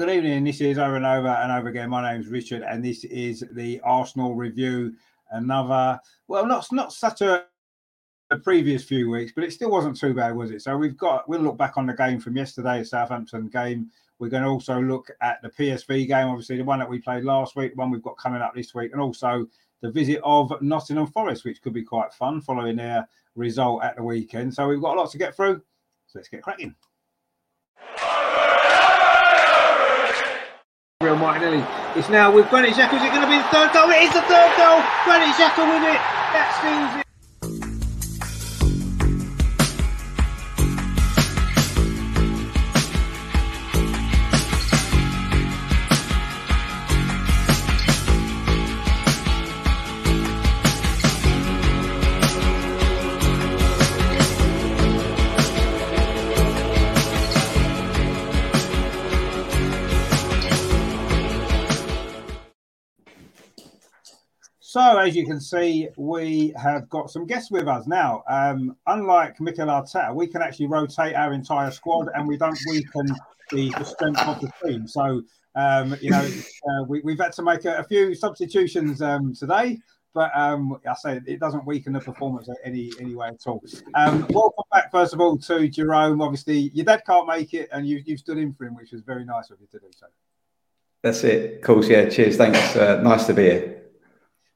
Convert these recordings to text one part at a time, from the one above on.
Good evening. This is over and over and over again. My name's Richard, and this is the Arsenal review. Another, well, not not such a, a previous few weeks, but it still wasn't too bad, was it? So we've got we'll look back on the game from yesterday, Southampton game. We're going to also look at the PSV game, obviously the one that we played last week, the one we've got coming up this week, and also the visit of Nottingham Forest, which could be quite fun following their result at the weekend. So we've got a lot to get through. So let's get cracking. Real Martinelli. It's now with Granit Xhaka. Is it going to be the third goal? It is the third goal. Granit Xhaka with it. That seals it. So, as you can see, we have got some guests with us now. Um, unlike Mikel Arteta, we can actually rotate our entire squad and we don't weaken the, the strength of the team. So, um, you know, uh, we, have had to make a, a few substitutions um, today, but um, I say it doesn't weaken the performance any any way at all. Um, welcome back, first of all, to Jerome. Obviously, your dad can't make it, and you, you've stood in for him, which was very nice of you to do so. That's it. Course, yeah. Cheers. Thanks. Uh, nice to be here.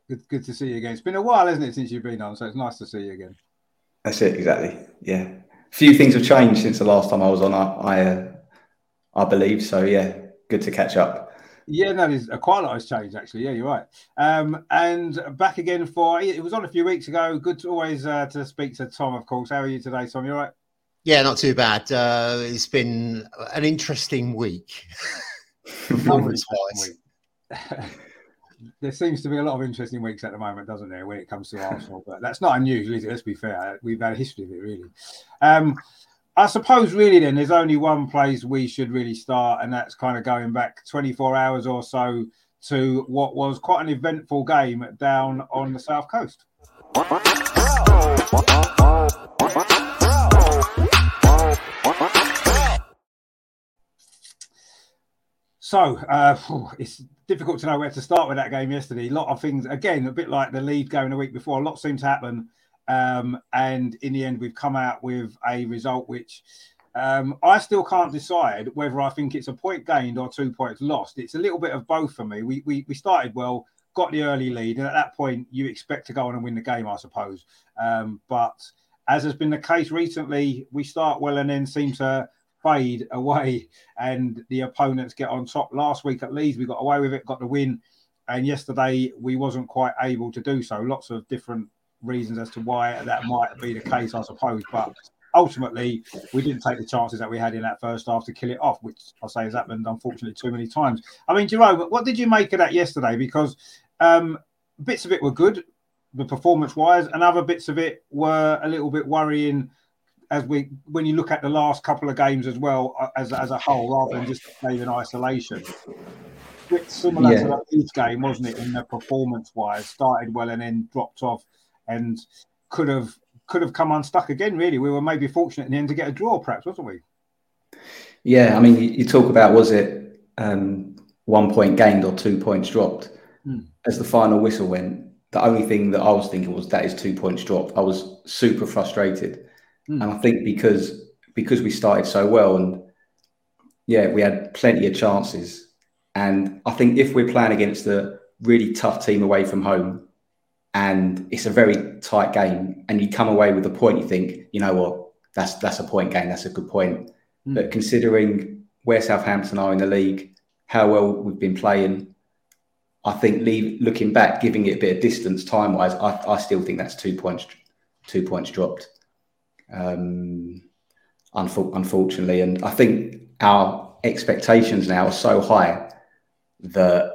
Good, good to see you again. It's been a while, isn't it, since you've been on? So it's nice to see you again. That's it, exactly. Yeah, a few things have changed since the last time I was on. I, I, uh, I believe so. Yeah, good to catch up. Yeah, no, there's a quite a lot has changed actually. Yeah, you're right. Um, and back again for it was on a few weeks ago. Good to always uh, to speak to Tom, of course. How are you today, Tom? You all right? Yeah, not too bad. Uh, it's been an interesting week. there seems to be a lot of interesting weeks at the moment, doesn't there, when it comes to Arsenal? But that's not unusual, is it? Let's be fair. We've had a history of it, really. Um, I suppose, really, then there's only one place we should really start, and that's kind of going back 24 hours or so to what was quite an eventful game down on the south coast. So uh, it's difficult to know where to start with that game yesterday. A lot of things, again, a bit like the lead going a week before. A lot seemed to happen, um, and in the end, we've come out with a result which um, I still can't decide whether I think it's a point gained or two points lost. It's a little bit of both for me. We we, we started well, got the early lead, and at that point, you expect to go on and win the game, I suppose. Um, but as has been the case recently, we start well and then seem to fade away and the opponents get on top. Last week at Leeds, we got away with it, got the win. And yesterday, we wasn't quite able to do so. Lots of different reasons as to why that might be the case, I suppose. But ultimately, we didn't take the chances that we had in that first half to kill it off, which I say has happened, unfortunately, too many times. I mean, Jerome, what did you make of that yesterday? Because um, bits of it were good, the performance wise, and other bits of it were a little bit worrying as we when you look at the last couple of games as well uh, as, as a whole rather than just playing in isolation. Bit similar yeah. to that Leeds game wasn't it in the performance wise started well and then dropped off and could have could have come unstuck again really. We were maybe fortunate in the end to get a draw perhaps wasn't we? Yeah i mean you, you talk about was it um, one point gained or two points dropped? Hmm. as the final whistle went the only thing that i was thinking was that is two points dropped. I was super frustrated Mm. And I think because because we started so well and yeah, we had plenty of chances. And I think if we're playing against a really tough team away from home and it's a very tight game and you come away with a point, you think, you know what, that's that's a point game, that's a good point. Mm. But considering where Southampton are in the league, how well we've been playing, I think leave, looking back, giving it a bit of distance time wise, I, I still think that's two points two points dropped um, unfortunately. And I think our expectations now are so high that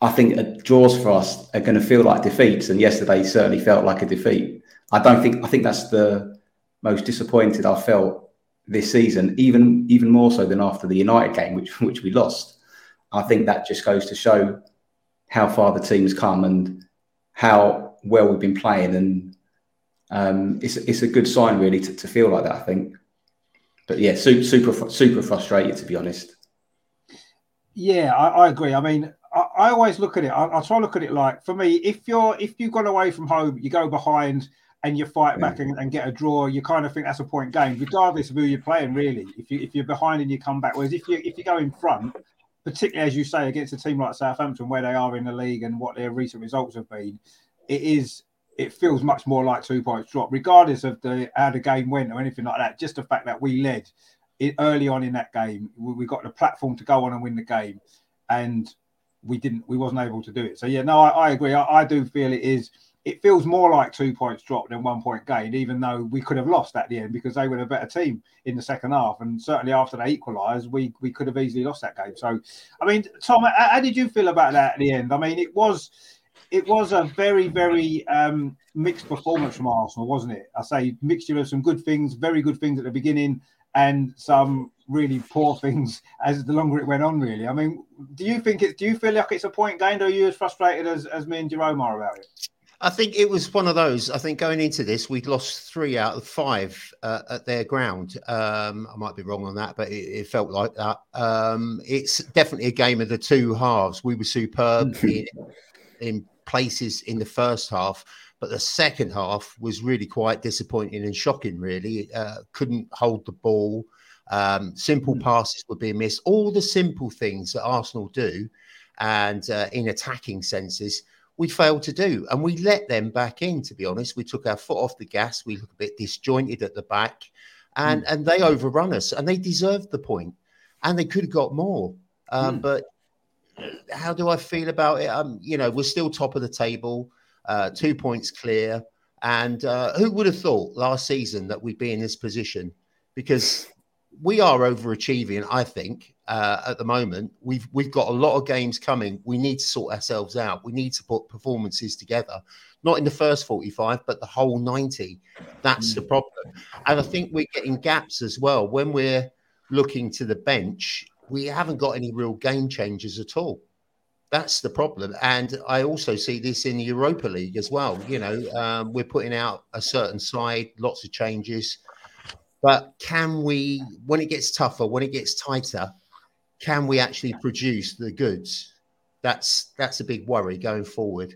I think draws for us are going to feel like defeats. And yesterday certainly felt like a defeat. I don't think I think that's the most disappointed I felt this season, even even more so than after the United game, which which we lost. I think that just goes to show how far the team's come and how well we've been playing and um, it's it's a good sign really to, to feel like that. I think, but yeah, super super super frustrated to be honest. Yeah, I, I agree. I mean, I, I, always look at it. I, I try to look at it like for me, if you're if you've gone away from home, you go behind and you fight back and, and, get a draw, you kind of think that's a point game, regardless of who you're playing. Really, if you if you're behind and you come back, whereas if you if you go in front, particularly as you say against a team like Southampton, where they are in the league and what their recent results have been, it is it feels much more like two points drop, regardless of the how the game went or anything like that. Just the fact that we led it early on in that game, we, we got the platform to go on and win the game, and we didn't. We wasn't able to do it. So yeah, no, I, I agree. I, I do feel it is it feels more like two points dropped than one point gained, even though we could have lost at the end because they were a better team in the second half. And certainly after they equalised, we, we could have easily lost that game. So, I mean, Tom, how did you feel about that at the end? I mean, it was it was a very, very um, mixed performance from Arsenal, wasn't it? I say mixture of some good things, very good things at the beginning, and some really poor things as the longer it went on. Really, I mean, do you think it? Do you feel like it's a point gained, or are you as frustrated as, as me and Jerome are about it? I think it was one of those. I think going into this, we'd lost three out of five uh, at their ground. Um, I might be wrong on that, but it, it felt like that. Um, it's definitely a game of the two halves. We were superb in, in places in the first half, but the second half was really quite disappointing and shocking. Really, uh, couldn't hold the ball. Um, simple hmm. passes were being missed. All the simple things that Arsenal do, and uh, in attacking senses we failed to do. And we let them back in, to be honest. We took our foot off the gas. We look a bit disjointed at the back. And, mm. and they overrun us and they deserved the point and they could have got more. Um, mm. But how do I feel about it? Um, you know, we're still top of the table, uh, two points clear. And uh, who would have thought last season that we'd be in this position? Because we are overachieving, I think, uh, at the moment. We've we've got a lot of games coming. We need to sort ourselves out. We need to put performances together, not in the first 45, but the whole 90. That's the problem. And I think we're getting gaps as well. When we're looking to the bench, we haven't got any real game changers at all. That's the problem. And I also see this in the Europa League as well. You know, um, we're putting out a certain side, lots of changes but can we, when it gets tougher, when it gets tighter, can we actually produce the goods? That's that's a big worry going forward.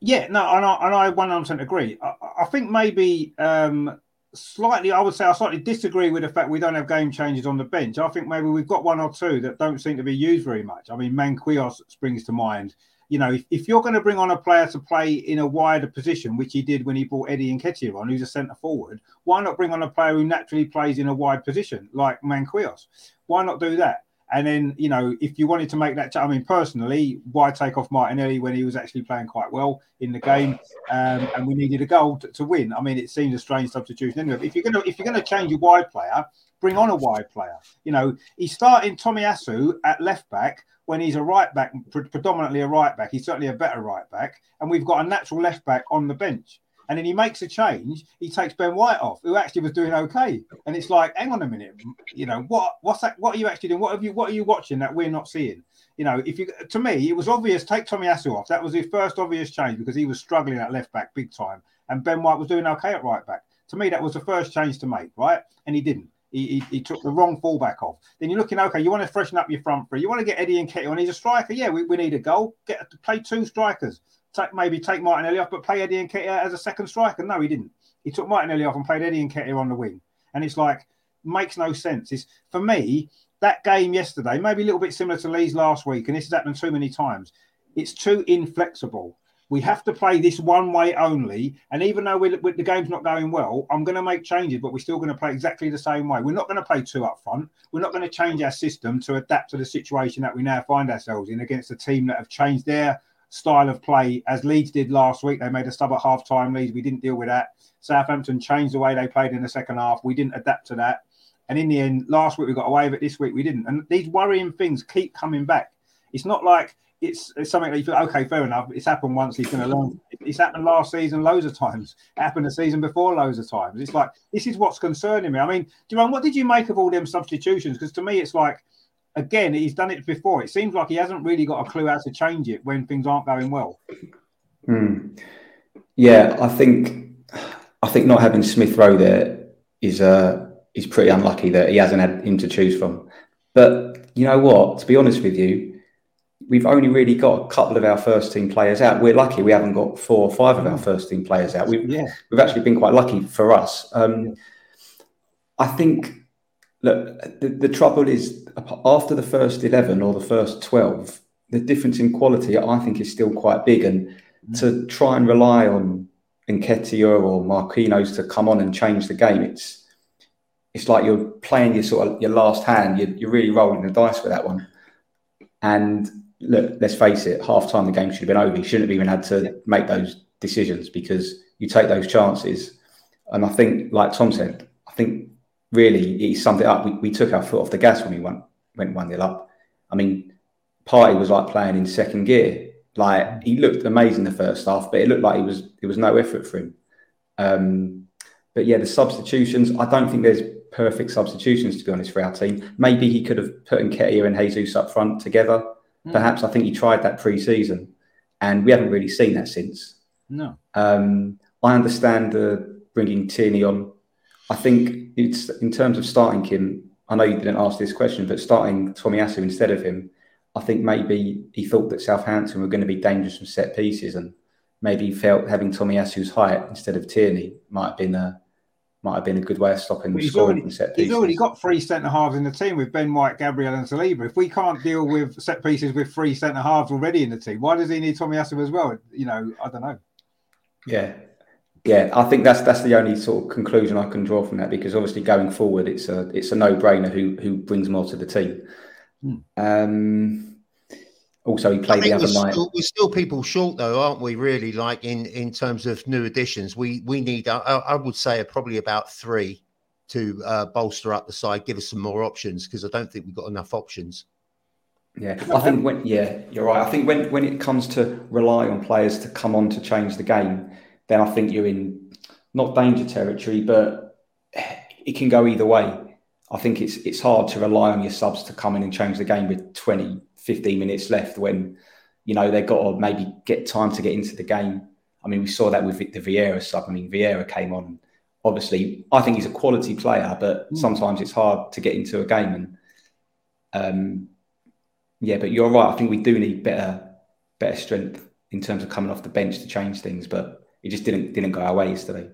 Yeah, no, and I, and I 100% agree. I, I think maybe um, slightly, I would say I slightly disagree with the fact we don't have game changers on the bench. I think maybe we've got one or two that don't seem to be used very much. I mean, Marquinhos springs to mind you know, if, if you're going to bring on a player to play in a wider position, which he did when he brought Eddie and Nketiah on, who's a centre forward, why not bring on a player who naturally plays in a wide position like Marquinhos? Why not do that? And then, you know, if you wanted to make that, I mean, personally, why take off Martinelli when he was actually playing quite well in the game, um, and we needed a goal to, to, win? I mean, it seems a strange substitution anyway. If you're gonna if you're gonna change your wide player, bring on a wide player. You know, he's starting Tomiyasu at left back when he's a right back, predominantly a right back. He's certainly a better right back, and we've got a natural left back on the bench. And then he makes a change. He takes Ben White off, who actually was doing okay. And it's like, hang on a minute, you know what? What's that? What are you actually doing? What have you? What are you watching that we're not seeing? You know, if you to me, it was obvious. Take Tomiyasu off. That was his first obvious change because he was struggling at left back big time, and Ben White was doing okay at right back. To me, that was the first change to make, right? And he didn't. He, he, he, took the wrong fullback off. Then you're looking, okay, you want to freshen up your front three. You want to get Eddie Nketiah on. He's a striker. Yeah, we, we need a goal. Get play two strikers. Take, maybe take Martinelli off, but play Eddie and Nketiah as a second striker. No, he didn't. He took Martinelli off and played Eddie and Nketiah on the wing. And it's like, makes no sense. It's for me, that game yesterday, maybe a little bit similar to Leeds last week, and this has happened too many times. It's too inflexible we have to play this one way only. And even though we're, we're, the game's not going well, I'm going to make changes, but we're still going to play exactly the same way. We're not going to play two up front. We're not going to change our system to adapt to the situation that we now find ourselves in against a team that have changed their style of play as Leeds did last week. They made a sub at half time. Leeds, we didn't deal with that. Southampton changed the way they played in the second half. We didn't adapt to that. And in the end, last week we got away with it. This week we didn't. And these worrying things keep coming back. It's not like it's, it's something that you feel okay, fair enough. It's happened once. He's going to learn. It's happened last season loads of times. It happened the season before loads of times. It's like this is what's concerning me. I mean, Jerome, what did you make of all them substitutions? Because to me, it's like again, he's done it before. It seems like he hasn't really got a clue how to change it when things aren't going well. Hmm. Yeah, I think I think not having Smith Rowe there is uh is pretty unlucky that he hasn't had him to choose from. But you know what? To be honest with you, we've only really got a couple of our first team players out. We're lucky we haven't got four or five of our first team players out. We've, yeah. we've actually been quite lucky for us. Um, I think look, the, the trouble is after the first 11 or the first 12, the difference in quality, I think, is still quite big. And mm. to try and rely on Nketiah or Marquinhos to come on and change the game, it's it's like you're playing your sort of your last hand. You're, you're really rolling the dice with that one. And look, let's face it, half time the game should have been over. You shouldn't have even had to make those decisions because you take those chances. And I think, like Tom said, I think really he summed it up. We, we took our foot off the gas when we went went one nil up. I mean, Partey was like playing in second gear. Like he looked amazing the first half, but it looked like he was it was no effort for him. Um, but yeah, the substitutions. I don't think there's perfect substitutions to be honest for our team. Maybe he could have put Nketiah and Jesus up front together Mm. Perhaps I think he tried that pre-season, and we haven't really seen that since. No. Um, I understand the bringing Tierney on. I think it's in terms of starting Kim. I know you didn't ask this question, but starting Tomiyasu instead of him, I think maybe he thought that Southampton were going to be dangerous from set pieces, and maybe he felt having Tomiyasu's height instead of Tierney might have been a might have been a good way of stopping he's scoring already, from set pieces. He's already got three centre halves in the team with Ben White, Gabriel, and Saliba. If we can't deal with set pieces with three centre halves already in the team, why does he need Tomiyasu as well? You know, I don't know. Yeah, yeah, I think that's that's the only sort of conclusion I can draw from that because obviously going forward, it's a it's a no brainer who who brings more to the team. Hmm. Um, also, he played the other we're night. Still, we're still people short, though, aren't we? Really, like in in terms of new additions, we we need. I, I would say probably about three to uh, bolster up the side, give us some more options because I don't think we've got enough options. Yeah, I think when yeah, you're right. I think when when it comes to rely on players to come on to change the game, then I think you're in not danger territory, but it can go either way. I think it's it's hard to rely on your subs to come in and change the game with 20 15 minutes left when you know they've got to maybe get time to get into the game. I mean, we saw that with the Vieira sub. I mean, Vieira came on. Obviously, I think he's a quality player, but mm. sometimes it's hard to get into a game. And um, yeah, but you're right. I think we do need better, better strength in terms of coming off the bench to change things. But it just didn't didn't go our way yesterday.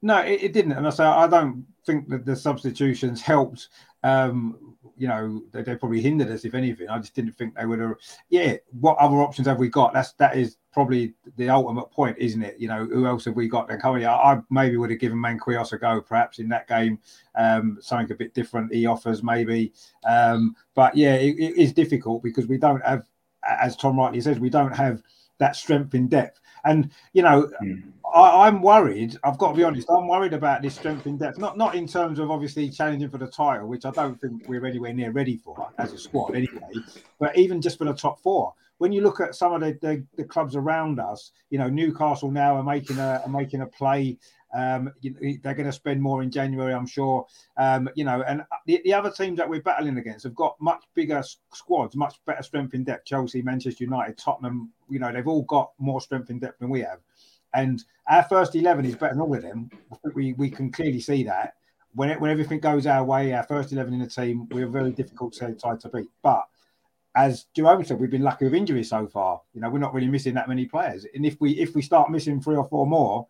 No, it, it didn't, and I say I don't think that the substitutions helped um, you know, they, they, probably hindered us if anything. I just didn't think they would have. Yeah, what other options have we got? That's that is probably the ultimate point, isn't it? You know, who else have we got then coming? I, I maybe would have given Marquinhos a go, perhaps in that game, um, something a bit different. He offers maybe, um, but yeah, it, it is difficult because we don't have, as Tom rightly says, we don't have that strength in depth. And you know, mm. I, am worried. I've got to be honest. I'm worried about this strength in depth. Not not in terms of obviously challenging for the title, which I don't think we're anywhere near ready for as a squad anyway. But even just for the top four, when you look at some of the, the, the clubs around us, you know, Newcastle now are making a are making a play. Um, you know, they're going to spend more in January, I'm sure. Um, you know, and the, the other teams that we're battling against have got much bigger squads, much better strength in depth. Chelsea, Manchester United, Tottenham. You know, they've all got more strength in depth than we have. And our first 11 is better than all of them. We, we can clearly see that. When, it, when everything goes our way, our first 11 in the team, we're very difficult side to beat. But as Jerome said, we've been lucky with injuries so far. You know, we're not really missing that many players. And if we if we start missing three or four more,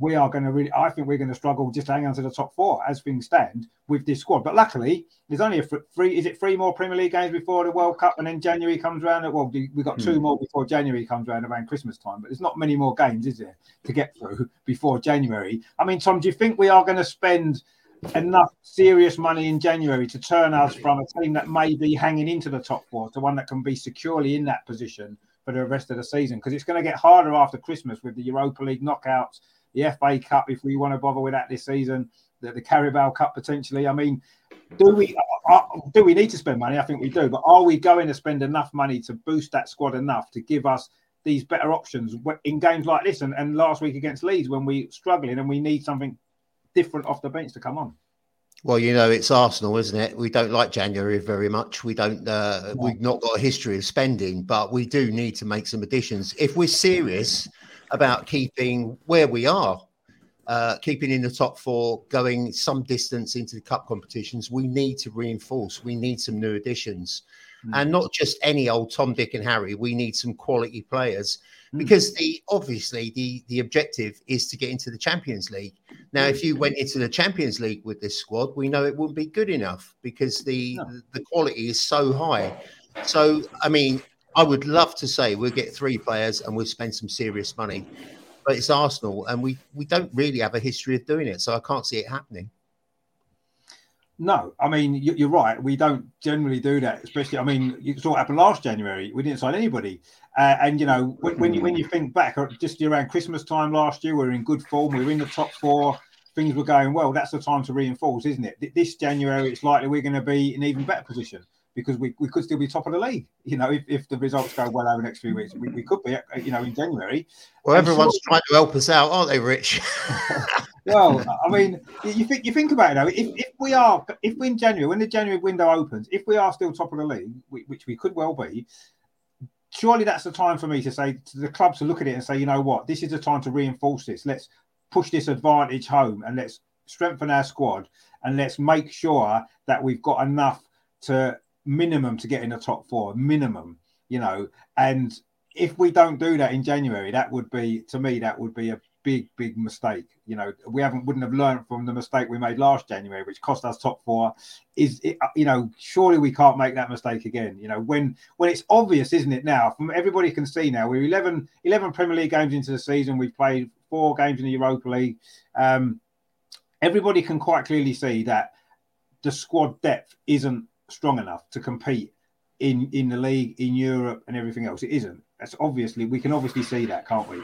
we are going to really, I think we're going to struggle just to hang on to the top four as things stand with this squad. But luckily, there's only a three, is it three more Premier League games before the World Cup? And then January comes around. Well, we've got two hmm. more before January comes around around Christmas time. But there's not many more games, is there, to get through before January? I mean, Tom, do you think we are going to spend enough serious money in January to turn us from a team that may be hanging into the top four to one that can be securely in that position for the rest of the season? Because it's going to get harder after Christmas with the Europa League knockouts the FA Cup if we want to bother with that this season, the, the Carabao Cup potentially. I mean, do we uh, uh, do we need to spend money? I think we do, but are we going to spend enough money to boost that squad enough to give us these better options in games like this and, and last week against Leeds when we're struggling and we need something different off the bench to come on? Well, you know, it's Arsenal, isn't it? We don't like January very much. We don't. Uh, We've not got a history of spending, but we do need to make some additions if we're serious about keeping where we are. uh, keeping in the top four, going some distance into the cup competitions, we need to reinforce. We need some new additions, mm. and not just any old Tom, Dick, and Harry. We need some quality players mm. because the obviously the the objective is to get into the Champions League. Now, if you went into the Champions League with this squad, we know it wouldn't be good enough because the the quality is so high. So, I mean, I would love to say we'll get three players and we'll spend some serious money but it's Arsenal, and we we don't really have a history of doing it, so I can't see it happening. No, I mean you're right. We don't generally do that, especially. I mean, you saw what happened last January. We didn't sign anybody, uh, and you know when, when, you when you think back, uh, just around Christmas time last year, we were in good form. We were in the top four. Things were going well. That's the time to reinforce, isn't it? This January, it's likely we're going to be in even better position because we, we could still be top of the league. You know, if, if the results go well over the next few weeks, we, we could be, uh, you know, in January. Well, everyone's sure, trying to help us out, aren't they, Rich? well, I mean, you think you think about it though. If, if we are, if we're in January, when the January window opens, if we are still top of the league, which we could well be, surely that's the time for me to say to the club to look at it and say, you know what, this is the time to reinforce this. Let's push this advantage home and let's strengthen our squad and let's make sure that we've got enough to minimum to get in the top four, minimum, you know. And if we don't do that in January, that would be to me that would be a big, big mistake. You know, we haven't wouldn't have learned from the mistake we made last January, which cost us top four. Is it, you know, surely we can't make that mistake again. You know, when when it's obvious, isn't it? Now, from everybody can see now, we're 11, 11 Premier League games into the season. We've played four games in the Europa League. Um, everybody can quite clearly see that the squad depth isn't strong enough to compete in in the league in Europe and everything else. It isn't. That's obviously we can obviously see that, can't we?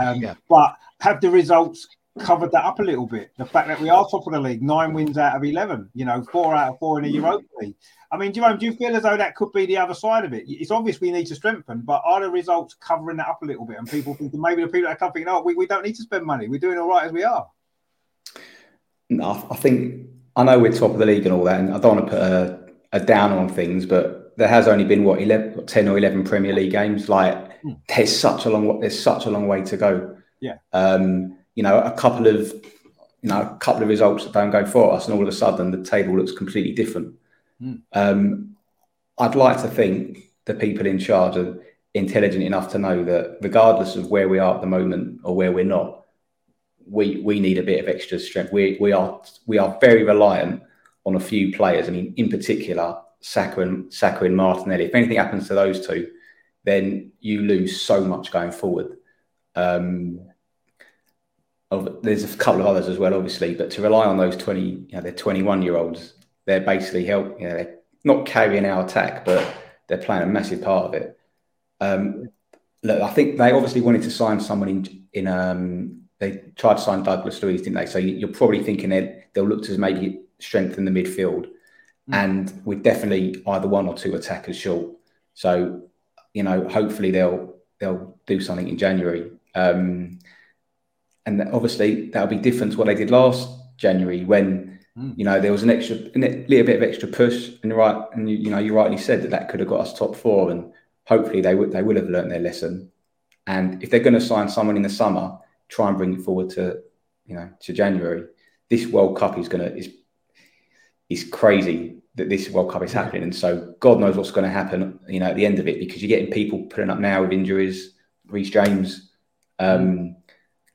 Um, yeah. But have the results covered that up a little bit? The fact that we are top of the league, nine wins out of eleven, you know, four out of four in the Europa League. I mean, Jerome, do you feel as though that could be the other side of it? It's obvious we need to strengthen, but are the results covering that up a little bit? And people thinking maybe the people that come thinking, oh, we, we don't need to spend money. We're doing all right as we are. No, I think I know we're top of the league and all that, and I don't want to put a are down on things, but there has only been what 11, 10 or eleven Premier League games. Like mm. there's such a long there's such a long way to go. Yeah. Um, you know, a couple of you know a couple of results that don't go for us, and all of a sudden the table looks completely different. Mm. Um, I'd like to think the people in charge are intelligent enough to know that regardless of where we are at the moment or where we're not, we we need a bit of extra strength. We we are we are very reliant on a few players. I mean, in particular, Saka and Saka and Martinelli. If anything happens to those two, then you lose so much going forward. Um, there's a couple of others as well, obviously, but to rely on those 20, you know, they're 21 year olds, they're basically help, you know, they're not carrying our attack, but they're playing a massive part of it. Um, look, I think they obviously wanted to sign someone in, in um, they tried to sign Douglas Luiz, didn't they? So you're probably thinking they'll look to maybe strengthen the midfield. Mm. And we're definitely either one or two attackers short. So, you know, hopefully they'll they'll do something in January. Um, and obviously that'll be different to what they did last January when mm. you know there was an extra a little bit of extra push and right and you, you know you rightly said that that could have got us top four and hopefully they would they will have learned their lesson and if they're going to sign someone in the summer try and bring it forward to you know to January this World Cup is going to is it's crazy that this World Cup is happening. And so God knows what's going to happen, you know, at the end of it, because you're getting people putting up now with injuries, Reece James. Um,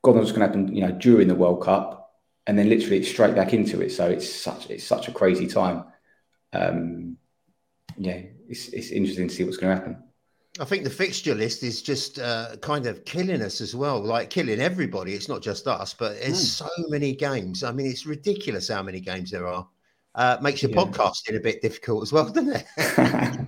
God knows what's going to happen, you know, during the World Cup, and then literally it's straight back into it. So it's such it's such a crazy time. Um, yeah, it's it's interesting to see what's going to happen. I think the fixture list is just uh, kind of killing us as well, like killing everybody. It's not just us, but there's mm. so many games. I mean, it's ridiculous how many games there are uh, makes your yeah. podcasting a bit difficult as well, doesn't it?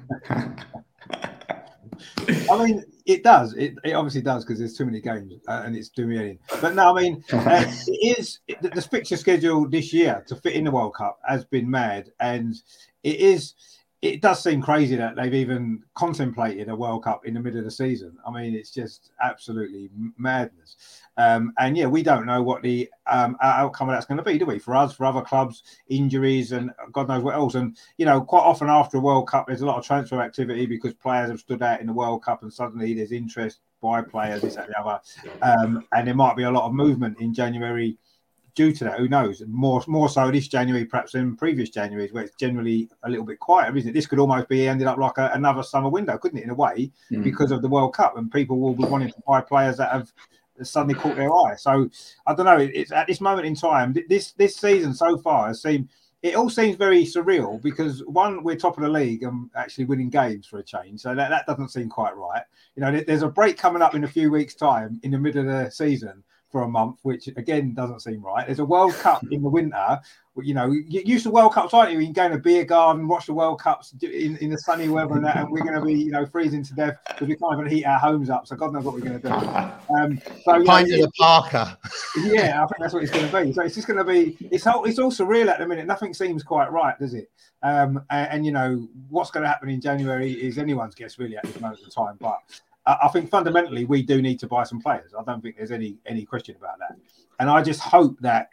I mean, it does. It, it obviously does because there's too many games uh, and it's doing me But no, I mean, uh, it is the, the fixture schedule this year to fit in the World Cup has been mad, and it is it does seem crazy that they've even contemplated a World Cup in the middle of the season. I mean, it's just absolutely madness. Um, and yeah, we don't know what the um, outcome of that's going to be, do we? For us, for other clubs, injuries and God knows what else. And you know, quite often after a World Cup, there's a lot of transfer activity because players have stood out in the World Cup, and suddenly there's interest by players, this and the other. Um, and there might be a lot of movement in January due to that. Who knows? More more so this January, perhaps than previous Januaries, where it's generally a little bit quieter, isn't it? This could almost be ended up like a, another summer window, couldn't it? In a way, mm. because of the World Cup, and people will be wanting to buy players that have suddenly caught their eye. So I don't know. It's at this moment in time. This this season so far has seemed. It all seems very surreal because one, we're top of the league and actually winning games for a change. So that, that doesn't seem quite right. You know, there's a break coming up in a few weeks' time in the middle of the season for a month, which again doesn't seem right. There's a World Cup in the winter. You know, you used to World Cups, aren't you? You can go in a beer garden, watch the World Cups in, in the sunny weather and that, and we're going to be, you know, freezing to death because we can't even heat our homes up. So God knows what we're going to do. Um, so pint of the Parker. Yeah, I think that's what it's going to be. So it's just going to be. It's all, it's all surreal at the minute. Nothing seems quite right, does it? Um, and, and you know what's going to happen in January is anyone's guess really at this moment in time. But I think fundamentally we do need to buy some players. I don't think there's any any question about that. And I just hope that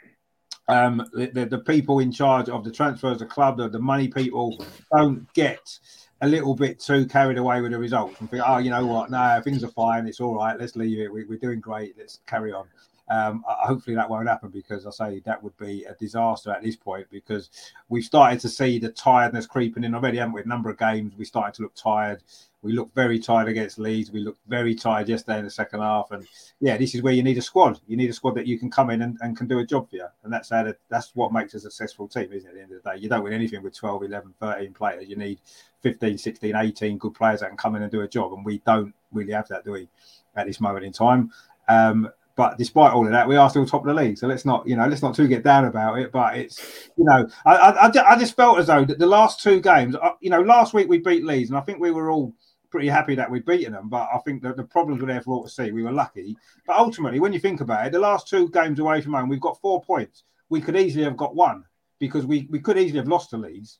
um, the, the, the people in charge of the transfers, the club, the, the money people, don't get a little bit too carried away with the results and think, oh, you know what? No, things are fine. It's all right. Let's leave it. We, are doing great. Let's carry on. Um, hopefully that won't happen because I say that would be a disaster at this point because we've started to see the tiredness creeping in already, haven't we? A number of games we started to look tired. We looked very tired against Leeds. We looked very tired yesterday in the second half. And yeah, this is where you need a squad. You need a squad that you can come in and, and can do a job for you. And that's how the, that's what makes a successful team, isn't it? At the end of the day, you don't win anything with 12, 11, 13 players. You need 15, 16, 18 good players that can come in and do a job. And we don't really have that, do we, at this moment in time? Um, but despite all of that, we are still top of the league. So let's not, you know, let's not too get down about it. But it's, you know, I, I, I just felt as though that the last two games, uh, you know, last week we beat Leeds, and I think we were all pretty happy that we'd beaten them. But I think that the problems were there for all to see. We were lucky. But ultimately, when you think about it, the last two games away from home, we've got four points. We could easily have got one because we, we could easily have lost to Leeds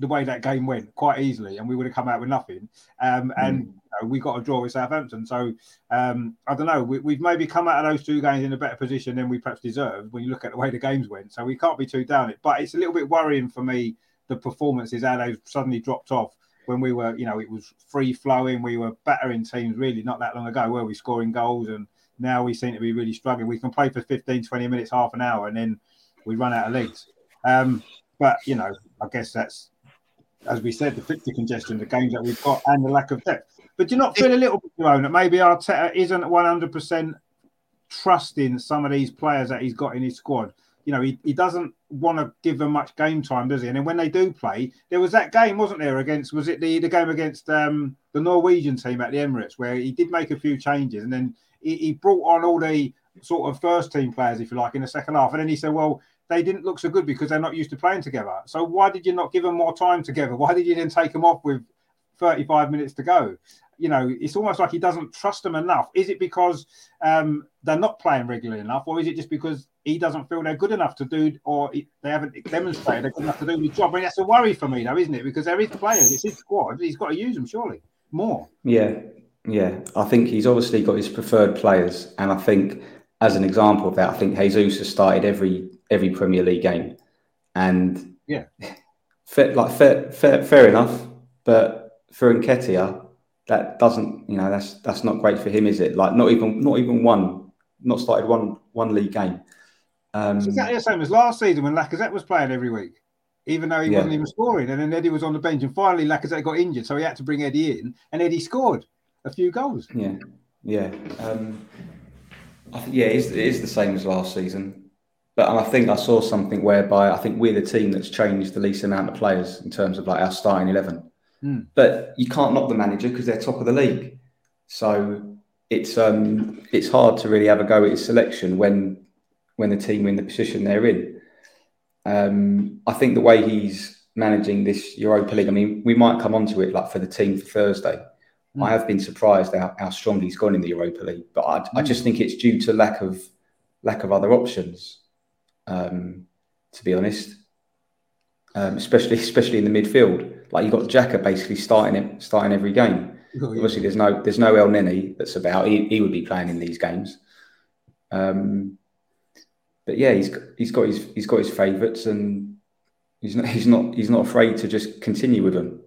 the way that game went quite easily, and we would have come out with nothing. Um, and mm know, we got a draw with Southampton. So um, I don't know. We, have maybe come out of those two games in a better position than we perhaps deserved when you look at the way the games went. So we can't be too down it. But it's a little bit worrying for me the performances how they suddenly dropped off when we were, you know, it was free flowing. We were battering teams really not that long ago, where we scoring goals, and now we seem to be really struggling. We can play for 15, 20 minutes, half an hour, and then we run out of legs. Um, but you know, I guess that's as we said, the fixture congestion, the games that we've got, and the lack of depth. But do you not feel a little bit, Jerome, that maybe Arteta isn't 100% trusting some of these players that he's got in his squad? You know, he, he doesn't want to give them much game time, does he? And then when they do play, there was that game, wasn't there, against, was it the, the game against um, the Norwegian team at the Emirates, where he did make a few changes and then he, he brought on all the sort of first team players, if you like, in the second half. And then he said, well, they didn't look so good because they're not used to playing together. So why did you not give them more time together? Why did you then take them off with 35 minutes to go? you know, it's almost like he doesn't trust them enough. Is it because um, they're not playing regularly enough, or is it just because he doesn't feel they're good enough to do, or they haven't demonstrated they're good enough to do the job? I mean, that's a worry for me, though, isn't it? Because there is players, it's his squad, he's got to use them, surely more. Yeah, yeah. I think he's obviously got his preferred players, and I think as an example of that, I think Jesus has started every every Premier League game, and yeah, fair, like fair, fair, fair enough, but for Nketiah that doesn't, you know, that's that's not great for him, is it? Like not even not even one, not started one one league game. Um, it's exactly the same as last season when Lacazette was playing every week, even though he yeah. wasn't even scoring. And then Eddie was on the bench, and finally Lacazette got injured, so he had to bring Eddie in, and Eddie scored a few goals. Yeah, yeah, um, I think yeah, it is, it is the same as last season. But I think I saw something whereby I think we're the team that's changed the least amount of players in terms of like our starting eleven. Mm. But you can't knock the manager because they're top of the league. So it's um, it's hard to really have a go at his selection when when the team are in the position they're in. Um, I think the way he's managing this Europa League, I mean, we might come onto it like for the team for Thursday. Mm. I have been surprised how, how strong he's gone in the Europa League, but I, mm. I just think it's due to lack of lack of other options. Um, to be honest, um, especially especially in the midfield. Like you got Xhaka basically starting it, starting every game. Oh, yeah. Obviously, there's no there's no Elneny that's about. He, he would be playing in these games. Um, but yeah, he's he's got his he's got his favourites, and he's not he's not he's not afraid to just continue with them.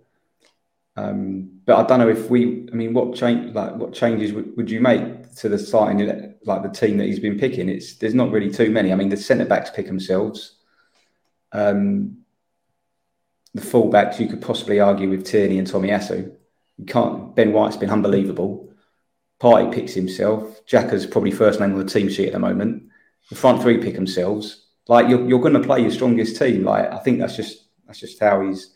Um, but I don't know if we. I mean, what change like what changes would, would you make to the starting like the team that he's been picking, it's there's not really too many. I mean, the centre backs pick themselves. Um, the fullbacks you could possibly argue with Tierney and Tomiyasu. You can't. Ben White's been unbelievable. Partey picks himself. Xhaka's probably first name on the team sheet at the moment. The front three pick themselves. Like you're, you're going to play your strongest team. Like I think that's just that's just how he's.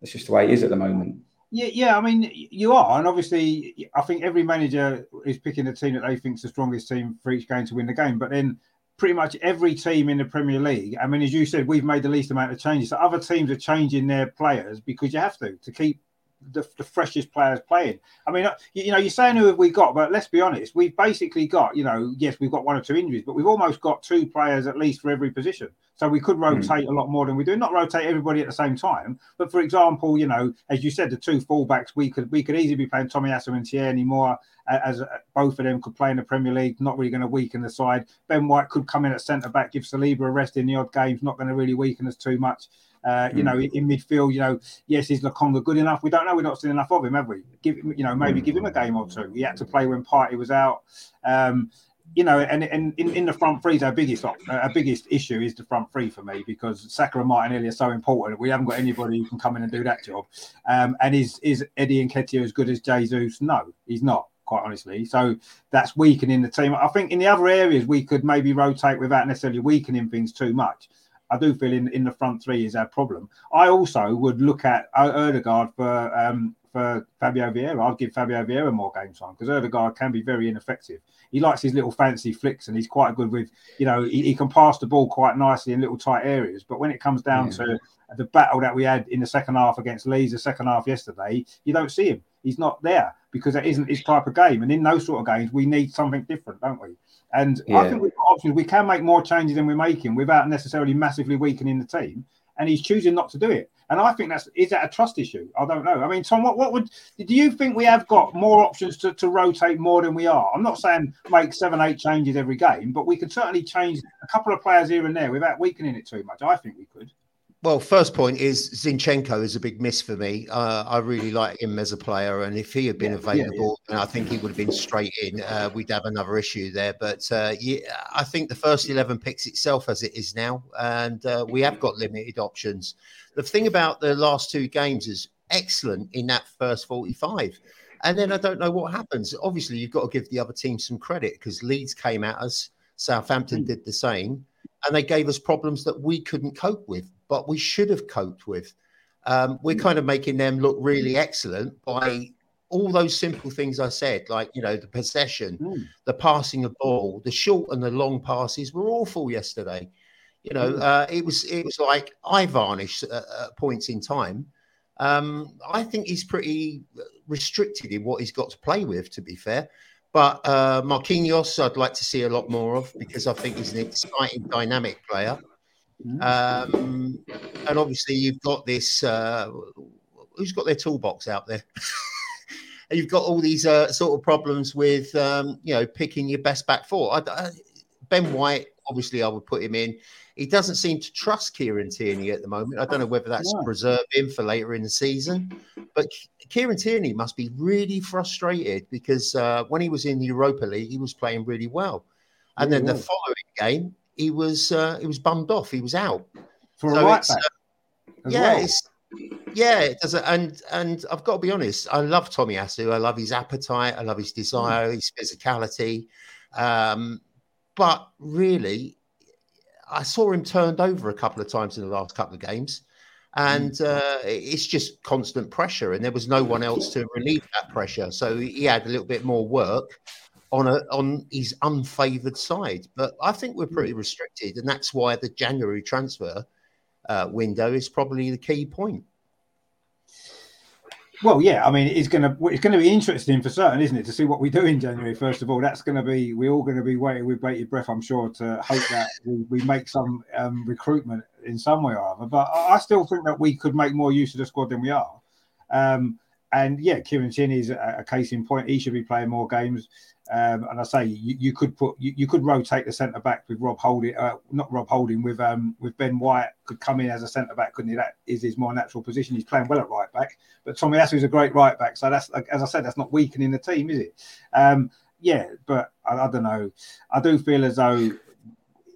That's just the way it is at the moment. Yeah, yeah. I mean, you are, and obviously, I think every manager is picking the team that they think's the strongest team for each game to win the game. But then, pretty much every team in the Premier League. I mean, as you said, we've made the least amount of changes. So other teams are changing their players because you have to to keep the, the, freshest players playing. I mean, uh, you, you, know, you're saying who have we got, but let's be honest, we've basically got, you know, yes, we've got one or two injuries, but we've almost got two players at least for every position. So we could hmm. rotate mm. a lot more than we do. Not rotate everybody at the same time, but for example, you know, as you said, the two fullbacks, we could we could easily be playing Tomiyasu and Tierney more as, as both of them could play in the Premier League. Not really going to weaken the side. Ben White could come in at centre back, give Saliba a rest in the odd games. Not going to really weaken us too much. Uh, you mm. know, in midfield, you know, yes, is Lokonga good enough? We don't know. We're not seen enough of him, have we? Give him, you know, maybe mm. give him a game or two. He had to play when Partey was out. Um, you know, and, and in, in the front three, our biggest our biggest issue is the front three for me because Saka and Martinelli are so important. We haven't got anybody who can come in and do that job. Um, and is is Eddie and Nketiah as good as Jesus? No, he's not. Quite honestly, so that's weakening the team. I think in the other areas we could maybe rotate without necessarily weakening things too much. I do feel in, in the front three is our problem. I also would look at Odegaard for um, for Fabio Vieira. I'd give Fabio Vieira more game time because Odegaard can be very ineffective. He likes his little fancy flicks and he's quite good with, you know, he, he can pass the ball quite nicely in little tight areas. But when it comes down yeah. to the battle that we had in the second half against Leeds, the second half yesterday, you don't see him. He's not there because that isn't his type of game. And in those sort of games, we need something different, don't we? And yeah. I think we've got options. We can make more changes than we're making without necessarily massively weakening the team. And he's choosing not to do it. And I think that's is that a trust issue? I don't know. I mean, Tom, what, what would do you think we have got more options to, to rotate more than we are? I'm not saying make seven, eight changes every game, but we could certainly change a couple of players here and there without weakening it too much. I think we could. Well, first point is Zinchenko is a big miss for me. Uh, I really like him as a player, and if he had been yeah, available, yeah, yeah. I think he would have been straight in. Uh, we'd have another issue there, but uh, yeah, I think the first eleven picks itself as it is now, and uh, we have got limited options. The thing about the last two games is excellent in that first forty-five, and then I don't know what happens. Obviously, you've got to give the other team some credit because Leeds came at us, Southampton mm. did the same, and they gave us problems that we couldn't cope with but we should have coped with. Um, we're kind of making them look really excellent by all those simple things I said, like you know the possession, mm. the passing of ball, the short and the long passes were awful yesterday. You know, mm. uh, it was it was like I varnish at, at points in time. Um, I think he's pretty restricted in what he's got to play with. To be fair, but uh, Marquinhos, I'd like to see a lot more of because I think he's an exciting, dynamic player. Um, and obviously, you've got this. Uh, who's got their toolbox out there? you've got all these uh, sort of problems with, um, you know, picking your best back four. I, I, ben White, obviously, I would put him in. He doesn't seem to trust Kieran Tierney at the moment. I don't know whether that's yeah. him for later in the season, but Kieran Tierney must be really frustrated because uh, when he was in the Europa League, he was playing really well, and then the following game, he was uh, he was bummed off. He was out for so a right back. Uh, yeah, well. it's yeah, it does. And and I've got to be honest, I love Tomiyasu. I love his appetite. I love his desire, mm. his physicality. Um, but really, I saw him turned over a couple of times in the last couple of games. And mm. uh, it's just constant pressure, and there was no one else to relieve that pressure. So he had a little bit more work on a on his unfavoured side. But I think we're pretty restricted, and that's why the January transfer uh, window is probably the key point. Well, yeah, I mean, it's gonna it's gonna be interesting for certain, isn't it, to see what we do in January. First of all, that's going to be we're all going to be waiting with bated breath, I'm sure, to hope that we, we make some um, recruitment in some way or other. But I still think that we could make more use of the squad than we are. Um, and yeah, Kieran Tierney is a, a, case in point. He should be playing more games. Um, and I say you, you could put you, you, could rotate the centre back with Rob Holding, uh, not Rob Holding, with um, with Ben White could come in as a centre back, couldn't he? That is his more natural position. He's playing well at right back, but Tomiyasu is a great right back. So that's as I said, that's not weakening the team, is it? Um, yeah, but I, I don't know. I do feel as though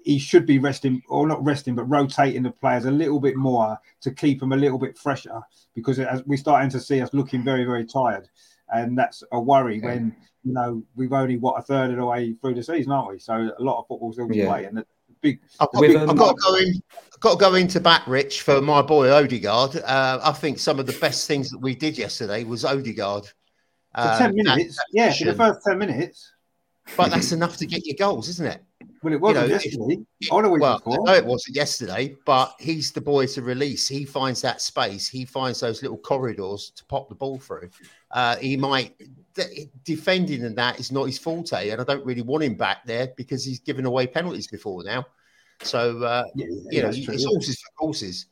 he should be resting or not resting, but rotating the players a little bit more to keep them a little bit fresher because as we're starting to see us looking very, very tired. And that's a worry yeah. when you know we've only what a third of the way through the season, aren't we? So a lot of football still to yeah. play, and the big. I've got, big, I've got to go in. I've got to go into back, Rich, for my boy Odegaard. Uh, I think some of the best things that we did yesterday was Odegaard. For ten um, minutes, that, that yeah, for the first ten minutes. But that's enough to get your goals, isn't it? Well, it wasn't you know, yesterday. It, I well, before. I know it wasn't yesterday, but he's the boy to release. He finds that space. He finds those little corridors to pop the ball through. Uh, he might defending and that is not his forte, and I don't really want him back there because he's given away penalties before now. So uh, yeah, you know, true, it's yeah. horses for courses.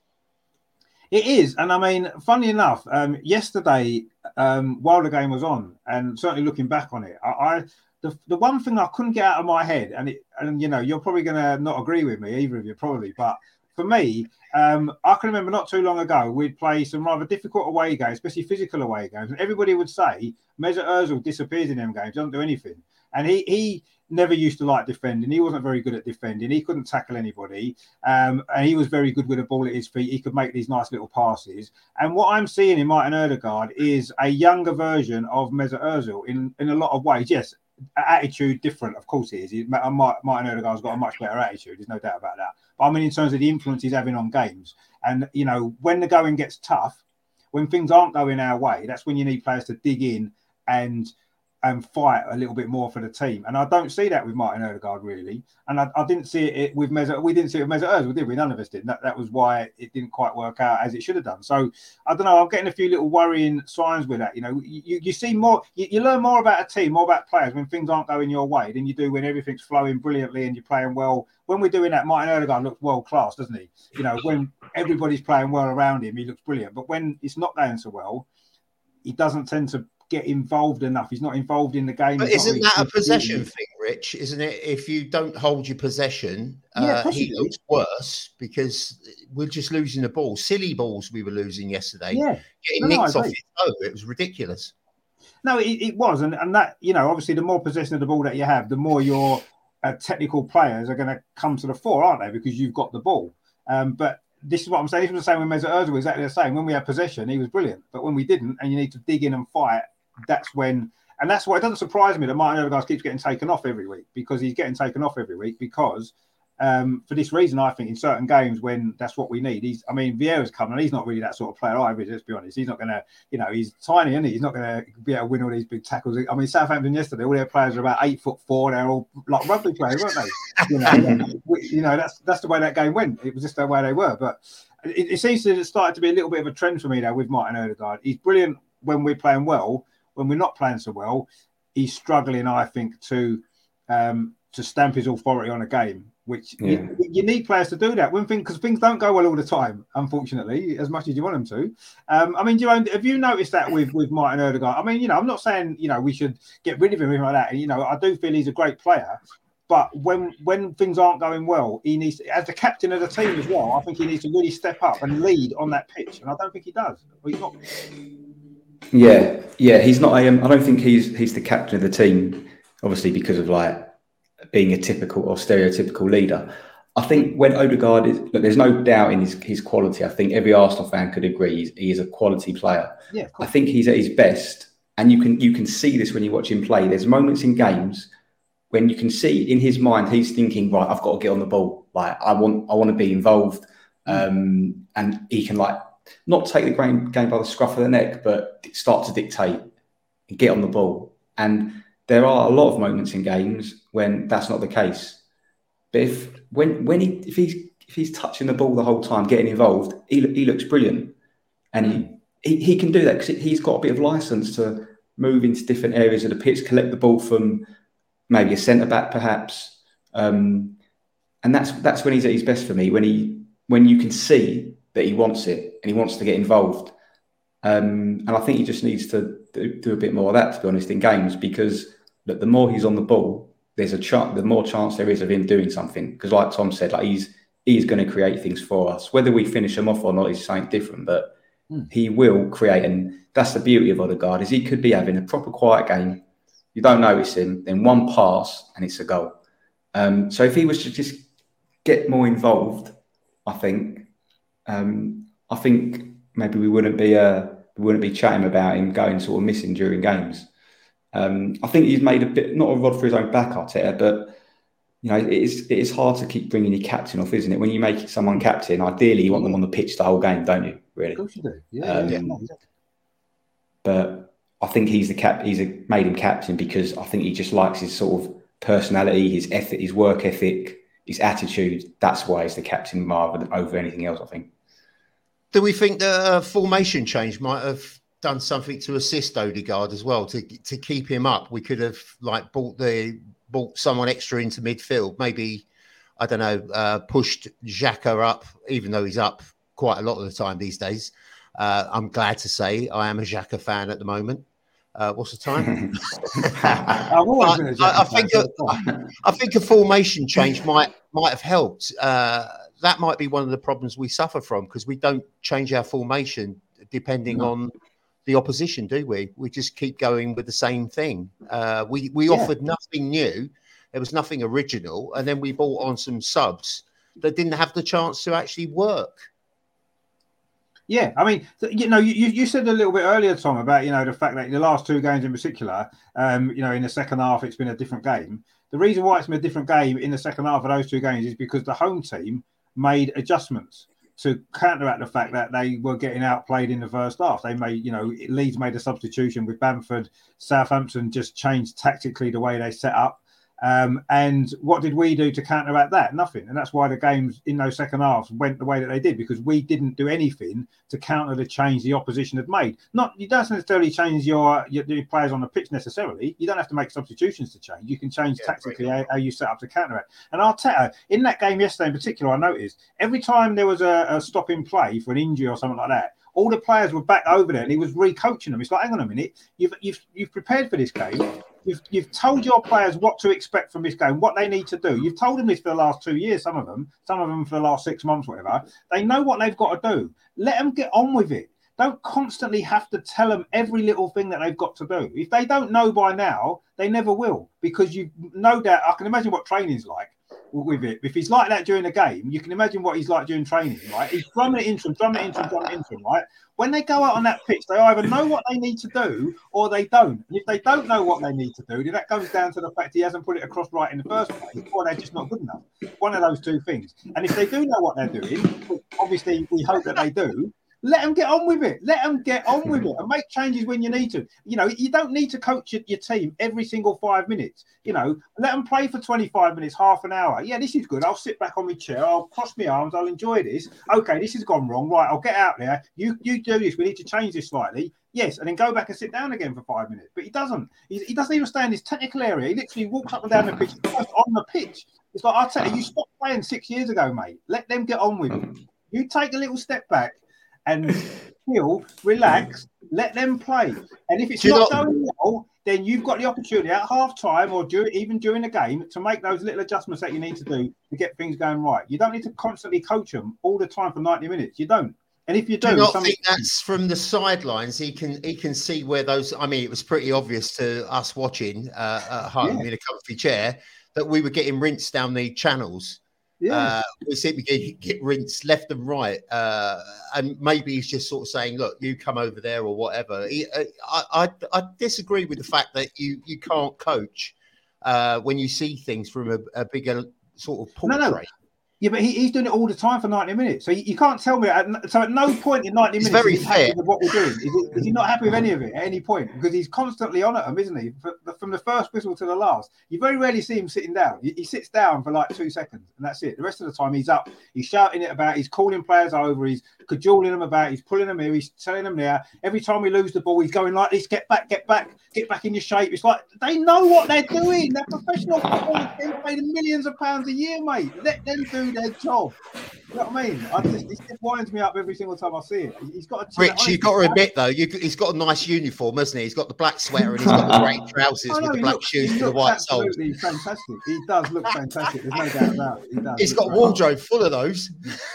It is, and I mean, funny enough, um, yesterday um, while the game was on, and certainly looking back on it, I, I the, the one thing I couldn't get out of my head, and it, and you know, you're probably going to not agree with me, either of you probably, but for me, um, I can remember not too long ago we'd play some rather difficult away games, especially physical away games, and everybody would say Mesut Ozil disappears in them games, doesn't do anything, and he he never used to like defending. He wasn't very good at defending. He couldn't tackle anybody, um, and he was very good with a ball at his feet. He could make these nice little passes. And what I'm seeing in Martin Odegaard is a younger version of Mesut Ozil in in a lot of ways. Yes, attitude different. Of course, it is. He, Martin Odegaard's got a much better attitude. There's no doubt about that. But I mean, in terms of the influence he's having on games, and you know, when the going gets tough, when things aren't going our way, that's when you need players to dig in and and fight a little bit more for the team. And I don't see that with Martin Odegaard really. And I, I didn't see it with Mesut. We didn't see it with Mesut Ozil, did we? None of us did. That, that was why it didn't quite work out as it should have done. So I don't know. I'm getting a few little worrying signs with that. You know, you, you see more, you, you learn more about a team, more about players when things aren't going your way than you do when everything's flowing brilliantly and you're playing well. When we're doing that, Martin Odegaard looks world class, doesn't he? You know, when everybody's playing well around him, he looks brilliant. But when it's not going so well, he doesn't tend to get involved enough. He's not involved in the game. But isn't that a possession thing, Rich? Isn't it? If you don't hold your possession, yeah, uh, he looks worse because we're just losing the ball. Silly balls we were losing yesterday. Yeah, getting no, nicked no, off his toe. It was ridiculous. No, it, it, was, and and that you know, obviously, the more possession of the ball that you have, the more your uh, technical players are going to come to the fore, aren't they? Because you've got the ball. Um, but this is what I'm saying. This was the same with Mesut Ozil. Exactly the same. When we had possession, he was brilliant. But when we didn't, and you need to dig in and fight that's when, and that's why it doesn't surprise me that Martin Odegaard keeps getting taken off every week because he's getting taken off every week because um, for this reason, I think in certain games when that's what we need. He's, I mean, Vieira's coming, he's not really that sort of player either. Let's be honest, he's not going to, you know, he's tiny, isn't he? He's not going to be able to win all these big tackles. I mean, Southampton yesterday, all their players are about eight foot four. They're all like rugby players, weren't they? You know, you know, that's that's the way that game went. It was just the way they were. But it, it seems to have started to be a little bit of a trend for me now with Martin Odegaard. He's brilliant when we're playing well, when we're not playing so well, he's struggling, I think, to um, to stamp his authority on a game. Which yeah. you, you, need players to do that when things because things don't go well all the time, unfortunately, as much as you want them to. Um, I mean, you have you noticed that with with Martin Odegaard? I mean, you know, I'm not saying you know we should get rid of him or anything like that. You know, I do feel he's a great player, but when when things aren't going well, he needs to, as the captain of the team as well. I think he needs to really step up and lead on that pitch, and I don't think he does. He's not. Yeah, yeah, he's not. I, um, I don't think he's he's the captain of the team, obviously because of like being a typical or stereotypical leader. I think when Odegaard is, look, there's no doubt in his, his quality. I think every Arsenal fan could agree he's, he is a quality player. Yeah, I think he's at his best, and you can you can see this when you watch him play. There's moments in games when you can see in his mind he's thinking, right, I've got to get on the ball. Like I want I want to be involved, mm. um, and he can like not take the game, game by the scruff of the neck, but start to dictate and get on the ball. And there are a lot of moments in games when that's not the case. But if when when he if he's if he's touching the ball the whole time, getting involved, he, he looks brilliant, and he, he, he can do that because he's got a bit of license to move into different areas of the pitch, collect the ball from maybe a centre back, perhaps, um, and that's that's when he's at his best for me. When he when you can see that he wants it and he wants to get involved. Um, and I think he just needs to do, do, a bit more of that, to be honest, in games because look, the more he's on the ball, there's a chance, the more chance there is of him doing something. Because, like Tom said, like he's he's going to create things for us. Whether we finish him off or not is something different, but mm. he will create, and that's the beauty of Odegaard is he could be having a proper quiet game, you don't notice him, then one pass and it's a goal. Um, so if he was to just get more involved, I think, um, I think maybe we wouldn't be uh, we wouldn't be chatting about him going sort of missing during games. Um, I think he's made a bit not a rod for his own back, Arteta, but you know it is it is hard to keep bringing your captain off, isn't it? When you make someone captain, ideally you want them on the pitch the whole game, don't you? Really? Of course you do. Yeah. Um, yeah. But I think he's the cap. He's a, made him captain because I think he just likes his sort of personality, his ethic, his work ethic, his attitude. That's why he's the captain rather than over anything else. I think. Do we think the formation change might have done something to assist Odegaard as well to to keep him up? We could have like bought the bought someone extra into midfield, maybe I don't know, uh, pushed Xhaka up, even though he's up quite a lot of the time these days. Uh, I'm glad to say I am a Xhaka fan at the moment. Uh, what's the time? I, I, I, think a, I think a formation change might might have helped. Uh, that might be one of the problems we suffer from because we don't change our formation depending no. on the opposition, do we? We just keep going with the same thing. Uh, we we yeah. offered nothing new. There was nothing original, and then we bought on some subs that didn't have the chance to actually work. Yeah, I mean, you know, you, you said a little bit earlier, Tom, about you know the fact that in the last two games in particular, um, you know, in the second half, it's been a different game. The reason why it's been a different game in the second half of those two games is because the home team made adjustments to counteract the fact that they were getting outplayed in the first half. They made, you know, Leeds made a substitution with Bamford. Southampton just changed tactically the way they set up. Um, and what did we do to counteract that? Nothing. And that's why the games in those second halves went the way that they did because we didn't do anything to counter the change the opposition had made. Not you don't necessarily change your, your, your players on the pitch necessarily. You don't have to make substitutions to change. You can change yeah, tactically how, how, you set up to counter it. And Arteta in that game yesterday in particular, I noticed every time there was a, a stop in play for an injury or something like that, all the players were back over there and he was re-coaching them. It's like, hang on a minute, you've you've you've prepared for this game. You've, you've told your players what to expect from this game, what they need to do. You've told them this for the last two years, some of them, some of them for the last six months, whatever. They know what they've got to do. Let them get on with it. Don't constantly have to tell them every little thing that they've got to do. If they don't know by now, they never will because you no doubt I can imagine what training's like with it. If he's like that during a game, you can imagine what he's like during training, right? He's drumming it into him, drumming it into him, drumming it into him, right? When they go out on that pitch, they either know what they need to do or they don't. And if they don't know what they need to do, then that comes down to the fact he hasn't put it across right in the first place, or they're just not good enough. One of those two things. And if they do know what they're doing, obviously we hope that they do, let them get on with it. Let them get on with it and make changes when you need to. You know, you don't need to coach your, your, team every single five minutes. You know, let them play for 25 minutes, half an hour. Yeah, this is good. I'll sit back on my chair. I'll cross my arms. I'll enjoy this. Okay, this has gone wrong. Right, I'll get out there. You you do this. We need to change this slightly. Yes, and then go back and sit down again for five minutes. But he doesn't. He, he doesn't even stay in his technical area. He literally walks up and down the pitch, on the pitch. It's like I tell you, you stopped playing six years ago, mate. Let them get on with it. You take a little step back and chill, relax, let them play. And if it's not, not going well, then you've got the opportunity at half time or do, even during the game to make those little adjustments that you need to do to get things going right. You don't need to constantly coach them all the time for 90 minutes. You don't. And if you do, do not think that's from the sidelines? He can he can see where those. I mean, it was pretty obvious to us watching uh, at home yeah. in a comfy chair that we were getting rinsed down the channels yeah. Uh, we seem to get, get rinsed left and right. Uh, and maybe he's just sort of saying, look, you come over there or whatever. He, uh, I, I, I, disagree with the fact that you, you can't coach uh, when you see things from a, a bigger sort of portrait. No, no. Yeah, but he, he's doing it all the time for 90 minutes. So you, you can't tell me. At, so at no point in 90 minutes very is he fair. with what we're doing. Is he, is he, not happy with any of it at any point? Because he's constantly on at them, isn't he? From the first whistle to the last. You very rarely see him sitting down. He, he, sits down for like two seconds and that's it. The rest of the time he's up. He's shouting it about. He's calling players over. He's cajoling them about. He's pulling them here. He's telling them there. Every time we lose the ball, he's going like this: "Get back, get back, get back in your shape." It's like they know what they're doing. They're professional footballers. They paid millions of pounds a year, mate. Let them do their job. You know what I mean? I just, it just winds me up every single time I see it. He's got a Rich, you've got to admit though, you, he's got a nice uniform, hasn't he? He's got the black sweater and he's got the grey trousers with the black looks, shoes and the white soles. Absolutely fantastic. He does look fantastic. There's no doubt about it. He does. He's got a wardrobe full of those.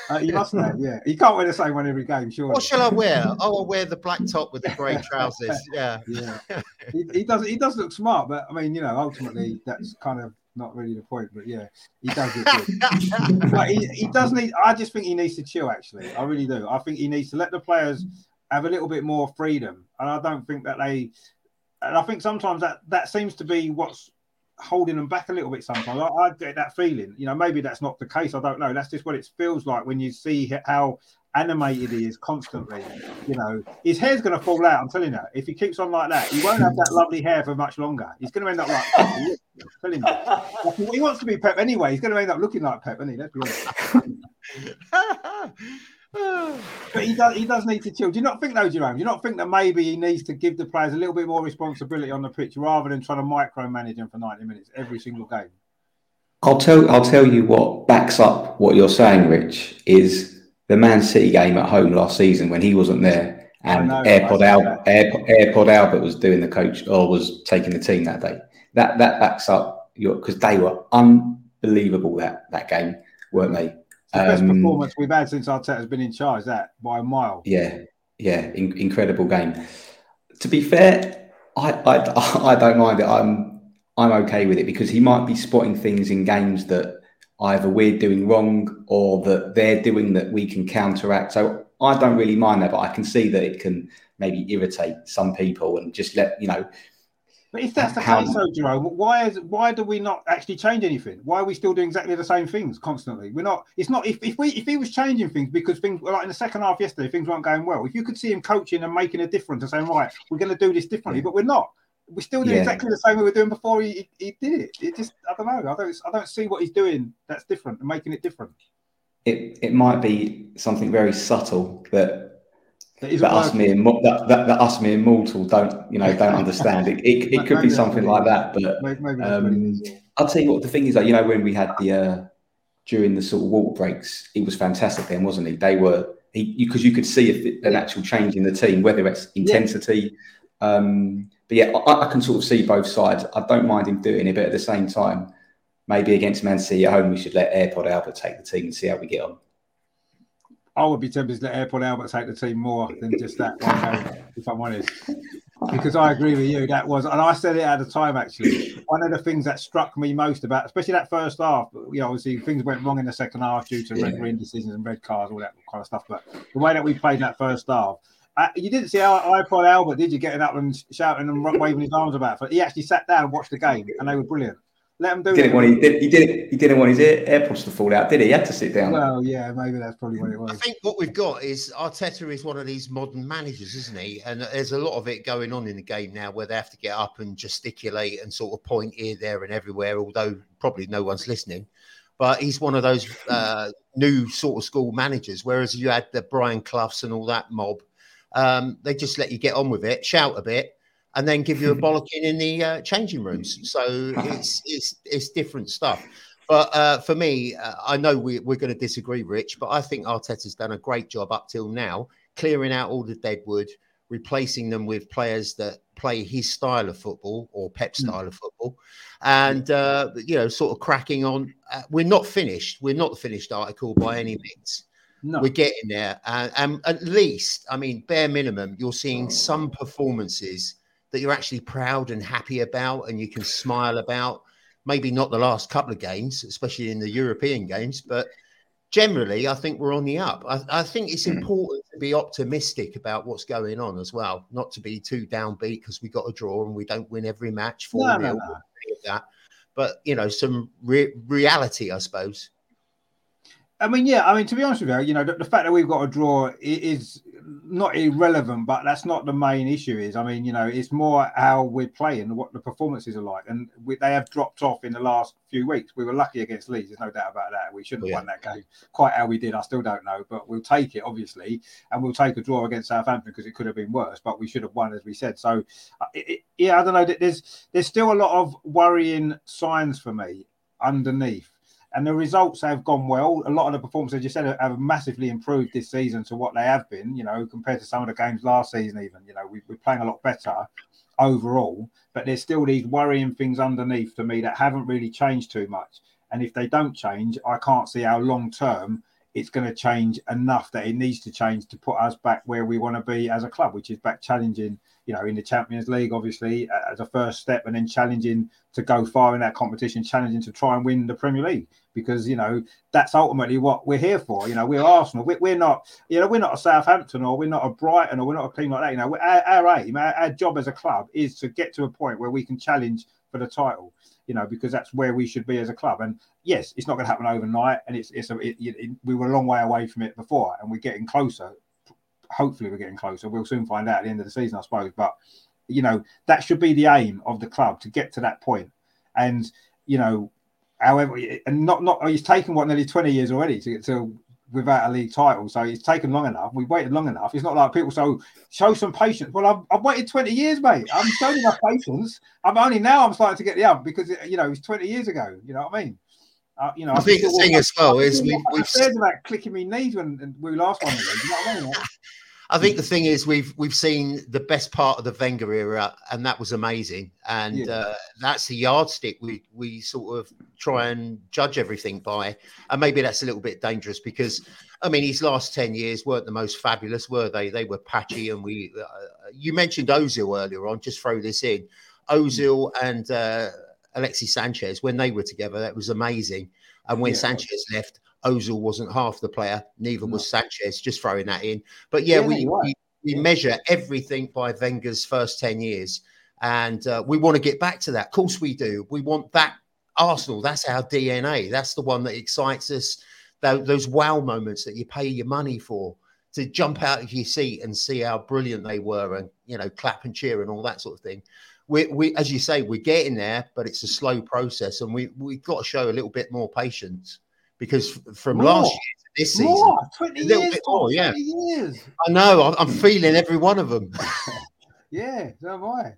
Uh, he must have, yeah. He can't wear the same one every game, sure. What shall I wear? Oh, I'll wear the black top with the grey trousers. Yeah. Yeah. he, he does. He does look smart, but I mean, you know, ultimately that's kind of not really the point, but yeah, he does look good. but he, he does need. I just think he needs to chill. Actually, I really do. I think he needs to let the players have a little bit more freedom, and I don't think that they. And I think sometimes that that seems to be what's holding them back a little bit. Sometimes I, I get that feeling. You know, maybe that's not the case. I don't know. That's just what it feels like when you see how animated he is constantly. You know, his hair's going to fall out. I'm telling you. If he keeps on like that, he won't have that lovely hair for much longer. He's going to end up like. telling you. he wants to be Pep anyway. He's going to end up looking like Pep, isn't he? Let's be honest. but he does. He does need to chill. Do you not think, though, Jerome? Do you not think that maybe he needs to give the players a little bit more responsibility on the pitch rather than trying to micromanage them for ninety minutes every single game? I'll tell. I'll tell you what backs up what you're saying, Rich. Is the Man City game at home last season when he wasn't there, and know, AirPod Albert, AirPod, AirPod Albert was doing the coach or was taking the team that day. That that backs up your because they were unbelievable that that game, weren't they? the best um, performance we've had since Arteta has been in charge. That by a mile. Yeah, yeah, in, incredible game. To be fair, I, I I don't mind it. I'm I'm okay with it because he might be spotting things in games that either we're doing wrong or that they're doing that we can counteract. So I don't really mind that, but I can see that it can maybe irritate some people and just let you know. But if that's the how, case, though, Jerome, why is why do we not actually change anything? Why are we still doing exactly the same things constantly? We're not. It's not. If, if we if he was changing things because things like in the second half yesterday, things weren't going well. If you could see him coaching and making a difference and saying, right, we're going to do this differently, but we're not we're still doing yeah. exactly the same we were doing before he, he, did it. It just I don't know. I don't I don't see what he's doing that's different and making it different. It it might be something very subtle that that, that us mere that, that, that, us mere mortal don't you know don't understand. It it, it could be something like that, but maybe, um, I'll tell you what the thing is. Like you know when we had the uh, during the sort of walk breaks, he was fantastic then, wasn't he? They were because you, you, could see if an actual change in the team, whether it's intensity. Yeah. Um, but yeah, I, I, can sort of see both sides. I don't mind him doing it, but at the same time, maybe against Man City at home, we should let AirPod Albert take the team and see how we get on. I would be tempted to let AirPod Albert take the team more than just that one game, if I'm honest. Because I agree with you. That was, and I said it at the time actually. One of the things that struck me most about, especially that first half, you know, obviously things went wrong in the second half due to yeah. referee decisions and red cards, all that kind of stuff. But the way that we played in that first half, uh, you didn't see how I AirPod Albert, did you? Getting up and shouting and waving his arms about. But he actually sat down and watched the game, and they were brilliant. Let him do didn't it. Want, he, did, he, didn't, he didn't want his AirPods to fall out, did he? He had to sit down. Well, yeah, maybe that's probably what it was. I think what we've got is Arteta is one of these modern managers, isn't he? And there's a lot of it going on in the game now where they have to get up and gesticulate and sort of point here, there, and everywhere, although probably no one's listening but he's one of those uh, new sort of school managers. Whereas you had the Brian Cloughs and all that mob um, they just let you get on with it, shout a bit, and then give you a bollocking in the uh, changing rooms. So it's it's it's different stuff. But uh, for me, uh, I know we, are going to disagree, Rich, but I think Arteta's done a great job up till now, clearing out all the deadwood, replacing them with players that play his style of football or Pep hmm. style mm. of football, and uh, you know, sort of cracking on. Uh, we're not finished. We're not the finished article by any means. No. We're getting there. And, and at least, I mean, bare minimum, you're seeing some performances that you're actually proud and happy about and you can smile about. Maybe not the last couple of games, especially in the European games, but generally, I think we're on the up. I, I think it's hmm. important to be optimistic about what's going on as well, not to be too downbeat because we got a draw and we don't win every match for no, no, no. that. But you know, some re- reality, I suppose. I mean, yeah. I mean, to be honest with you, you know, the, the, fact that we've got a draw is not irrelevant, but that's not the main issue. Is I mean, you know, it's more how we're playing, what the performances are like, and we, they have dropped off in the last few weeks. We were lucky against Leeds. There's no doubt about that. We shouldn't have won that game. Quite how we did, I still don't know, but we'll take it obviously, and we'll take a draw against Southampton because it could have been worse, but we should have won as we said. So, uh, it, it, yeah, I don't know. There's there's still a lot of worrying signs for me underneath and the results have gone well. A lot of the performances, as you said, have massively improved this season to what they have been. You know, compared to some of the games last season, even you know, we, we're playing a lot better overall. But there's still these worrying things underneath to me that haven't really changed too much. And if they don't change, I can't see how long term it's going to change enough that it needs to change to put us back where we want to be as a club, which is back challenging, you know, in the Champions League, obviously, as a first step, and then challenging to go far in that competition, challenging to try and win the Premier League, because you know that's ultimately what we're here for. You know, we're Arsenal. We're, not, you know, we're not a Southampton or we're not a Brighton or we're not a team like that. You know, our, our aim, our, our job as a club is to get to a point where we can challenge for the title you know, because that's where we should be as a club. And yes, it's not going to happen overnight, and it's it's a, it, it, we were a long way away from it before, and we're getting closer. Hopefully, we're getting closer. We'll soon find out at the end of the season, I suppose. But you know, that should be the aim of the club to get to that point. And you know, however, and not not he's taken what nearly twenty years already to get to without a league title. So it's taken long enough. We've waited long enough. It's not like people so show some patience. Well, I've, I've waited 20 years, mate. I'm showing enough patience. I'm only now I'm starting to get the up because you know it's 20 years ago. You know what I mean? Uh, you know, I, I think the thing as well is we, we've said about clicking me knees when we last won the league. You know what I mean? I think the thing is we've we've seen the best part of the Wenger era, and that was amazing. And yeah. uh, that's the yardstick we we sort of try and judge everything by. And maybe that's a little bit dangerous because, I mean, his last ten years weren't the most fabulous, were they? They were patchy. And we, uh, you mentioned Ozil earlier on. Just throw this in: Ozil and uh, Alexis Sanchez when they were together, that was amazing. And when yeah. Sanchez left, Ozil wasn't half the player, neither no. was Sanchez. Just throwing that in. But yeah, yeah we, we, we measure everything by Wenger's first ten years, and uh, we want to get back to that. Of course, we do. We want that Arsenal. That's our DNA. That's the one that excites us. Those wow moments that you pay your money for to jump out of your seat and see how brilliant they were, and you know, clap and cheer and all that sort of thing. We, we, as you say, we're getting there, but it's a slow process, and we we've got to show a little bit more patience because from more. last year to this season, more, 20 years, more, yeah. Years. I know, I'm feeling every one of them. yeah, so am I.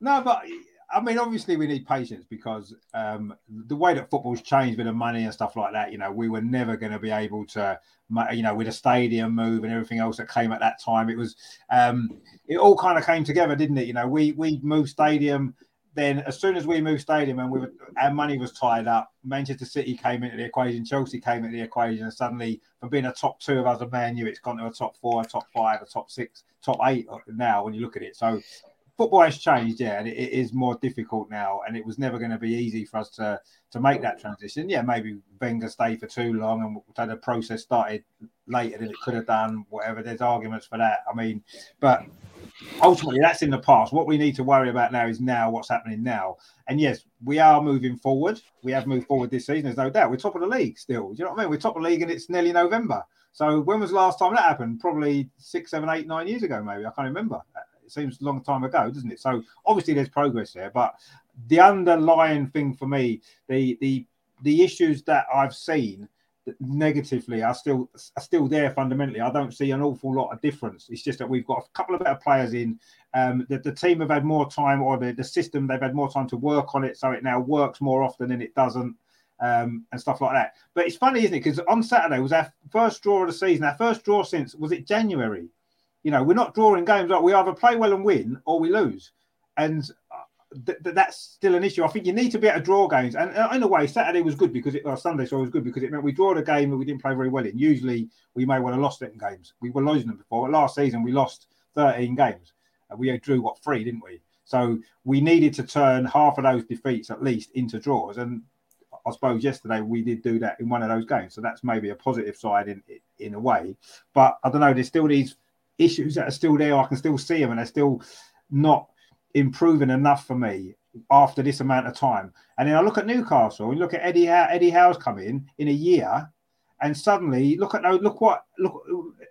No, but I mean, obviously, we need patience because um, the way that football's changed with the money and stuff like that, you know, we were never going to be able to, you know, with a stadium move and everything else that came at that time. It was, um, it all kind of came together, didn't it? You know, we we moved stadium then as soon as we moved stadium and we were, our money was tied up, Manchester City came into the equation, Chelsea came into the equation, and suddenly from being a top two of us a Man U, it's gone to a top four, a top five, a top six, top eight now when you look at it. So football has changed, yeah, and it, it is more difficult now, and it was never going to be easy for us to to make that transition. Yeah, maybe Wenger stayed for too long, and so the process started later than it could have done. Whatever, there's arguments for that. I mean, but ultimately that's in the past. What we need to worry about now is now what's happening now. And yes, we are moving forward. We have moved forward this season, there's no doubt. We're top of the league still. Do you know what I mean? We're top of the league and it's nearly November. So when was the last time that happened? Probably six, seven, eight, nine years ago, maybe. I can't remember. It seems a long time ago, doesn't it? So obviously there's progress there, but the underlying thing for me, the the the issues that I've seen negatively are still are still there fundamentally. I don't see an awful lot of difference. It's just that we've got a couple of better players in. Um, that the team have had more time, or the, the system they've had more time to work on it, so it now works more often than it doesn't, um, and stuff like that. But it's funny, isn't it? Because on Saturday was our first draw of the season. Our first draw since was it January? You know, we're not drawing games. We either play well and win, or we lose. And th- th- that's still an issue. I think you need to be able to draw games, and uh, in a way, Saturday was good because it, or Sunday so it was good because it meant we drawed a game that we didn't play very well in. Usually, we may well have lost it in games. We were losing them before. But last season, we lost 13 games. and we drew what three, didn't we? So we needed to turn half of those defeats at least into draws, and I suppose yesterday we did do that in one of those games. So that's maybe a positive side in in a way. But I don't know. There's still these issues that are still there. I can still see them, and they're still not improving enough for me after this amount of time. And then I look at Newcastle and look at Eddie Eddie Howe's come in in a year, and suddenly look at look what look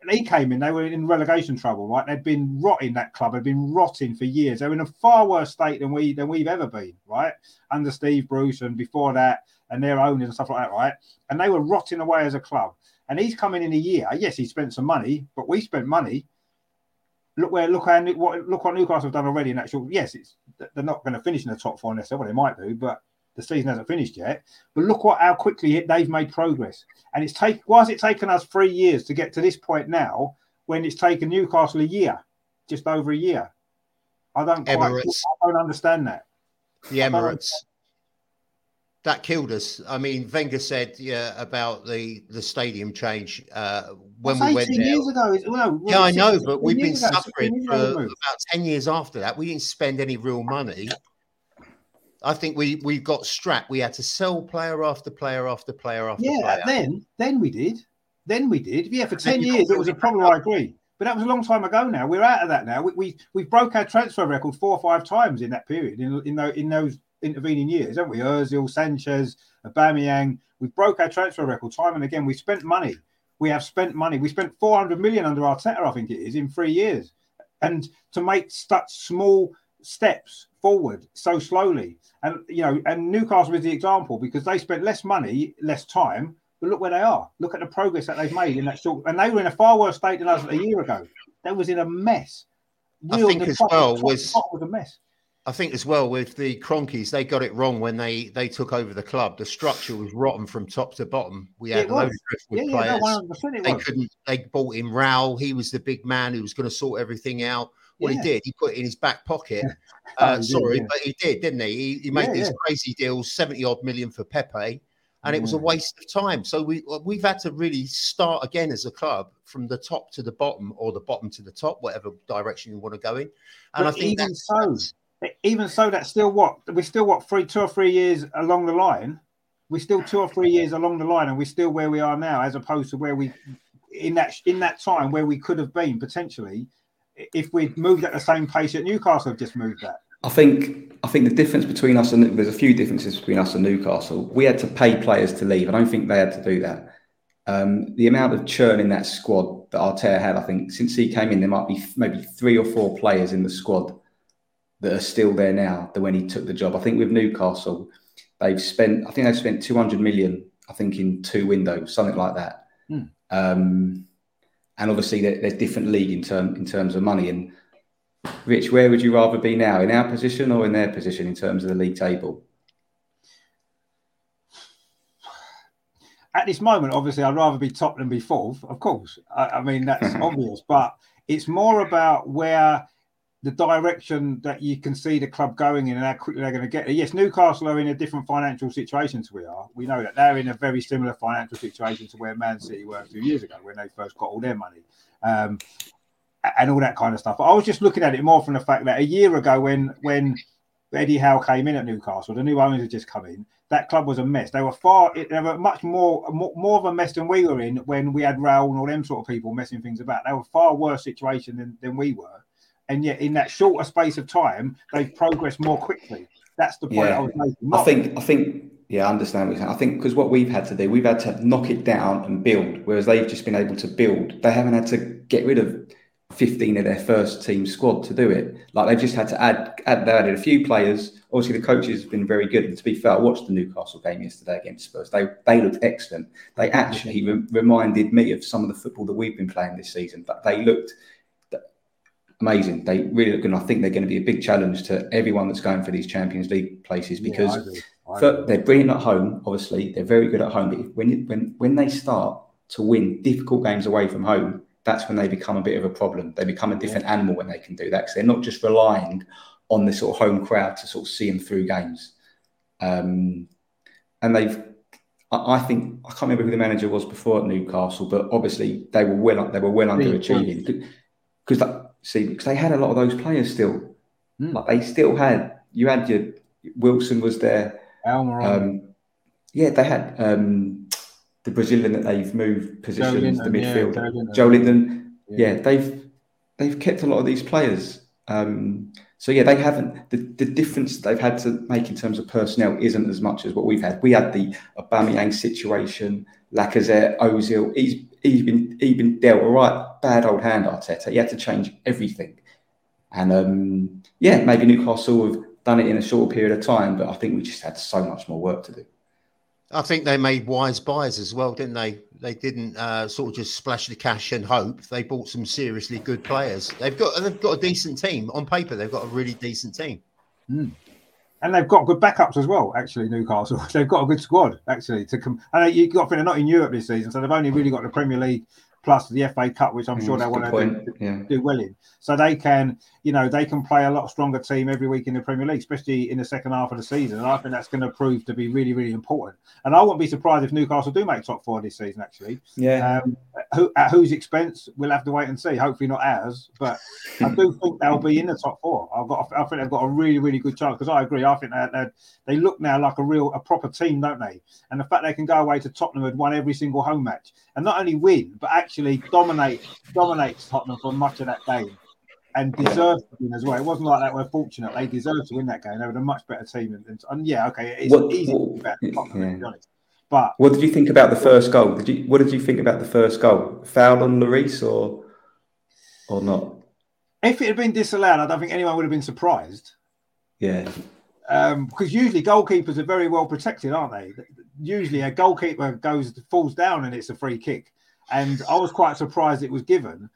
he came in. They were in relegation trouble, right? They'd been rotting that club. They'd been rotting for years. They're in a far worse state than we than we've ever been, right? Under Steve Bruce and before that, and their owners and stuff like that, right? And they were rotting away as a club. And he's coming in a year. Yes, he spent some money, but we spent money look where look how what look what Newcastle have done already in actual. Yes, it's they're not going to finish in the top four necessarily. Well, they might do, but the season hasn't finished yet. But look what how quickly they've made progress. And it's take why has it taken us three years to get to this point now when it's taken Newcastle a year, just over a year? I don't quite, I don't understand that. The Emirates that killed us. I mean, Wenger said yeah about the the stadium change uh, when That's we went there. Years ago. Well, yeah, I know, but we've been ago, suffering for about ten years after that. We didn't spend any real money. I think we we got strapped. We had to sell player after player after player after yeah, player. then then we did. Then we did. Yeah, for ten years it was a problem. I agree. But that was a long time ago now. We're out of that now. We we, we broke our transfer record four or five times in that period in in, in those intervening years, haven't we? Özil, Sanchez, Aubameyang. We broke our transfer record time and again. We spent money. We have spent money. We spent 400 million under Arteta, I think it is, in three years. And to make such small steps forward so slowly. And you know, and Newcastle is the example because they spent less money, less time, but look where they are. Look at the progress that they've made in that short. And they were in a far worse state than us a year ago. They was in a mess. Real, I think as well top, was, top was a mess. I think as well with the Kroenkes, they got it wrong when they they took over the club. The structure was rotten from top to bottom. We had loads of driftwood yeah, players. Yeah, no, they couldn't. They bought in Raul. He was the big man who was going to sort everything out. What yeah. he did, he put it in his back pocket. Uh, sorry, did, but he did, didn't he? He, he made these crazy deals, seventy odd million for Pepe, and it was a waste of time. So we we've had to really start again as a club from the top to the bottom, or the bottom to the top, whatever direction you want to go in. And but I think even so, even so, that's still what we're still what three, two or three years along the line. We're still two or three years along the line, and we're still where we are now, as opposed to where we in that in that time where we could have been potentially if we'd moved at the same pace that Newcastle have just moved at. I think I think the difference between us and there's a few differences between us and Newcastle. We had to pay players to leave. I don't think they had to do that. Um, the amount of churn in that squad that Arteta had, I think, since he came in, there might be maybe three or four players in the squad that are still there now than when he took the job. I think with Newcastle, they've spent, I think they've spent 200 million, I think, in two windows, something like that. Hmm. Um, and obviously, they're, they're, different league in, term, in terms of money. And Rich, where would you rather be now, in our position or in their position in terms of the league table? At this moment, obviously, I'd rather be top than be fourth, of course. I, I mean, that's obvious, but it's more about where the direction that you can see the club going in and how quickly they're going to get there. Yes, Newcastle are in a different financial situation to we are. We know that they're in a very similar financial situation to where Man City were a few years ago when they first got all their money. Um, and all that kind of stuff. But I was just looking at it more from the fact that a year ago, when when Eddie Howe came in at Newcastle, the new owners had just come in. That club was a mess. They were far, they were much more, more, of a mess than we were in when we had Raul and all them sort of people messing things about. They were far worse situation than, than we were and yet in that shorter space of time, they've progressed more quickly. That's the point yeah. I was making. Not I think, I think, yeah, I understand what you're saying. I think because what we've had to do, we've had to knock it down and build, whereas they've just been able to build. They haven't had to get rid of 15 of their first team squad to do it. Like they've just had to add, add they added a few players. Obviously, the coaches have been very good. And to be fair, I watched the Newcastle game yesterday against Spurs. They they looked excellent. They actually re- reminded me of some of the football that we've been playing this season. But they looked amazing. They really look good. And I think they're going to be a big challenge to everyone that's going for these Champions League places because yeah, I I they're brilliant at home. Obviously, they're very good at home. But when when when they start to win difficult games away from home, that's when they become a bit of a problem. They become a different yeah. animal when they can do that because they're not just relying on the sort of home crowd to sort of see them through games. Um, and they've I think I can't remember who the manager was before at Newcastle, but obviously they were well they were well underachieving because see because they had a lot of those players still. Mm. Like they still had you had your Wilson was there. Um, yeah, they had um, the Brazilian that they've moved positions, the midfield. Yeah, Joelinton. Yeah. yeah. they've they've kept a lot of these players. Um, so yeah, they haven't. The, the difference they've had to make in terms of personnel isn't as much as what we've had. We had the Aubameyang situation, Lacazette, Ozil. He's he's been he's been dealt a right bad old hand, Arteta. He had to change everything, and um, yeah, maybe Newcastle have done it in a short period of time, but I think we just had so much more work to do. I think they made wise buys as well, didn't they? They didn't uh, sort of just splash the cash and hope. They bought some seriously good players. They've got they've got a decent team on paper. They've got a really decent team. Mm. And they've got good backups as well. Actually, Newcastle they've got a good squad actually to come. And you've got to think they're not in Europe this season, so they've only really got the Premier League plus the FA Cup, which I'm mm, sure they want to do, yeah. do, well in. So they can, you know, they can play a lot stronger team every week in the Premier League, especially in the second half of the season. And I think that's going to prove to be really, really important. And I wouldn't be surprised if Newcastle do make top four this season. Actually, yeah. Um, who, at whose expense? We'll have to wait and see. Hopefully not ours, but I do think they'll be in the top four. I've got, I think they've got a really, really good chance because I agree. I think that they look now like a real, a proper team, don't they? And the fact they can go away to Tottenham and won every single home match and not only win but actually dominate dominates Tottenham for much of that game and deserved to win as well. It wasn't like that. We're fortunate; they deserved to win that game. They were a much better team, and, and, yeah, okay, it's what, easy what, to Tottenham, yeah. to be honest. But what did you think about the first goal? Did you what did you think about the first goal? Foul on Lloris or or not? If it had been disallowed, I don't think anyone would have been surprised. Yeah. Um, because usually goalkeepers are very well protected, aren't they? Usually a goalkeeper goes falls down and it's a free kick and I was quite surprised it was given.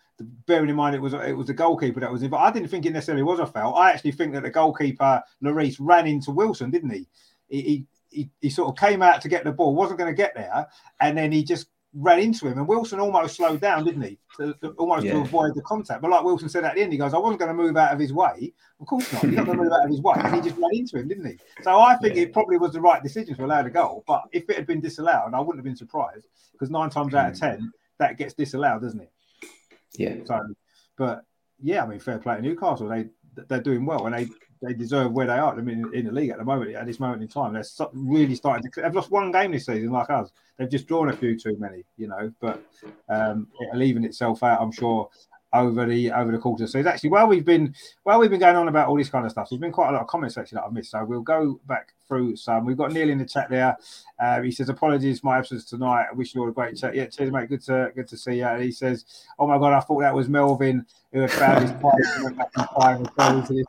Bearing in mind it was it was the goalkeeper that was in, but I didn't think it necessarily was a foul. I actually think that the goalkeeper Lloris ran into Wilson, didn't he? He, he, he sort of came out to get the ball, wasn't going to get there, and then he just ran into him. And Wilson almost slowed down, didn't he? To, to, almost yeah. to avoid the contact. But like Wilson said at the end, he goes, I wasn't going to move out of his way. Of course not. He's not going to move out of his way. And he just ran into him, didn't he? So I think yeah. it probably was the right decision to allow the goal. But if it had been disallowed, I wouldn't have been surprised because nine times out of hmm. 10, that gets disallowed, doesn't it? Yeah. So, but yeah, I mean, fair play to Newcastle. They they're doing well, and they they deserve where they are. I mean, in the league at the moment, at this moment in time, they're really starting to. They've lost one game this season, like us. They've just drawn a few too many, you know. But um, it'll even itself out, I'm sure, over the over the of the season. Actually, while we've been while we've been going on about all this kind of stuff, there's been quite a lot of comments actually that I've missed. So we'll go back through some. We've got Neil in the chat there. Uh, he says, "Apologies, my absence tonight. I wish you all a great chat. Yeah, cheers, mate. Good to good to see you." And he says, "Oh my god, I thought that was Melvin who had found his pipe and went back in time and fell into this."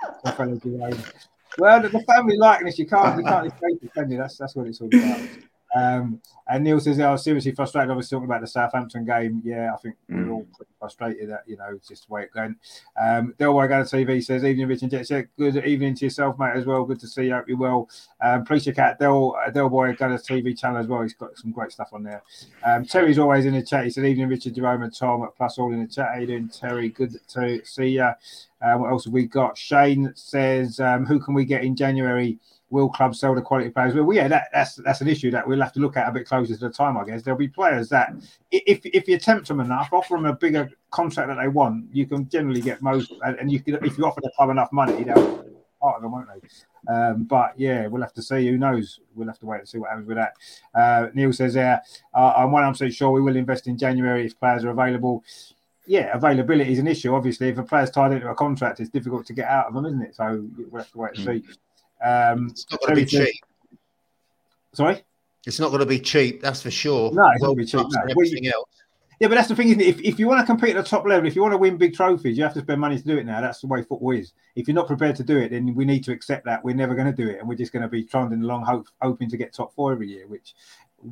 Well, the family likeness, you can't you can't escape it, can you? That's that's what it's all about. Um, and Neil says, "I was seriously frustrated. Obviously, talking about the Southampton game. Yeah, I think mm. we're all pretty frustrated that you know it's just the way it went." Um, Delboy Gunner TV says, "Evening, Rich and Jet. Good evening to yourself, mate, as well. Good to see you. Hope you're well. Um, please check out Del uh, Delboy Gunner's TV channel as well. He's got some great stuff on there. Um, Terry's always in the chat. He said, "Evening, Richard, Jerome, and Tom. Plus, all in the chat. How you doing, Terry? Good to see you. Um, what else have we got? Shane says, um, "Who can we get in January?" Will clubs sell the quality players? Well, yeah, that, that's that's an issue that we'll have to look at a bit closer to the time, I guess. There'll be players that, if if you tempt them enough, offer them a bigger contract that they want, you can generally get most, and you can if you offer the club enough money, they'll part of them, won't they? Um, but yeah, we'll have to see. Who knows? We'll have to wait and see what happens with that. Uh, Neil says there, uh, I'm 100% sure we will invest in January if players are available. Yeah, availability is an issue. Obviously, if a player's tied into a contract, it's difficult to get out of them, isn't it? So we'll have to wait and see. Um, it's not going to be cheap. Sorry, it's not going to be cheap. That's for sure. No, it's well, not be cheap. No. Everything else. Yeah, but that's the thing, isn't it? If, if you want to compete at the top level, if you want to win big trophies, you have to spend money to do it now. That's the way football is. If you're not prepared to do it, then we need to accept that we're never going to do it, and we're just going to be trundling along, hope, hoping to get top four every year. Which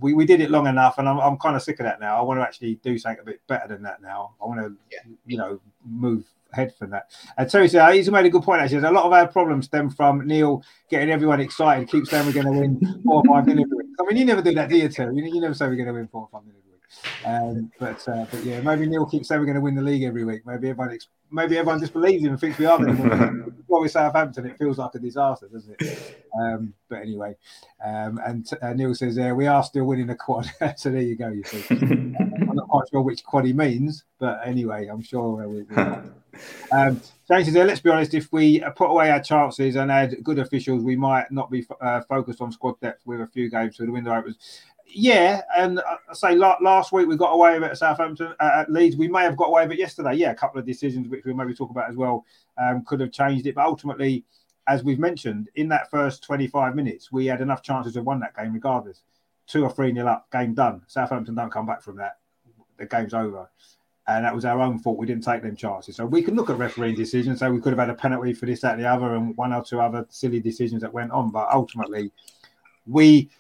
we, we did it long enough, and I'm, I'm kind of sick of that now. I want to actually do something a bit better than that now. I want to, yeah. you know, move head for that. And Terry said he's made a good point. Actually, There's a lot of our problems stem from Neil getting everyone excited, keep saying we're going to win four or five nil I mean, you never do that, do you, Terry? You, you never say we're going to win four or five nil um, but uh, but yeah, maybe Neil keeps saying we're going to win the league every week. Maybe everyone ex- maybe everyone just believes him and thinks we are going to win. While we Southampton, it feels like a disaster, doesn't it? Um, but anyway, um, and uh, Neil says there we are still winning the quad. so there you go. You see, I'm not quite sure which quad he means, but anyway, I'm sure we. we um, says, let's be honest, if we put away our chances and add good officials, we might not be uh, focused on squad depth with a few games to the window opens yeah, and I say last week we got away with it at Southampton uh, at Leeds. We may have got away with it yesterday. Yeah, a couple of decisions which we'll maybe talk about as well um, could have changed it. But ultimately, as we've mentioned, in that first 25 minutes, we had enough chances to win that game regardless. Two or three nil up, game done. Southampton don't come back from that. The game's over. And that was our own fault. We didn't take them chances. So we can look at refereeing decisions. So we could have had a penalty for this, that, and the other, and one or two other silly decisions that went on. But ultimately, we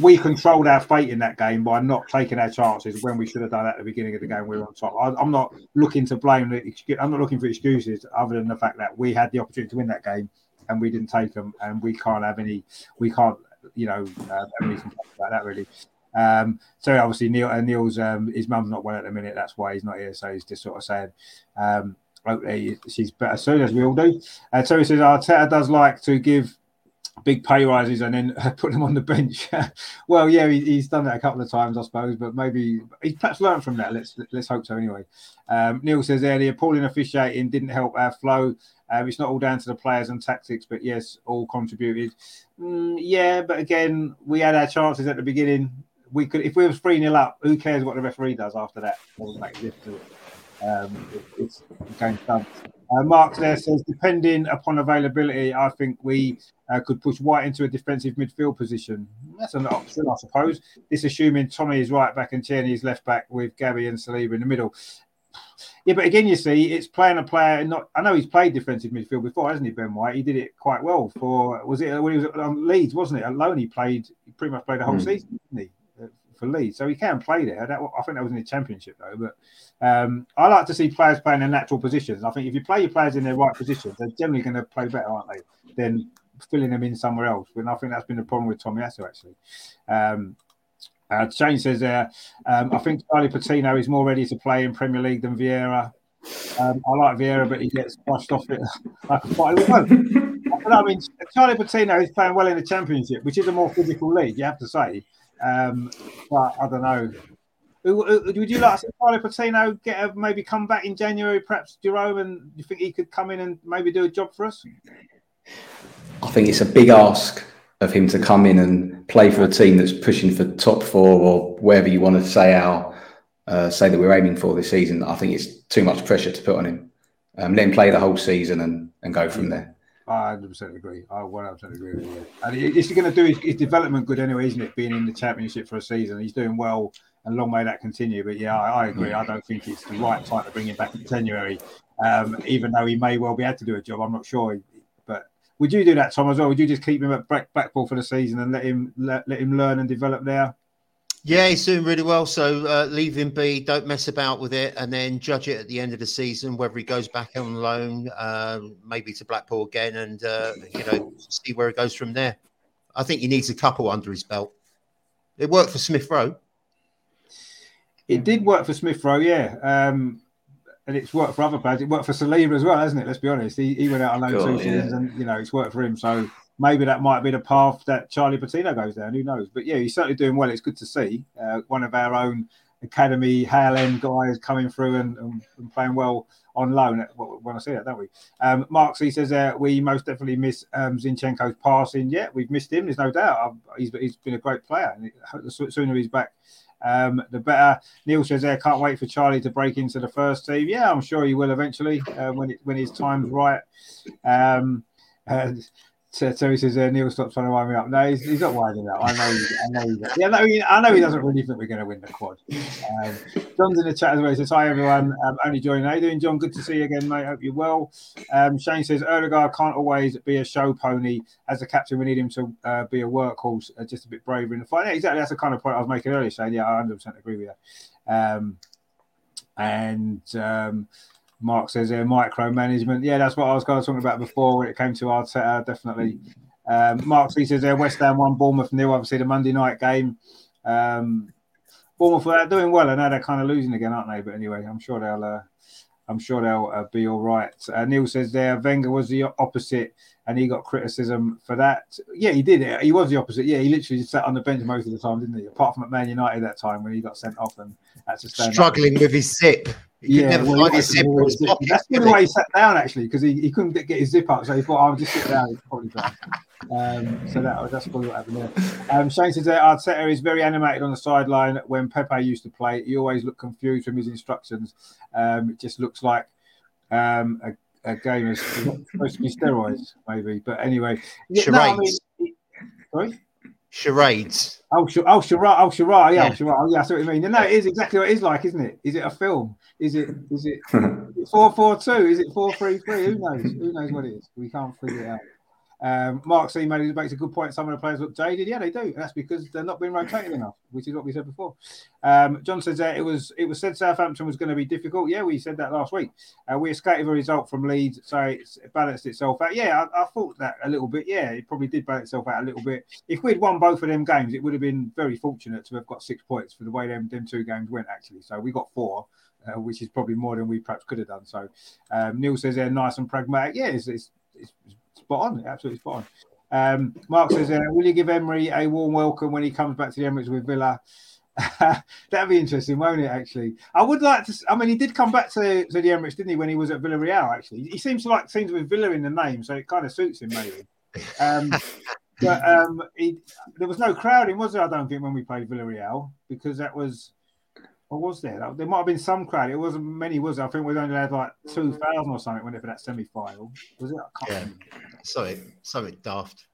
we controlled our fate in that game by not taking our chances when we should have done that at the beginning of the game. We were on top. I, am not looking to blame. I'm not looking for excuses other than the fact that we had the opportunity to win that game and we didn't take them, and we can't have any. We can't, you know, uh, any about that really. Um, so obviously Neil uh, Neil's um, his mum's not well at the minute. That's why he's not here. So he's just sort of saying, um, hopefully she's better soon, as we all do. Uh, he says Arteta does like to give big pay rises and then put them on the bench. well, yeah, he, he's done that a couple of times, I suppose, but maybe he's perhaps learned from that. Let's let's hope so. Anyway, um, Neil says the appalling officiating didn't help our flow. Um, it's not all down to the players and tactics, but yes, all contributed. Mm, yeah, but again, we had our chances at the beginning. We could, if we were three 0 up, who cares what the referee does after that? Doesn't make a. Um, it, it's going done. Uh, Mark there says, depending upon availability, I think we uh, could push White into a defensive midfield position. That's an option, I suppose. This assuming Tommy is right back and Tierney is left back with Gabby and Saliba in the middle. Yeah, but again, you see, it's playing a player. Not, I know he's played defensive midfield before, hasn't he, Ben White? He did it quite well for. Was it when he was on Leeds, wasn't it? Alone, he played. He pretty much played the whole mm. season, didn't he? For Leeds, so he can play there. That, I think that was in the Championship though. But um, I like to see players playing in natural positions. I think if you play your players in their right positions, they're generally going to play better, aren't they? Than filling them in somewhere else. And I think that's been the problem with Tomiyasu actually. Um, uh, Shane says uh, um, I think Charlie Patino is more ready to play in Premier League than Vieira. Um, I like Vieira, but he gets brushed off it like a fight. I mean, Charlie Patino is playing well in the Championship, which is a more physical league, you have to say. Um, but I don't know. Would you like to see Carlo Patino get a, maybe come back in January, perhaps Jerome, and you think he could come in and maybe do a job for us? I think it's a big ask of him to come in and play for a team that's pushing for top four or wherever you want to say our uh, say that we're aiming for this season. I think it's too much pressure to put on him. Um, let him play the whole season and, and go from there. I 100% agree. I 100% agree with you. And he's going to do his, his, development good anyway, isn't it? Being in the championship for a season, he's doing well, and long may that continue. But yeah, I, I agree. I don't think it's the right time to bring him back in January, um, even though he may well be able to do a job. I'm not sure. But would you do that, Tom, as well? Would you just keep him at Blackpool for the season and let him let, let him learn and develop there? Yeah, he's doing really well. So uh, leave him be. Don't mess about with it, and then judge it at the end of the season whether he goes back on loan, uh, maybe to Blackpool again, and uh, you know see where it goes from there. I think he needs a couple under his belt. It worked for Smith Rowe. It did work for Smith Rowe, yeah. Um, and it's worked for other players. It worked for Saliba as well, hasn't it? Let's be honest. He, he went out on loan two yeah. seasons, and you know it's worked for him. So maybe that might be the path that Charlie Patino goes down. Who knows? But yeah, he's certainly doing well. It's good to see uh, one of our own academy Hale End guys coming through and, and, and, playing well on loan. When I see that, don't we? Um, Mark C says uh, we most definitely miss um, Zinchenko's passing. Yeah, we've missed him. There's no doubt. He's, he's been a great player, the sooner he's back. Um, the better. Neil says there, can't wait for Charlie to break into the first team. Yeah, I'm sure he will eventually uh, when it, when his time's right. Um, uh, so he says, uh, Neil, stop trying to wind me up. No, he's, he's not winding up. I know. He, I know. He, yeah, no, I know he doesn't really think we're going to win the quad. Um, John's in the chat as well. He says, "Hi everyone, um, only joining. How you doing, John? Good to see you again, mate. Hope you're well." Um, Shane says, "Odegaard can't always be a show pony. As a captain, we need him to uh, be a workhorse, uh, just a bit braver in the fight." Yeah, exactly. That's the kind of point I was making earlier, Shane. Yeah, I 100 percent agree with you. Um, and um, Mark says there, micromanagement. Yeah, that's what I was kind of talking about before when it came to Arteta, definitely. Um, Mark C says there, West Ham won Bournemouth nil. Obviously, the Monday night game. Um, Bournemouth are doing well, and now they're kind of losing again, aren't they? But anyway, I'm sure they'll. Uh, I'm sure they'll uh, be all right. Uh, Neil says there, Wenger was the opposite, and he got criticism for that. Yeah, he did. He was the opposite. Yeah, he literally sat on the bench most of the time, didn't he? Apart from at Man United that time when he got sent off and to stand struggling with his zip. He yeah, never well, find his zip. That's the why he sat down actually because he, he couldn't get, get his zip up, so he thought, "I'll just sit down." He's probably done. Um, so that, that's probably what happened there. Um, Shane says that Arteta is very animated on the sideline when Pepe used to play. He always looked confused from his instructions. Um, it just looks like um, a, a, game is supposed to be steroids, maybe. But anyway, charades. No, I mean, sorry charades. Oh, sh- oh, charade, oh, charade, yeah, yeah. charade. Oh, yeah, that's what you mean. No, it is exactly what it is like, isn't it? Is it a film? Is it? Is it four four two? Is it four three three? Who knows? Who knows what it is? We can't figure it out. Um, Mark C made, makes a good point. Some of the players look jaded. Yeah, they do. That's because they're not being rotated enough, which is what we said before. Um, John says that it was it was said Southampton was going to be difficult. Yeah, we said that last week. Uh, we escaped a result from Leeds, so it's it balanced itself out. Yeah, I, I, thought that a little bit. Yeah, it probably did balance itself out a little bit. If we'd won both of them games, it would have been very fortunate to have got six points for the way them, them two games went, actually. So we got four. Uh, which is probably more than we perhaps could have done. So um, Neil says they're nice and pragmatic. Yeah, it's, it's, it's spot on, absolutely spot on. Um, Mark says, uh, "Will you give Emery a warm welcome when he comes back to the Emirates with Villa?" That'd be interesting, won't it? Actually, I would like to. I mean, he did come back to, to the Emirates, didn't he? When he was at Villarreal, actually, he seems to like seems with Villa in the name, so it kind of suits him, maybe. Um, but um, he, there was no crowding, was there? I don't think when we played Villarreal because that was what was there? There might have been some crowd. It wasn't many, was there? I think we only had like two thousand or something when it for that semi final. Was it? yeah. Remember. Sorry, something daft.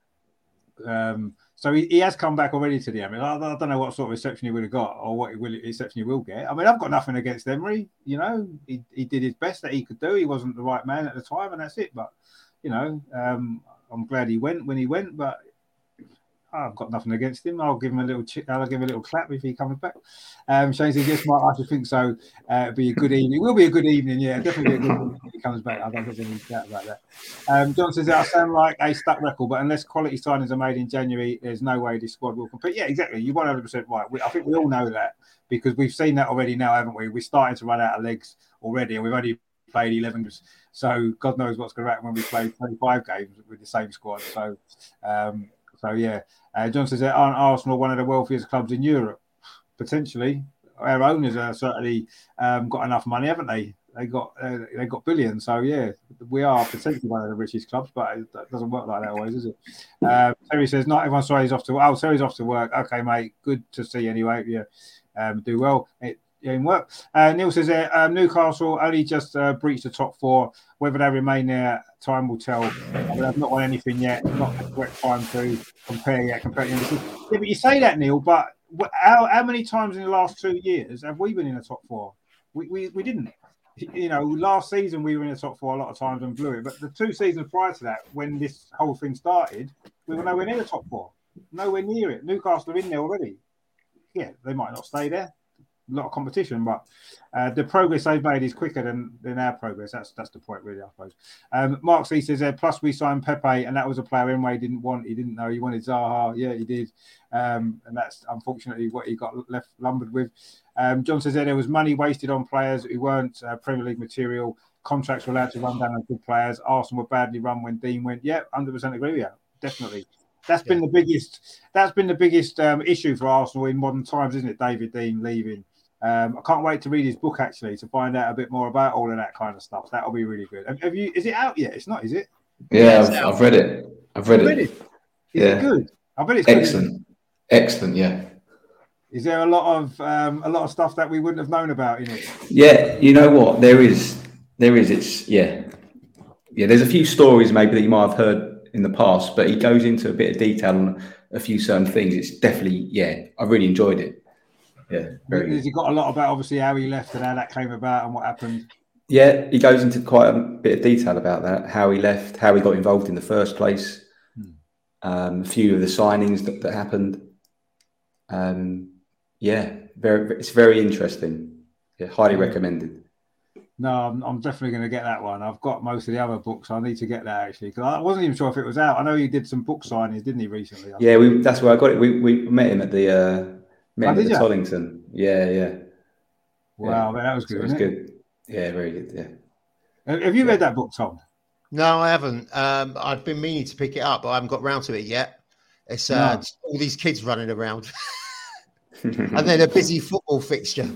Um, so he, he has come back already to the Emery. I, I, don't know what sort of reception he would have got or what will, reception he will get. I mean, I've got nothing against Emery. You know, he, he did his best that he could do. He wasn't the right man at the time, and that's it. But you know, um, I'm glad he went when he went. But I've got nothing against him. I'll give him a little. Ch- I'll give him a little clap if he comes back. Um, Shane says yes, Mark. I should think so. Uh, it'll be a good evening. It will be a good evening. Yeah, definitely a good evening if he comes back. I don't think there's any doubt about that. Um, John says I sound like a stuck record, but unless quality signings are made in January, there's no way this squad will compete. Yeah, exactly. You're 100 percent right. We, I think we all know that because we've seen that already now, haven't we? We're starting to run out of legs already, and we've only played 11 so god knows what's going to happen when we play 25 games with the same squad so um, so yeah, uh, John says, aren't Arsenal one of the wealthiest clubs in Europe? Potentially, our owners are certainly um, got enough money, haven't they? They got uh, they got billions. So yeah, we are potentially one of the richest clubs, but it doesn't work like that always, is it? Uh, Terry says, not everyone sorry he's off to. Oh, Terry's off to work. Okay, mate. Good to see you anyway. Yeah, um, do well. It, work. Uh, Neil says there, um, Newcastle only just uh, breached the top four. Whether they remain there, time will tell. But I've not won anything yet. Not the correct time to compare yet. Compare. Yeah, but you say that, Neil. But how, how many times in the last two years have we been in the top four? We, we, we didn't. You know, last season we were in the top four a lot of times and blew it. But the two seasons prior to that, when this whole thing started, we were nowhere near the top four. Nowhere near it. Newcastle are in there already. Yeah, they might not stay there a lot of competition, but uh, the progress they've made is quicker than, than our progress. That's that's the point, really, I suppose. Um, Mark C says, uh, plus we signed Pepe, and that was a player Unai didn't want. He didn't know he wanted Zaha. Yeah, he did, um, and that's unfortunately what he got left lumbered with. Um, John says there was money wasted on players who weren't uh, Premier League material. Contracts were allowed to run down on good players. Arsenal were badly run when Dein went. Yeah, hundred percent agree with you. Definitely. That's been the biggest. That's been the biggest um, issue for Arsenal in modern times, isn't it? David Dein leaving. Um, I can't wait to read his book actually to find out a bit more about all of that kind of stuff. That'll be really good. Have, have you? Is it out yet? It's not, is it? Yeah, I've, I've, read it. I've read, read it. it. Is yeah. it good? I bet it's excellent. Good. Excellent. Yeah. Is there a lot of um, a lot of stuff that we wouldn't have known about in it? Yeah, you know what? There is. There is. It's yeah, yeah. There's a few stories maybe that you might have heard in the past, but he goes into a bit of detail on a few certain things. It's definitely yeah. I really enjoyed it yeah. Has he got a lot about obviously how he left and how that came about and what happened? Yeah, he goes into quite a bit of detail about that, how he left, how he got involved in the first place, hmm. um, a few of the signings that, that happened. Um, yeah, very, it's very interesting. Yeah, highly yeah. recommended. No, I'm, I'm definitely going to get that one. I've got most of the other books. I need to get that actually because I wasn't even sure if it was out. I know he did some book signings, didn't he, recently? yeah, we, that's where I got it. We, we met him at the uh, Met oh, Tollington. Yeah, yeah. Wow, yeah. that was good. So it was good. Yeah, very good. Yeah. Have you read that book, Tom? No, I haven't. Um, I've been meaning to pick it up, but I haven't got round to it yet. It's uh, no. all these kids running around, and then a busy football fixture.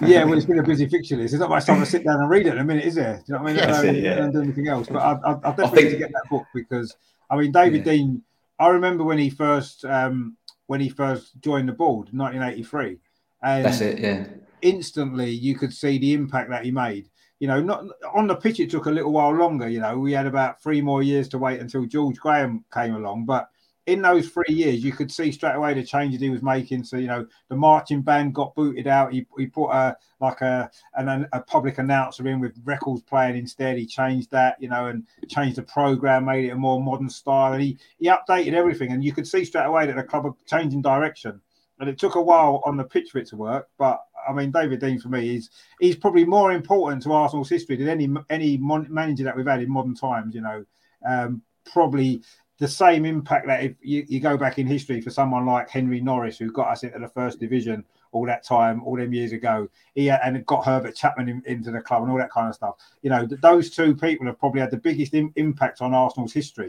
yeah, well, it's been a busy fixture list. There's not much time to sit down and read it in a minute, is there? Do you know what I mean? Yes, um, yeah. Don't do anything else. But I, I, I definitely think... get that book because I mean, David yeah. Dein. I remember when he first um, when he first joined the board, in 1983. And That's it, yeah. Instantly, you could see the impact that he made. You know, not on the pitch, it took a little while longer. You know, we had about three more years to wait until George Graham came along, but in those three years, you could see straight away the changes he was making. So you know, the marching band got booted out. He, he put a like a an, a public announcer in with records playing instead. He changed that, you know, and changed the program, made it a more modern style, and he he updated everything. And you could see straight away that the club were changing direction. And it took a while on the pitch for it to work, but I mean, David Dein for me is he's probably more important to Arsenal's history than any any manager that we've had in modern times. You know, um, probably the same impact that if you, you, go back in history for someone like Henry Norris, who got us into the first division all that time, all them years ago, he and got Herbert Chapman in, into the club and all that kind of stuff. You know, those two people have probably had the biggest Im- impact on Arsenal's history,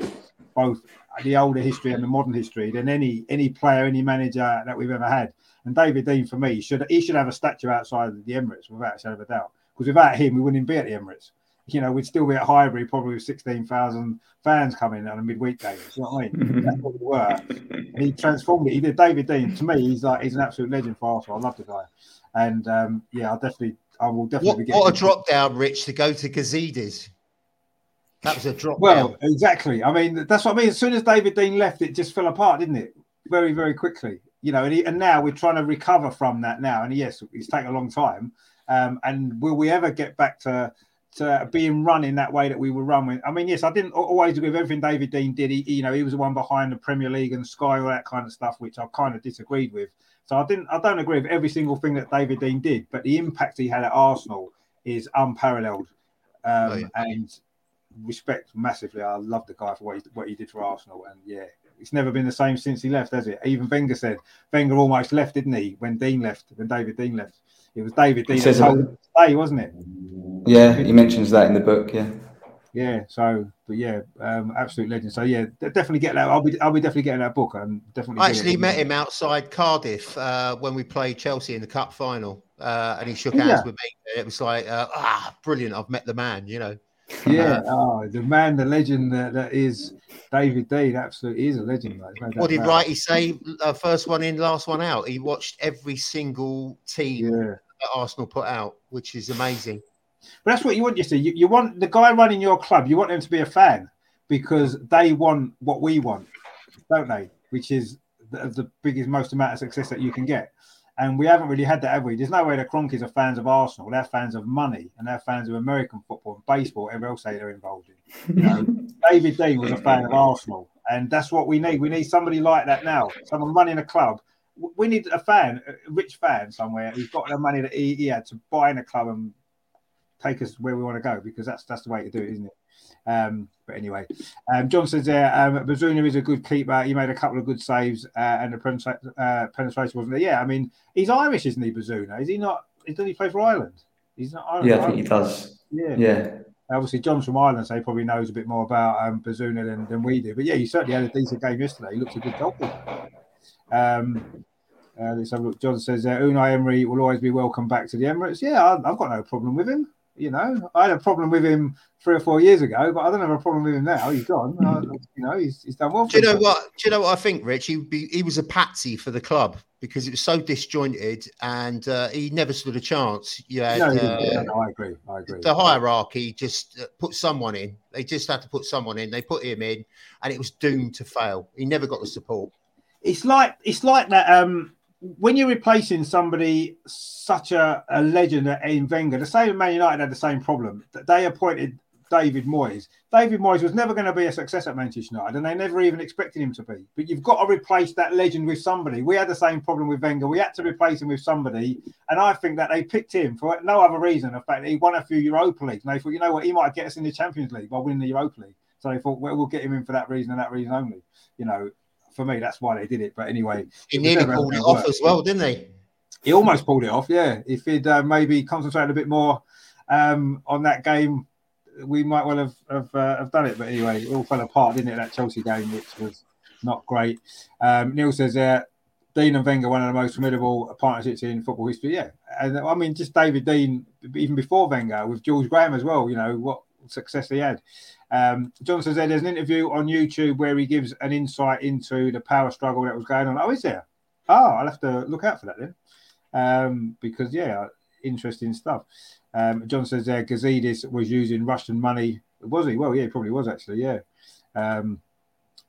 both the older history and the modern history, than any any player, any manager that we've ever had. And David Dein, for me, should he should have a statue outside the Emirates without a shadow of a doubt. Because without him, we wouldn't be at the Emirates you know, we'd still be at Highbury probably with 16,000 fans coming on a midweek game. You know what I mean? That's what we were. And he transformed it. He did. David Dein, to me, he's like, he's an absolute legend for Arsenal. I love the guy. And um, yeah, I'll definitely, I will definitely what, what a drop down, Rich, to go to Gazidis. That was a drop well, down. exactly. I mean, that's what I mean. As soon as David Dein left, it just fell apart, didn't it? Very, very quickly. You know, and, he, and now we're trying to recover from that now. And yes, it's taken a long time. Um, and will we ever get back to uh, being run in that way that we were run with. I mean, yes, I didn't always agree with everything David Dein did. He, you know, he was the one behind the Premier League and Sky, all that kind of stuff, which I kind of disagreed with. So I didn't, I don't agree with every single thing that David Dein did, but the impact he had at Arsenal is unparalleled, um, oh, yeah. and respect massively. I love the guy for what he, what he did for Arsenal, and yeah, it's never been the same since he left, has it? Even Wenger said Wenger almost left, didn't he? When Dein left, when David Dein left, it was David Dein. He stay, wasn't it? Yeah, he mentions that in the book. Yeah. Yeah. So, but yeah, um, absolute legend. So yeah, definitely get that. I'll be, I'll be definitely getting that book. and definitely. I actually met him outside Cardiff uh, when we played Chelsea in the cup final, uh, and he shook hands yeah. with me. It was like, uh, ah, brilliant! I've met the man. You know. Yeah, oh, the man, the legend that, that is David Dein. Absolutely, is a legend. Like, what did Wrighty say? Uh, first one in, last one out. He watched every single team yeah. that Arsenal put out, which is amazing. But that's what you want, you see. You, you want the guy running your club, you want them to be a fan because they want what we want, don't they? Which is the, the biggest, most amount of success that you can get. And we haven't really had that, have we? There's no way the Kroenkes are fans of Arsenal. They're fans of money and they're fans of American football and baseball, whatever else they're involved in. You know, David Dein was a fan of Arsenal. And that's what we need. We need somebody like that now, someone running a club. We need a fan, a rich fan somewhere who's got the money that he, he had to buy in a club and take us where we want to go because that's that's the way to do it, isn't it? Um, but anyway, um, John says there, um, Bazunu is a good keeper. He made a couple of good saves uh, and the penetra- uh, penetration wasn't there. Yeah, I mean, he's Irish, isn't he, Bazunu? Is he not? Doesn't he play for Ireland? He's not Irish. Yeah, I think he does. Yeah. Yeah. Obviously, John's from Ireland, so he probably knows a bit more about um, Bazunu than, than we do. But yeah, he certainly had a decent game yesterday. He looks a good goalkeeper. Um, uh, let's have a look. John says uh, Unai Emery will always be welcome back to the Emirates. Yeah, I, I've got no problem with him. You know, I had a problem with him three or four years ago, but I don't have a problem with him now. He's gone. I, you know, he's, he's done well. Do you know what? Do you know what I think, Rich? He be, he was a patsy for the club because it was so disjointed, and uh, he never stood a chance. You had, no, uh, no, I agree. I agree. The hierarchy just uh, put someone in. They just had to put someone in. They put him in, and it was doomed to fail. He never got the support. It's like it's like that. Um, when you're replacing somebody such a, a legend in Wenger, the same Man United had the same problem. They appointed David Moyes. David Moyes was never going to be a success at Manchester United, and they never even expected him to be. But you've got to replace that legend with somebody. We had the same problem with Wenger. We had to replace him with somebody, and I think that they picked him for no other reason. The fact that he won a few Europa Leagues, and they thought, you know what, he might get us in the Champions League by winning the Europa League. So they thought, well, we'll get him in for that reason and that reason only. You know, for me, that's why they did it. But anyway, he nearly pulled it off work. as well, didn't he? He almost pulled it off. Yeah, if he'd uh, maybe concentrated a bit more um, on that game, we might well have have, uh, have, done it. But anyway, it all fell apart, didn't it? That Chelsea game, which was not great. Um, Neil says there. Uh, Dein and Wenger, one of the most formidable partnerships in football history. Yeah, and I mean, just David Dein, even before Wenger, with George Graham as well. You know what success he had. Um, John says there's an interview on YouTube where he gives an insight into the power struggle that was going on. Oh, is there? Oh, I'll have to look out for that then. Um, because, yeah, interesting stuff. Um, John says there Gazidis was using Russian money. Was he? Well, yeah, he probably was actually, yeah. Um,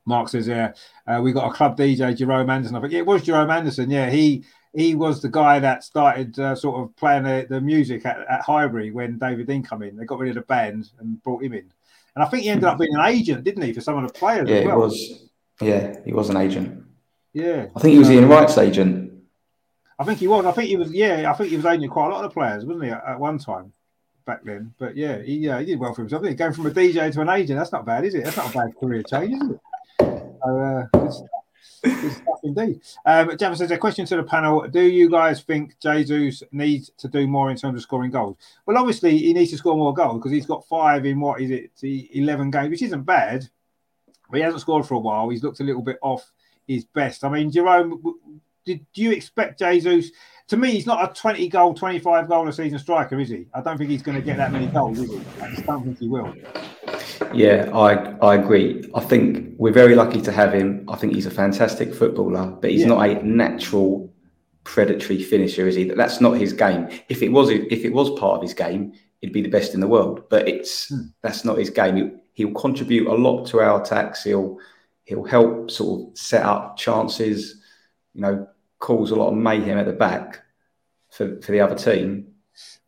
Mark says, there, uh, we got a club DJ, Jerome Anderson. I think yeah, it was Jerome Anderson. Yeah, he he was the guy that started uh, sort of playing the, the music at, at Highbury when David Dein come in. They got rid of the band and brought him in, and I think he ended up being an agent, didn't he, for some of the players? Yeah, well. he was. Yeah, he was an agent. Yeah, I think he was Ian Wright's agent. I think he was. I think he was. Yeah, I think he was agent quite a lot of the players, wasn't he, at, at one time back then? But yeah, he, yeah, he did well for himself. Going from a DJ to an agent, that's not bad, is it? That's not a bad career change, is it? So, uh, indeed. Um, Java says a question to the panel: Do you guys think Jesus needs to do more in terms of scoring goals? Well, obviously he needs to score more goals because he's got five in what is it, eleven games, which isn't bad. But he hasn't scored for a while. He's looked a little bit off his best. I mean, Jerome, did do you expect Jesus? To me, he's not a twenty goal, twenty five goal a season striker, is he? I don't think he's going to get that many goals, is he? I just don't think he will. Yeah, I I agree. I think we're very lucky to have him. I think he's a fantastic footballer, but he's yeah. not a natural predatory finisher, is he? That's not his game. If it was, if it was part of his game, he'd be the best in the world. But it's hmm. that's not his game. He, will contribute a lot to our attacks. He'll he'll help sort of set up chances. You know, cause a lot of mayhem at the back for for the other team.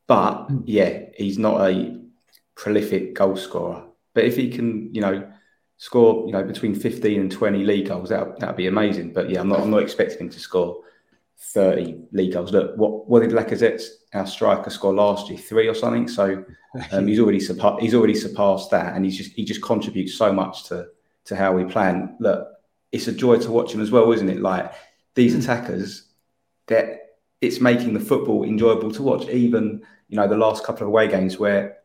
But hmm. yeah, he's not a prolific goal scorer. But if he can, you know, score, you know, between 15 and 20 league goals, that that'd be amazing. But yeah, I'm not I'm not expecting him to score 30 league goals. Look, what what did Lacazette, our striker, score last year? Three or something. So um, he's already surpassed he's already surpassed that, and he's just he just contributes so much to to how we play. And look, it's a joy to watch him as well, isn't it? Like these hmm. attackers, that it's making the football enjoyable to watch. Even you know the last couple of away games where,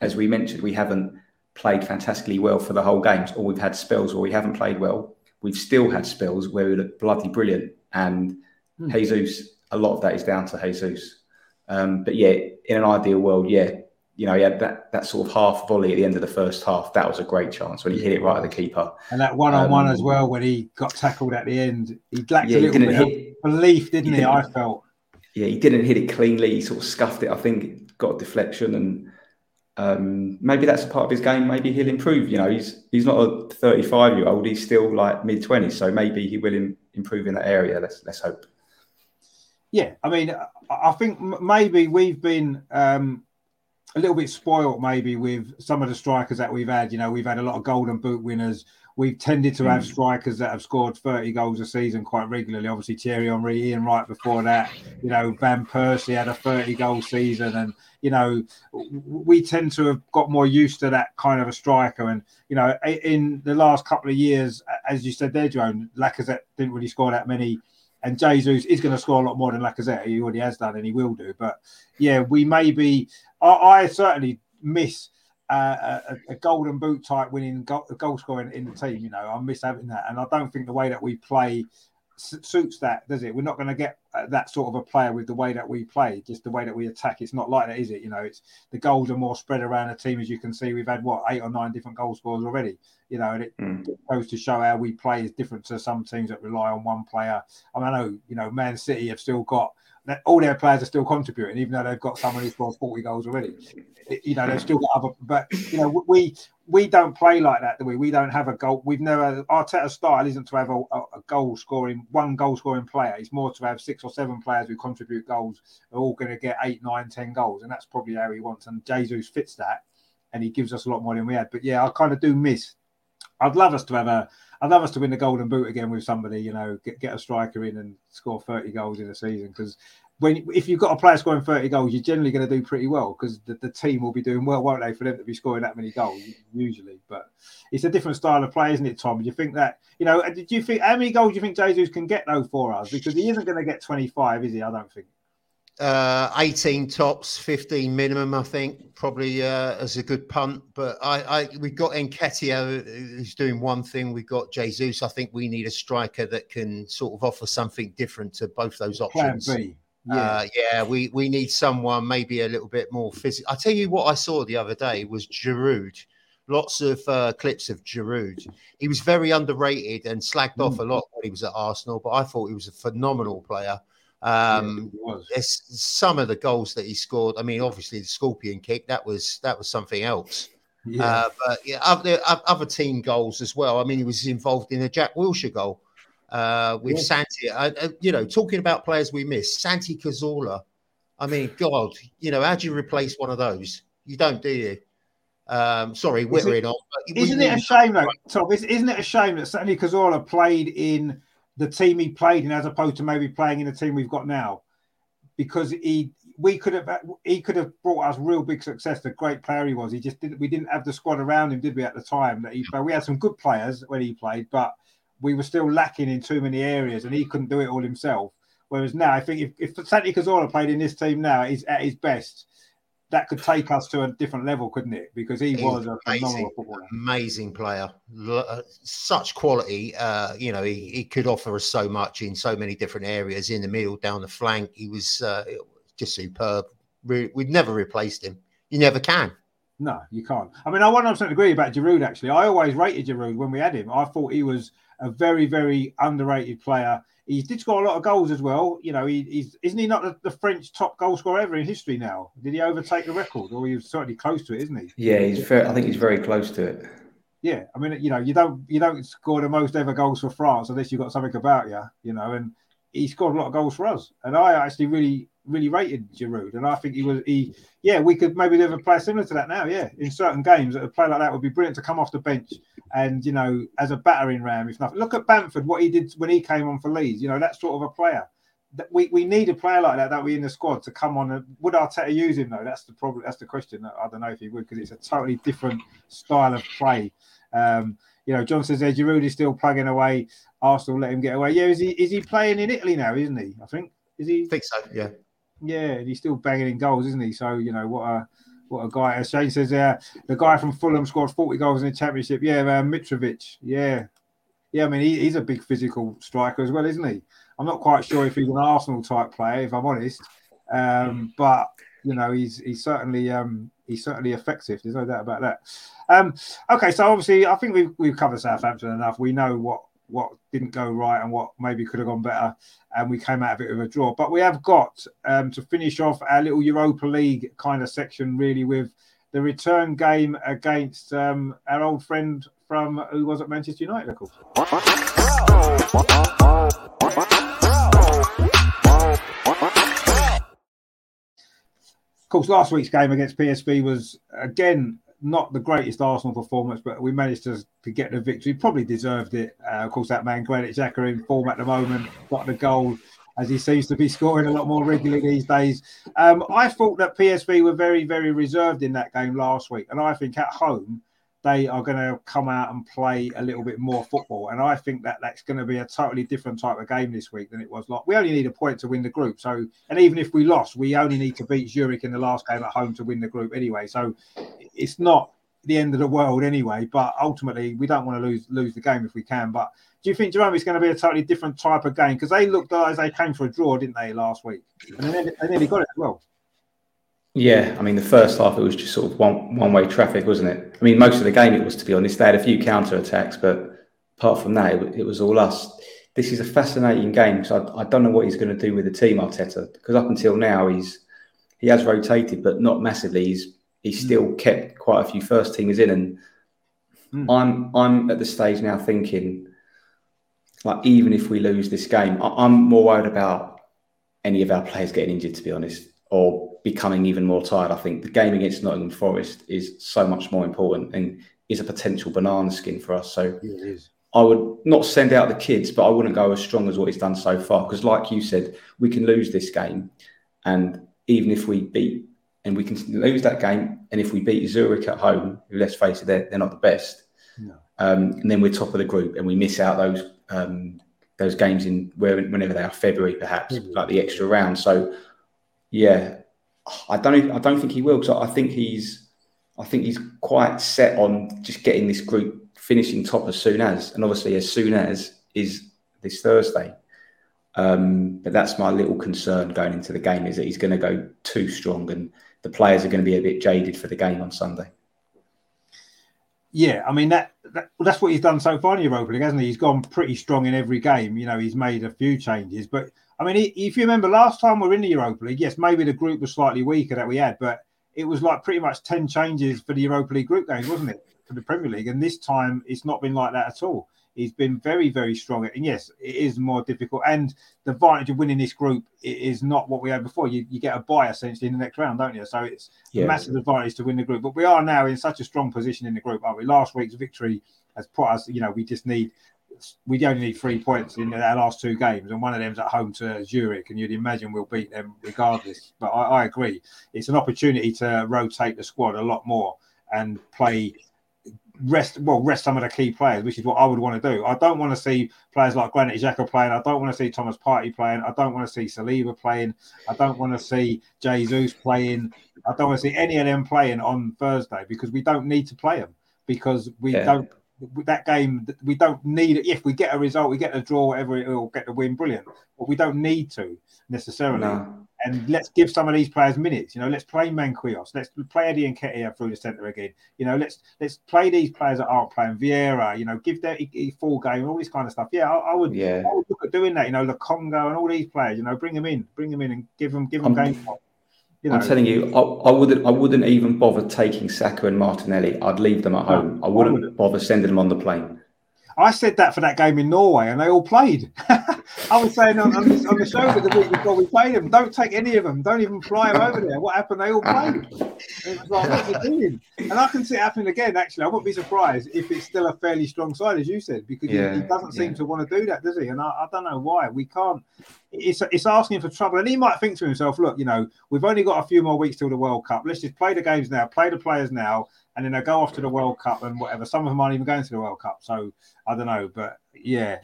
as we mentioned, we haven't played fantastically well for the whole games, or we've had spells where we haven't played well. We've still had spells where we look bloody brilliant. And mm. Jesus, a lot of that is down to Jesus. Um, but yeah, in an ideal world, yeah, you know, he had that, that sort of half volley at the end of the first half. That was a great chance when he hit it right at the keeper. And that one on one as well, when he got tackled at the end, he lacked yeah, a little bit hit, of belief, didn't he? he? I felt. Yeah, he didn't hit it cleanly. He sort of scuffed it. I think got a deflection and um, maybe that's a part of his game. Maybe he'll improve. You know, he's he's not a 35 year old. He's still like mid 20s. So maybe he will Im- improve in that area. Let's let's hope. Yeah, I mean, I think maybe we've been um, a little bit spoiled, maybe with some of the strikers that we've had. You know, we've had a lot of Golden Boot winners. We've tended to have mm. strikers that have scored 30 goals a season quite regularly. Obviously, Thierry Henry, Ian Wright before that. You know, Van Persie had a 30 goal season. And, you know, we tend to have got more used to that kind of a striker. And, you know, in the last couple of years, as you said there, Joan, Lacazette didn't really score that many. And Jesus is going to score a lot more than Lacazette. He already has done and he will do. But yeah, we may be, I, I certainly miss uh, a, a, golden boot type winning goal, goal scoring in the team. You know, I miss having that, and I don't think the way that we play suits that, does it? We're not going to get uh, that sort of a player with the way that we play, just the way that we attack. It's not like that, is it? You know, it's the goals are more spread around the team, as you can see. We've had what eight or nine different goal scorers already. You know, and it mm. goes to show how we play is different to some teams that rely on one player. I, mean, I know, you know, Man City have still got all their players are still contributing, even though they've got someone who's scored 40 goals already. You know, they've still got other, but you know, we we don't play like that, do we? We don't have a goal. We've never Arteta's style isn't to have a, a goal scoring one goal scoring player. It's more to have six or seven players who contribute goals are all going to get eight, nine, ten goals, and that's probably how he wants. And Jesus fits that, and he gives us a lot more than we had. But yeah, I kind of do miss. I'd love us to have a I'd love us to win the Golden Boot again with somebody, you know, get, get a striker in and score 30 goals in a season. Because when if you've got a player scoring 30 goals, you're generally going to do pretty well because the, the team will be doing well, won't they, for them to be scoring that many goals usually. But it's a different style of play, isn't it, Tom? Do you think that, you know, did you think how many goals do you think Jesus can get though for us? Because he isn't going to get 25, is he? I don't think uh, 18 tops, 15 minimum, I think, probably uh, as a good punt. But I, I we've got Nketiah who's doing one thing. We've got Jesus. I think we need a striker that can sort of offer something different to both those options. Plan B. Yeah. Uh, yeah, we, we need someone maybe a little bit more physical. I'll tell you what I saw the other day was Giroud. Lots of uh, clips of Giroud. He was very underrated and slagged mm. off a lot when he was at Arsenal, but I thought he was a phenomenal player. Um, yeah, some of the goals that he scored. I mean, obviously the scorpion kick that was that was something else. Yeah. Uh, but yeah, other, other team goals as well. I mean, he was involved in a Jack Wilshere goal uh, with yeah. Santi. Uh, uh, you know, talking about players we miss, Santi Cazorla. I mean, God, you know, how do you replace one of those? You don't, do you? Um, sorry, on. Isn't it a shame, though, Tom? Isn't it a shame that Santi Cazorla played in the team he played in as opposed to maybe playing in the team we've got now? Because he we could have he could have brought us real big success. The great player he was. He just didn't. We didn't have the squad around him, did we? At the time that he played, we had some good players when he played, but we were still lacking in too many areas, and he couldn't do it all himself. Whereas now, I think if, if Santi Cazorla played in this team now, he's at his best. That could take us to a different level, couldn't it? Because he He's was a amazing, amazing player, uh, such quality. Uh, you know, he, he could offer us so much in so many different areas, in the middle, down the flank. He was uh, just superb. We'd never replaced him. You never can. No, you can't. I mean, I 100% agree about Giroud, actually. I always rated Giroud when we had him. I thought he was a very, very underrated player. He did score a lot of goals as well. You know, he, he's isn't he not the, the, French top goal scorer ever in history now? Did he overtake the record, or he's certainly close to it, isn't he? Yeah, he's very, I think he's very close to it. Yeah, I mean, you know, you don't you don't score the most ever goals for France unless you've got something about you, you know. And he scored a lot of goals for us, and I actually really really rated Giroud, and I think he was he. Yeah, we could maybe do a player similar to that now. Yeah, in certain games, a player like that would be brilliant to come off the bench and you know as a battering ram, if nothing. Look at Bamford, what he did when he came on for Leeds. You know that sort of a player. We, we need a player like that that we in the squad to come on. And, would Arteta use him though? That's the problem. That's the question. I don't know if he would because it's a totally different style of play. Um, you know, John says there, Giroud is still plugging away. Arsenal let him get away. Yeah, is he is he playing in Italy now? Isn't he? I think is he? I think so. Yeah. Yeah, and he's still banging in goals, isn't he? So you know what a what a guy. As Shane says, uh, the guy from Fulham scored 40 goals in the championship. Yeah, uh, Mitrovic. Yeah, yeah. I mean, he, he's a big physical striker as well, isn't he? I'm not quite sure if he's an Arsenal type player, if I'm honest. Um, but you know, he's he's certainly um, he's certainly effective. There's no doubt about that. Um, okay, so obviously, I think we've we've covered Southampton enough. We know what what didn't go right and what maybe could have gone better, and we came out of it with a draw. But we have got um, to finish off our little Europa League kind of section really with the return game against um, our old friend from who was at Manchester United, of course. Of course, last week's game against PSV was again not the greatest Arsenal performance, but we managed to, to get the victory. Probably deserved it. Uh, of course, that man Granit Xhaka in form at the moment got the goal as he seems to be scoring a lot more regularly these days. Um, I thought that PSV were very, very reserved in that game last week, and I think at home they are going to come out and play a little bit more football. And I think that that's going to be a totally different type of game this week than it was like. We only need a point to win the group. So, and even if we lost, we only need to beat Zurich in the last game at home to win the group anyway. So, it's not the end of the world anyway. But ultimately, we don't want to lose lose the game if we can. But do you think Jerome is going to be a totally different type of game? Because they looked uh, as they came for a draw, didn't they, last week? And then they nearly got it as well. Yeah, I mean, the first half it was just sort of one one way traffic, wasn't it? I mean, most of the game it was, to be honest. They had a few counter attacks, but apart from that, it, it was all us. This is a fascinating game because I, I don't know what he's going to do with the team, Arteta, because up until now he's he has rotated, but not massively. He's he's mm. still kept quite a few first teamers in, and mm. I'm I'm at the stage now thinking, like, even if we lose this game, I, I'm more worried about any of our players getting injured, to be honest, or becoming even more tired. I think the game against Nottingham Forest is so much more important and is a potential banana skin for us. So I would not send out the kids, but I wouldn't go as strong as what he's done so far. Because, like you said, we can lose this game, and even if we beat and we can lose that game, and if we beat Zurich at home, who let's face it, they're, they're not the best. No. Um, and then we're top of the group, and we miss out those um, those games in where, whenever they are February, perhaps mm-hmm. like the extra round. So, yeah, I don't I don't think he will because I think he's I think he's quite set on just getting this group finishing top as soon as, and obviously as soon as is this Thursday. Um, but that's my little concern going into the game is that he's going to go too strong, and the players are going to be a bit jaded for the game on Sunday. Yeah, I mean that, that, that's what he's done so far in Europa League, hasn't he? He's gone pretty strong in every game. You know, he's made a few changes, but I mean, if you remember last time we are in the Europa League, yes, maybe the group was slightly weaker that we had, but it was like pretty much 10 changes for the Europa League group games, wasn't it? For the Premier League. And this time it's not been like that at all. He's been very, very strong. And yes, it is more difficult. And the advantage of winning this group is not what we had before. You, you get a buy essentially in the next round, don't you? So it's yeah. a massive advantage to win the group. But we are now in such a strong position in the group, aren't we? Last week's victory has put us, you know, we just need we only need three points in our last two games, and one of them's at home to Zurich, and you'd imagine we'll beat them regardless. But I, I, agree, it's an opportunity to rotate the squad a lot more and play rest well rest some of the key players, which is what I would want to do. I don't want to see players like Granit Xhaka playing. I don't want to see Thomas Partey playing. I don't want to see Saliba playing. I don't want to see Jesus playing. I don't want to see any of them playing on Thursday because we don't need to play them because we yeah. don't. That game, we don't need it. If we get a result, we get a draw, whatever it will get the win, brilliant. But we don't need to necessarily. No and let's give some of these players minutes. You know, let's play Marquinhos. let's play Eddie Nketiah through the centre again. You know, let's let's play these players that aren't playing Vieira. You know, give their full game, all this kind of stuff. Yeah, I, I would. Yeah. I would look at doing that. You know, Lokonga and all these players. You know, bring them in, bring them in, and give them give them I'm, um, game. You know, I'm telling you, I, I, wouldn't. I wouldn't even bother taking Saka and Martinelli. I'd leave them at home. I wouldn't, I wouldn't. bother sending them on the plane. I said that for that game in Norway, and they all played. I was saying on, on, the, on, the show that the week before we played them, don't take any of them, don't even fly them over there. What happened? They all played. It was like, what's it doing? And I can see it happening again. Actually, I wouldn't be surprised if it's still a fairly strong side, as you said, because yeah, he, he, doesn't seem to want to do that, does he? And I, I don't know why. We can't. It's it's asking for trouble, and he might think to himself, "Look, you know, we've only got a few more weeks till the World Cup. Let's just play the games now, play the players now." and then they go off to the World Cup and whatever. Some of them aren't even going to the World Cup, so I don't know. But yeah,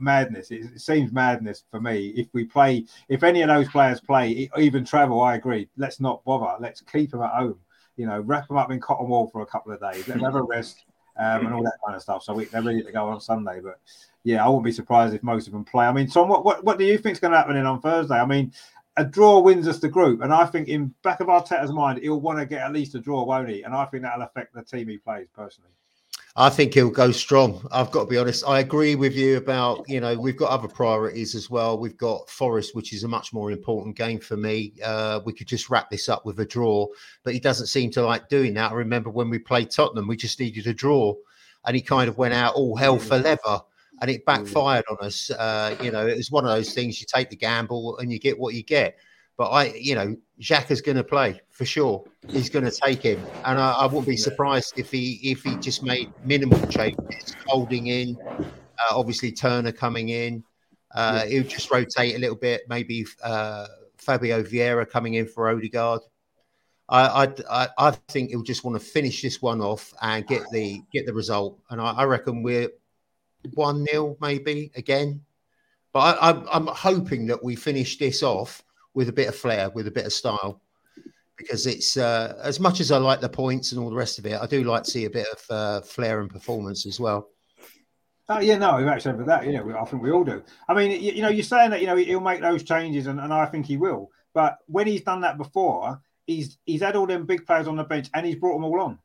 madness. It, it, seems madness for me. If we play, if any of those players play, even travel, I agree. Let's not bother. Let's keep them at home. You know, wrap them up in cotton wool for a couple of days. Let them have a rest um, and all that kind of stuff. So we, they're ready to go on Sunday. But yeah, I wouldn't be surprised if most of them play. I mean, Tom, what what, what do you think is going to happen in on Thursday? I mean, a draw wins us the group, and I think in back of Arteta's mind, he'll want to get at least a draw, won't he? And I think that'll affect the team he plays personally. I think he'll go strong. I've got to be honest. I agree with you about you know we've got other priorities as well. We've got Forest, which is a much more important game for me. Uh, we could just wrap this up with a draw, but he doesn't seem to like doing that. I remember when we played Tottenham, we just needed a draw, and he kind of went out all hell for leather and it mm. backfired on us. Uh, you know, it was one of those things you take the gamble and you get what you get. But I, you know, Xhaka is going to play for sure. He's going to take him, and I, I, wouldn't be surprised if he if he just made minimal changes, holding in. Uh, obviously, Turner coming in. Uh, yeah. He'll just rotate a little bit. Maybe uh, Fabio Vieira coming in for Odegaard. I, I I think he'll just want to finish this one off and get the get the result. And I, I reckon we're one 0 maybe again. But I, I'm, I'm hoping that we finish this off with a bit of flair, with a bit of style, because it's uh, as much as I like the points and all the rest of it, I do like to see a bit of uh, flair and performance as well. Oh yeah, no, we've actually with that. You know, I think we all do. I mean, you, you know, you're saying that you know he'll make those changes, and, and I think he will. But when he's done that before, he's he's had all them big players on the bench, and he's brought them all on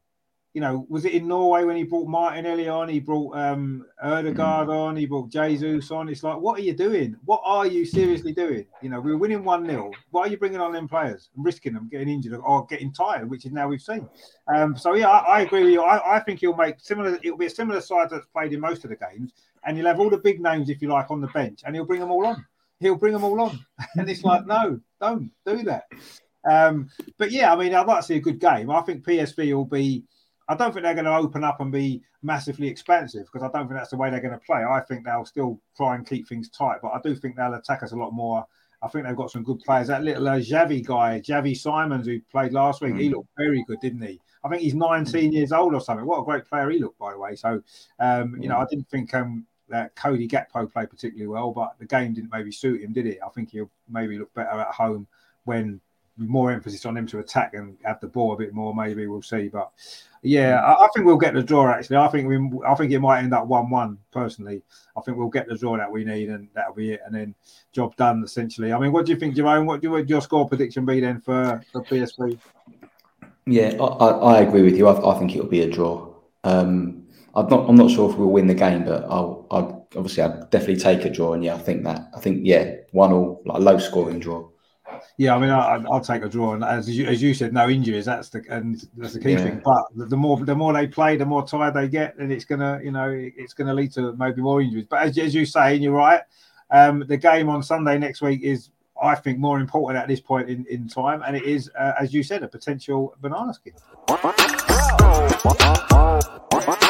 you know, was it in Norway when he brought Martinelli on? He brought um Odegaard mm. on. He brought Jesus on. It's like, what are you doing? What are you seriously doing? You know, we were winning one 0 Why are you bringing on them players and risking them getting injured or getting tired, which is now we've seen. Um, so yeah, I, I agree with you. I, I, think he'll make similar. It'll be a similar side that's played in most of the games, and he'll have all the big names if you like on the bench, and he'll bring them all on. He'll bring them all on, and it's like, no, don't do that. Um, but yeah, I mean, I'd like to see a good game. I think PSV will be I don't think they're going to open up and be massively expansive because I don't think that's the way they're going to play. I think they'll still try and keep things tight, but I do think they'll attack us a lot more. I think they've got some good players. That little uh, Xavi guy, Xavi Simons, who played last week, mm. he looked very good, didn't he? I think he's 19 mm. years old or something. What a great player he looked, by the way. So, um, you know, I didn't think um, that Cody Gakpo played particularly well, but the game didn't maybe suit him, did it? I think he'll maybe look better at home when more emphasis on him to attack and have the ball a bit more. Maybe we'll see, but yeah, I, I, think we'll get the draw. Actually, I think we, I think it might end up one-one. Personally, I think we'll get the draw that we need, and that'll be it. And then job done. Essentially, I mean, what do you think, Jerome? What do would your score prediction be then for for PSV? Yeah, I, I agree with you. I, I, think it'll be a draw. Um, I'm not. I'm not sure if we'll win the game, but I'll. I'll obviously, I'd definitely take a draw. And yeah, I think that. I think yeah, one all like low scoring draw. Yeah, I mean, I, will take a draw, and as you, as you said, no injuries. That's the and that's the key yeah. thing. But the, the, more the more they play, the more tired they get, and it's gonna you know it's gonna lead to maybe more injuries. But as, as you say, and you're right, um, the game on Sunday next week is I think more important at this point in, in time, and it is uh, as you said a potential banana skin.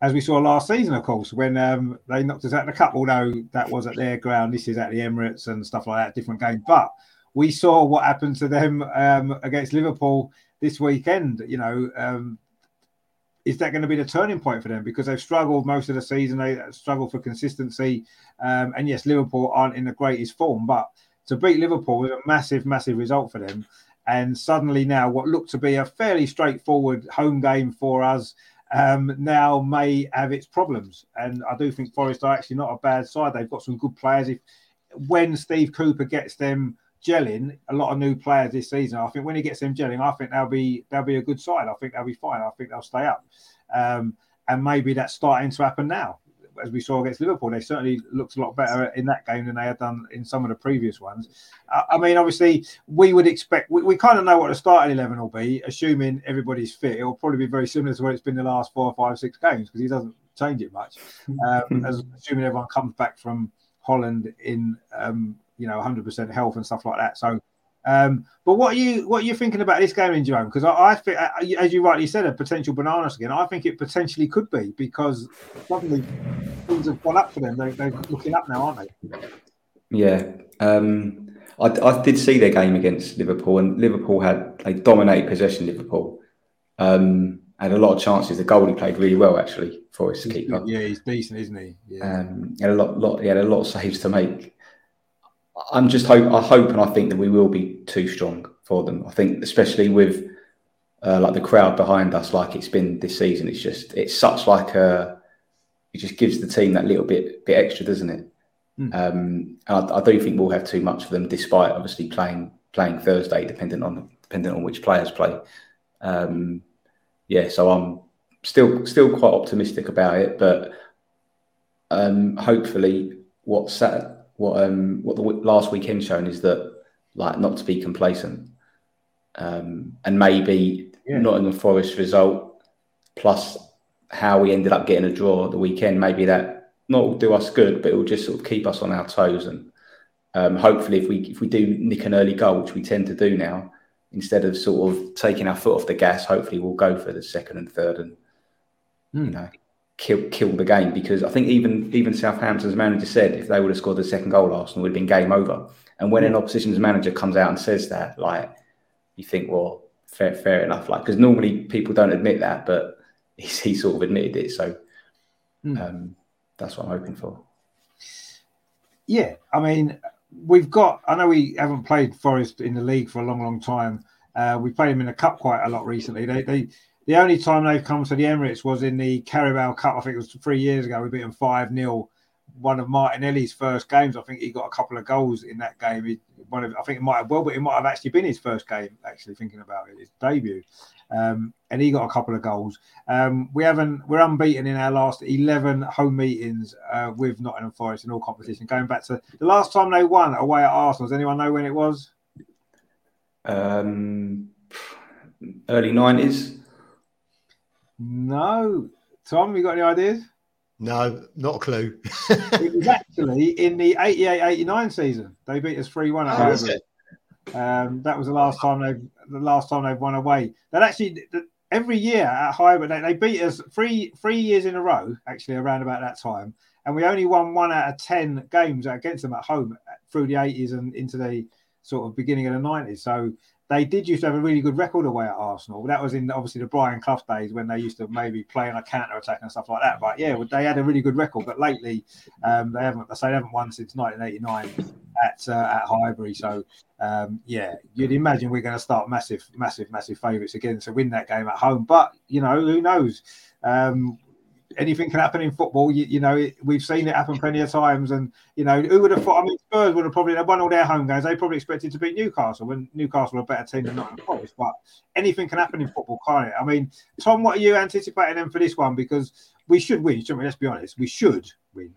as we saw last season, of course, when um, they knocked us out the cup, although that was at their ground, this is at the Emirates and stuff like that, different game. But we saw what happened to them um, against Liverpool this weekend. You know, um, is that going to be the turning point for them? Because they've struggled most of the season, they struggled for consistency. Um, and yes, Liverpool aren't in the greatest form, but to beat Liverpool was a massive, massive result for them. And suddenly now, what looked to be a fairly straightforward home game for us um, now may have its problems. And I do think Forest are actually not a bad side. They've got some good players. If when Steve Cooper gets them gelling, a lot of new players this season, I think when he gets them gelling, I think they'll be they'll be a good side. I think they'll be fine. I think they'll stay up. Um, and maybe that's starting to happen now as we saw against Liverpool, they certainly looked a lot better in that game than they had done in some of the previous ones. Uh, I mean, obviously, we would expect, we, we kind of know what the starting 11 will be, assuming everybody's fit. It'll probably be very similar to what it's been the last four, five, six games because he doesn't change it much. Um, as assuming everyone comes back from Holland in, um, you know, 100% health and stuff like that. So, um, but what are you what are you thinking about this game in Jerome? Because I, I think, as you rightly said, a potential bananas again. I think it potentially could be because suddenly things have gone up for them. They, they're looking up now, aren't they? Yeah, um, I, I, did see their game against Liverpool, and Liverpool had they dominated possession. Liverpool um, had a lot of chances. The goalie played really well actually for his keeper. Yeah, he's decent, isn't he? Yeah, um, he had a lot, lot. He had a lot of saves to make. I'm just hope I hope and I think that we will be too strong for them. I think especially with uh, like the crowd behind us, like it's been this season. It's just it's such like a it just gives the team that little bit bit extra, doesn't it? Mm. Um, and I, I, do think we'll have too much for them, despite obviously playing playing Thursday, depending on depending on which players play. Um, yeah, so I'm still still quite optimistic about it, but um, hopefully what Saturday what um what the last weekend shown is that like not to be complacent, um, and maybe yeah. Nottingham Forest result plus how we ended up getting a draw the weekend. Maybe that not will do us good, but it will just sort of keep us on our toes and. Um, hopefully, if we if we do nick an early goal, which we tend to do now, instead of sort of taking our foot off the gas, hopefully we'll go for the second and third and mm. you know kill kill the game because I think even even Southampton's manager said if they would have scored the second goal, Arsenal would have been game over. And when an opposition's manager comes out and says that, like you think, well, fair fair enough, like because normally people don't admit that, but he, he sort of admitted it, so mm. um, that's what I'm hoping for. Yeah, I mean, we've got. I know we haven't played Forest in the league for a long, long time. Uh, we played them in the cup quite a lot recently. They they the only time they've come to the Emirates was in the Carabao Cup. I think it was three years ago. We beat them 5 0. One of Martinelli's first games. I think he got a couple of goals in that game. He, one of, I think it might have well, but it might have actually been his first game, actually, thinking about it, his debut. Um, and he got a couple of goals. Um, we haven't, we're unbeaten in our last 11 home meetings uh, with Nottingham Forest in all competition. Going back to the last time they won away at Arsenal, does anyone know when it was? Um, early 90s. No. Tom, you got any ideas? No, not a clue. it was actually in the 88 89 season. They beat us 3 1 at oh, um, that was the last time they've the last time they've won away. That actually every year at Highbury they, they beat us three three years in a row. Actually, around about that time, and we only won one out of ten games against them at home through the eighties and into the sort of beginning of the nineties. So they did used to have a really good record away at Arsenal. That was in obviously the Brian Clough days when they used to maybe play on a counter attack and stuff like that. But yeah, they had a really good record. But lately, um, they haven't. They haven't won since 1989 at uh, at Highbury. So um, yeah, you'd imagine we're going to start massive, massive, massive favourites again to win that game at home. But you know, who knows? Um, anything can happen in football. You, you know, we've seen it happen plenty of times. And, you know, who would have thought? I mean, Spurs would have probably won all their home games. They probably expected to beat Newcastle when Newcastle are a better team than Nottingham Forest. But anything can happen in football, can't it? I mean, Tom, what are you anticipating them for this one? Because we should win, shouldn't we? Let's be honest. We should win.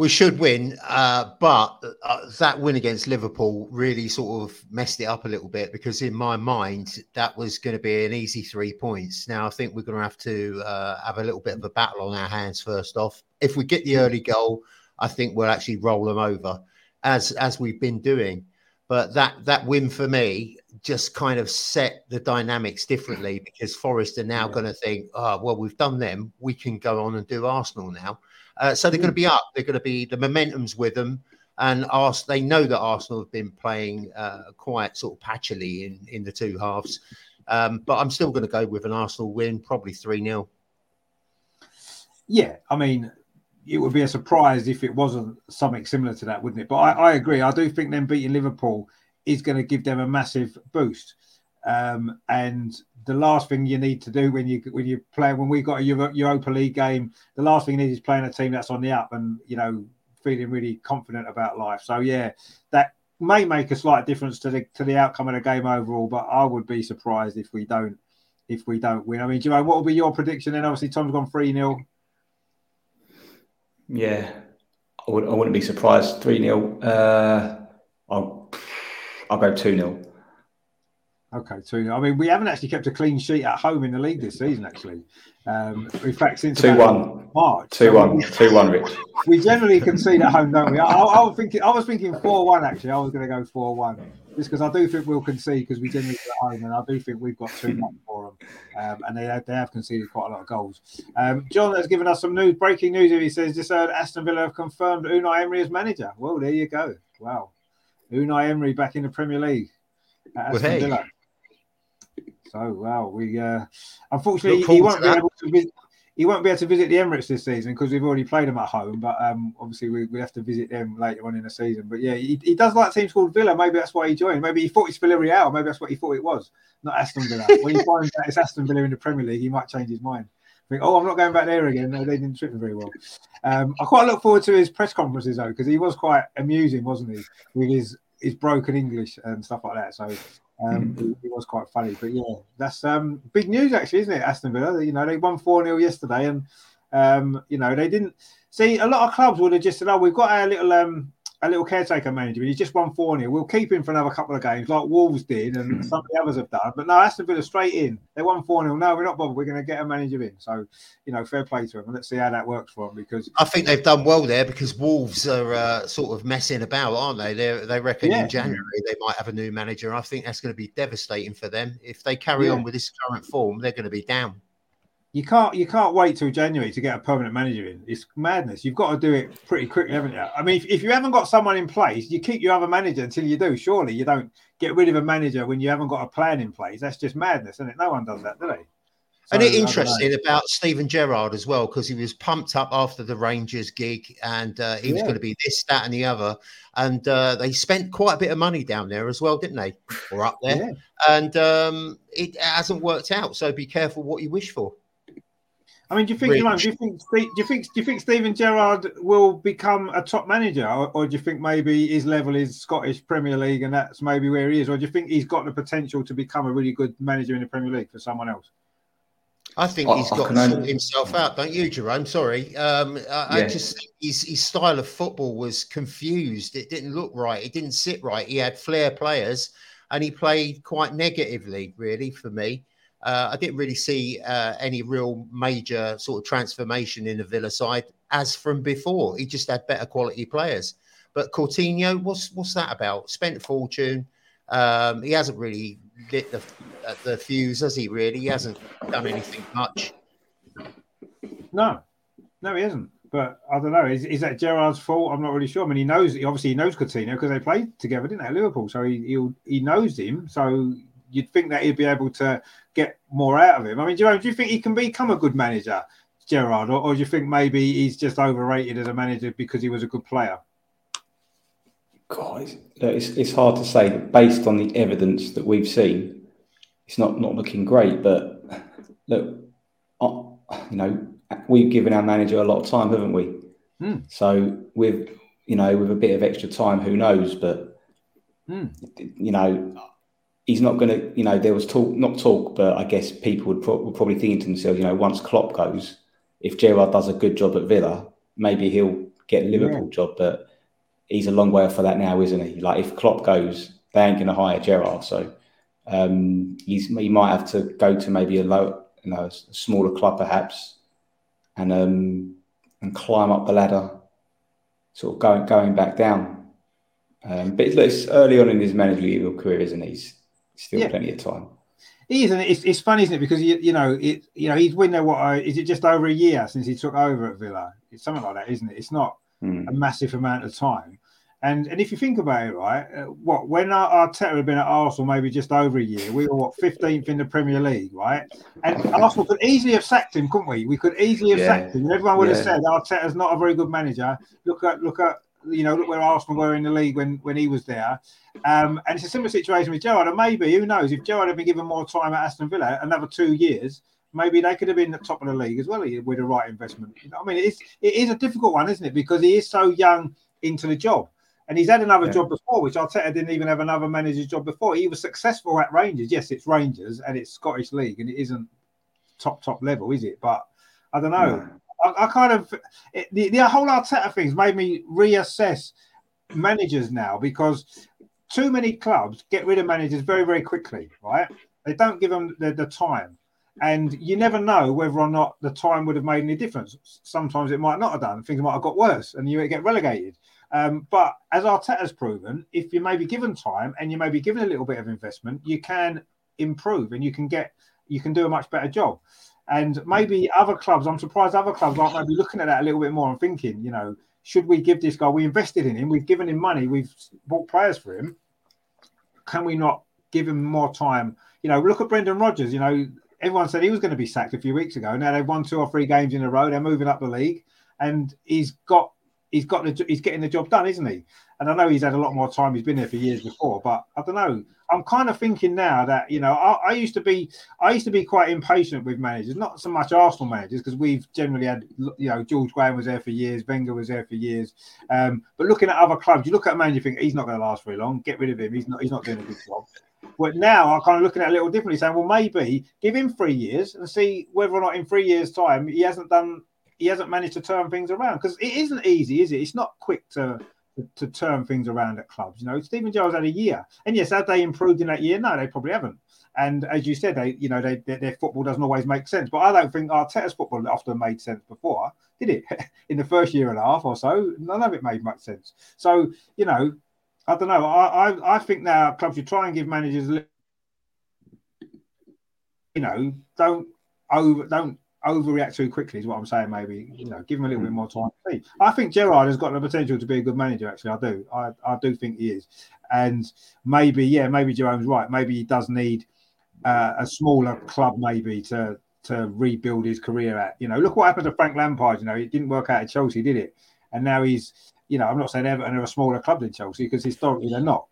We should win, uh, but uh, that win against Liverpool really sort of messed it up a little bit because in my mind that was going to be an easy three points. Now I think we're going to have to uh, have a little bit of a battle on our hands first off. If we get the early goal, I think we'll actually roll them over, as as we've been doing. But that that win for me just kind of set the dynamics differently because Forest are now yeah. going to think, oh well, we've done them, we can go on and do Arsenal now. Uh, so they're going to be up. They're going to be the momentum's with them, and Ars- they know that Arsenal have been playing uh, quite sort of patchily in in the two halves. Um, but I'm still going to go with an Arsenal win, probably three 0 Yeah, I mean, it would be a surprise if it wasn't something similar to that, wouldn't it? But I, I agree. I do think them beating Liverpool is going to give them a massive boost. Um, and the last thing you need to do when you when you play when we got a Euro, Europa League game, the last thing you need is playing a team that's on the up and you know feeling really confident about life. So yeah, that may make a slight difference to the to the outcome of the game overall. But I would be surprised if we don't if we don't win. I mean, Jerome, what will be your prediction? Then obviously Tom's gone three 0 Yeah, I, would, I wouldn't be surprised. Three 0 uh, I'll I'll go two 0 Okay, two. I mean, we haven't actually kept a clean sheet at home in the league this season. Actually, um, in fact, since two one March, two one, two one. Rich. We generally concede at home, don't we? I, I, was thinking, I was thinking four one. Actually, I was going to go four one, just because I do think we'll concede because we generally at home, and I do think we've got too much for them, um, and they have, they have conceded quite a lot of goals. Um, John has given us some news, breaking news. Here. He says just heard Aston Villa have confirmed Unai Emery as manager. Well, there you go. Wow, Unai Emery back in the Premier League. Well, hey. Villa. So well, we uh, unfortunately he won't be able to visit. He won't be able to visit the Emirates this season because we've already played them at home. But um, obviously we, we have to visit them later on in the season. But yeah, he, he does like teams called Villa. Maybe that's why he joined. Maybe he thought it's Villarreal. Maybe that's what he thought it was, not Aston Villa. when he finds out it's Aston Villa in the Premier League, he might change his mind. Think, oh, I'm not going back there again. No, they didn't treat me very well. Um, I quite look forward to his press conferences though, because he was quite amusing, wasn't he, with his his broken English and stuff like that. So um, it, it, was quite funny, but yeah, that's um, big news actually, isn't it? Aston Villa, you know, they won 4 0 yesterday, and um, you know, they didn't see a lot of clubs would have just said, Oh, we've got our little um a little caretaker manager, but he's just won 4 0. We'll keep him for another couple of games, like Wolves did, and hmm. some of the others have done. But no, Aston Villa straight in. They won 4 0. No, we're not bothered. We're going to get a manager in. So, you know, fair play to them. Let's see how that works for them because I think they've done well there because Wolves are uh, sort of messing about, aren't they? They they reckon yeah. in January they might have a new manager. I think that's going to be devastating for them. If they carry yeah. on with this current form, they're going to be down you can't you can't wait till January to get a permanent manager in. It's madness. You've got to do it pretty quickly, haven't you? I mean, if, if you haven't got someone in place, you keep your other manager until you do. Surely you don't get rid of a manager when you haven't got a plan in place. That's just madness, isn't it? No one does that, do they? So, and it's interesting about Steven Gerrard as well because he was pumped up after the Rangers gig and uh, he yeah. was going to be this, that, and the other. And uh, they spent quite a bit of money down there as well, didn't they? Or up there, yeah. and um, it hasn't worked out. So be careful what you wish for. I mean, do you think, you know, do you think, do you think, do you think Steven Gerrard will become a top manager, or, or, do you think maybe his level is Scottish Premier League and that's maybe where he is, or do you think he's got the potential to become a really good manager in the Premier League for someone else? I think he's got to sort himself out, don't you, Jerome? Sorry, um, I, yeah. I, just think his, his style of football was confused. It didn't look right. It didn't sit right. He had flair players, and he played quite negatively, really, for me. Uh, I didn't really see uh, any real major sort of transformation in the Villa side as from before. He just had better quality players. But Coutinho, what's what's that about? Spent fortune. Um, he hasn't really lit the uh, the fuse, has he? Really, he hasn't done anything much. No, no, he hasn't. But I don't know. Is, is that Gerrard's fault? I'm not really sure. I mean, he knows. He Obviously, he knows Coutinho because they played together, didn't they, at Liverpool? So he he, he knows him. So you'd think that he'd be able to get more out of him. I mean, do you, do you think he can become a good manager, Gerrard, or, or do you think maybe he's just overrated as a manager because he was a good player? God, it's, it's hard to say. Based on the evidence that we've seen, it's not not looking great. But look, uh, you know, we've given our manager a lot of time, haven't we? Mm. So with you know, with a bit of extra time, who knows? But mm. you know, he's not going to, you know, there was talk, not talk, but I guess people would, pro- would probably think to themselves, you know, once Klopp goes, if Gerrard does a good job at Villa, maybe he'll get the Liverpool yeah. job, but he's a long way off for that now, isn't he? Like if Klopp goes, they ain't going to hire Gerrard, so um, he's he might have to go to maybe a low, you know, a smaller club perhaps, and um, and climb up the ladder, sort of going going back down. Um, but it's, early on in his managerial career, isn't he? He's still yeah. plenty of time. He is, and it's, it's funny, isn't it? Because you, you know, it you know he's been there. What is it? Just over a year since he took over at Villa. It's something like that, isn't it? It's not mm. a massive amount of time. And and if you think about it, right, uh, what when our Arteta had been at Arsenal maybe just over a year, we were what fifteenth in the Premier League, right? And Arsenal could easily have sacked him, couldn't we? We could easily have yeah. sacked him. Everyone would yeah. have said Arteta's not a very good manager. Look at look at you know look where Arsenal were in the league when when he was there. Um, and it's a similar situation with Gerrard. And maybe who knows if Gerrard had been given more time at Aston Villa, another two years, maybe they could have been at the top of the league as well with the right investment. You know, I mean, it's it is a difficult one, isn't it? Because he is so young into the job. And he's had another yeah. job before, which Arteta didn't even have another manager's job before. He was successful at Rangers. Yes, it's Rangers and it's Scottish League, and it isn't top top level, is it? But I don't know. I, I, kind of the, the whole Arteta thing's made me reassess managers now because too many clubs get rid of managers very very quickly, right? They don't give them the, the time and you never know whether or not the time would have made any difference. Sometimes it might not have done. Things might have got worse, and you get relegated. Um, but as Arteta's proven, if you may be given time and you may be given a little bit of investment, you can improve and you can get you can do a much better job. And maybe other clubs, I'm surprised other clubs aren't maybe looking at that a little bit more and thinking, you know, should we give this guy? We invested in him, we've given him money, we've bought players for him. Can we not give him more time? You know, look at Brendan Rodgers. You know, everyone said he was going to be sacked a few weeks ago. Now they've won two or three games in a row. They're moving up the league, and he's got he's got the, he's getting the job done, isn't he? And I know he's had a lot more time. He's been there for years before, but I don't know. I'm kind of thinking now that you know I, I used to be I used to be quite impatient with managers, not so much Arsenal managers because we've generally had you know George Graham was there for years, Wenger was there for years. Um, but looking at other clubs, you look at a manager, you think he's not going to last very long. Get rid of him. He's not he's not doing a good job. But now I'm kind of looking at it a little differently, saying, well, maybe give him three years and see whether or not in three years' time he hasn't done he hasn't managed to turn things around because it isn't easy, is it? It's not quick to, to, to turn things around at clubs. You know, Steven Gerrard's had a year, and yes, have they improved in that year? No, they probably haven't. And as you said, they you know they, their, their football doesn't always make sense. But I don't think Arteta's football often made sense before, did it? in the first year and a half or so, none of it made much sense. So you know, I don't know. I I, I think now clubs should try and give managers, you know, don't over don't overreact too quickly is what I'm saying. Maybe you know, give him a little bit hmm. more time. I think Gerrard has got the potential to be a good manager. Actually, I do. I, I do think he is. And maybe, yeah, maybe Jerome's right. Maybe he does need uh, a smaller club, maybe to to rebuild his career at. You know, look what happened to Frank Lampard. You know, it didn't work out at Chelsea, did it? And now he's, you know, I'm not saying Everton are a smaller club than Chelsea because historically they're not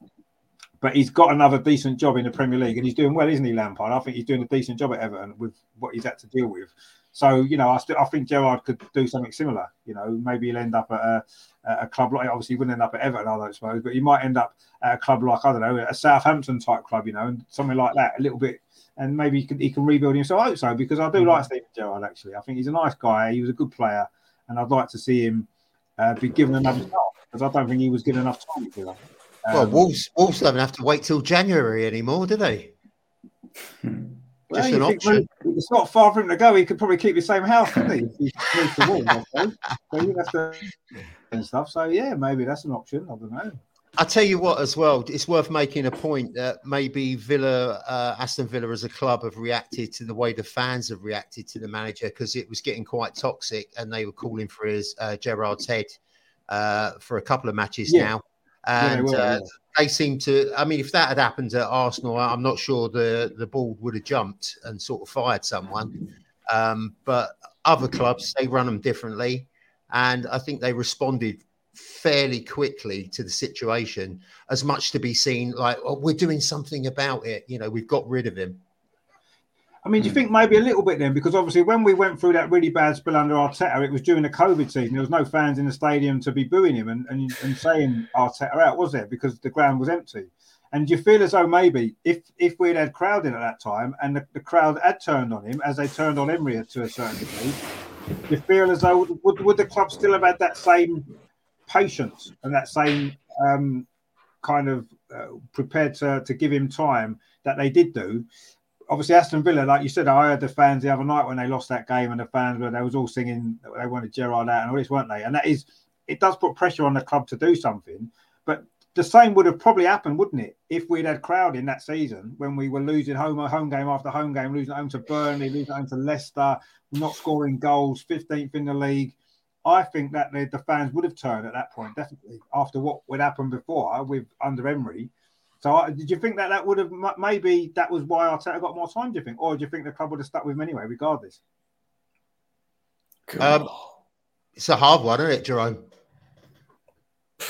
but he's got another decent job in the Premier League and he's doing well, isn't he, Lampard? I think he's doing a decent job at Everton with what he's had to deal with. So you know, I, st- I think Gerrard could do something similar. You know, maybe he'll end up at a, a club like obviously he wouldn't end up at Everton, I don't suppose, but he might end up at a club like I don't know, a Southampton type club, you know, and something like that, a little bit. And maybe he can, he can rebuild himself. I hope so because I do mm-hmm. like Steven Gerrard. Actually, I think he's a nice guy. He was a good player, and I'd like to see him uh, be given another shot because I don't think he was given enough time to. Um, well, Wolves Wolves don't have to wait till January anymore, do they? Well, Just an option. It's not far for him to go. He could probably keep the same house, couldn't he? He so you have to and stuff. So yeah, maybe that's an option. I don't know. I tell you what, as well, it's worth making a point that maybe Villa, uh, Aston Villa as a club have reacted to the way the fans have reacted to the manager because it was getting quite toxic and they were calling for his uh, Gerrard's head uh, for a couple of matches yeah. now. And yeah, uh, they seem to. I mean, if that had happened at Arsenal, I'm not sure the the ball would have jumped and sort of fired someone. Um, but other clubs they run them differently, and I think they responded fairly quickly to the situation. As much to be seen like, oh, we're doing something about it. You know, we've got rid of him. I mean, do you think maybe a little bit then? Because obviously, when we went through that really bad spell under Arteta, it was during the COVID season. There was no fans in the stadium to be booing him and, and, and saying Arteta out, was there? Because the ground was empty. And do you feel as though maybe if if we'd had crowd in at that time and the, the crowd had turned on him as they turned on Emery to a certain degree, do you feel as though would, would the club still have had that same patience and that same um, kind of uh, prepared to, to give him time that they did do. Obviously, Aston Villa, like you said, I heard the fans the other night when they lost that game, and the fans were they was all singing they wanted Gerrard out and all this, weren't they? And that is it does put pressure on the club to do something. But the same would have probably happened, wouldn't it, if we'd had crowd in that season when we were losing home home game after home game, losing home to Burnley, losing home to Leicester, not scoring goals, 15th in the league. I think that the, the fans would have turned at that point, definitely, after what would happen before uh, with under Emery. So, I, did you think that that would have maybe that was why Arteta got more time? Do you think, or do you think the club would have stuck with him anyway, regardless? Um, it's a hard one, isn't it, Jerome?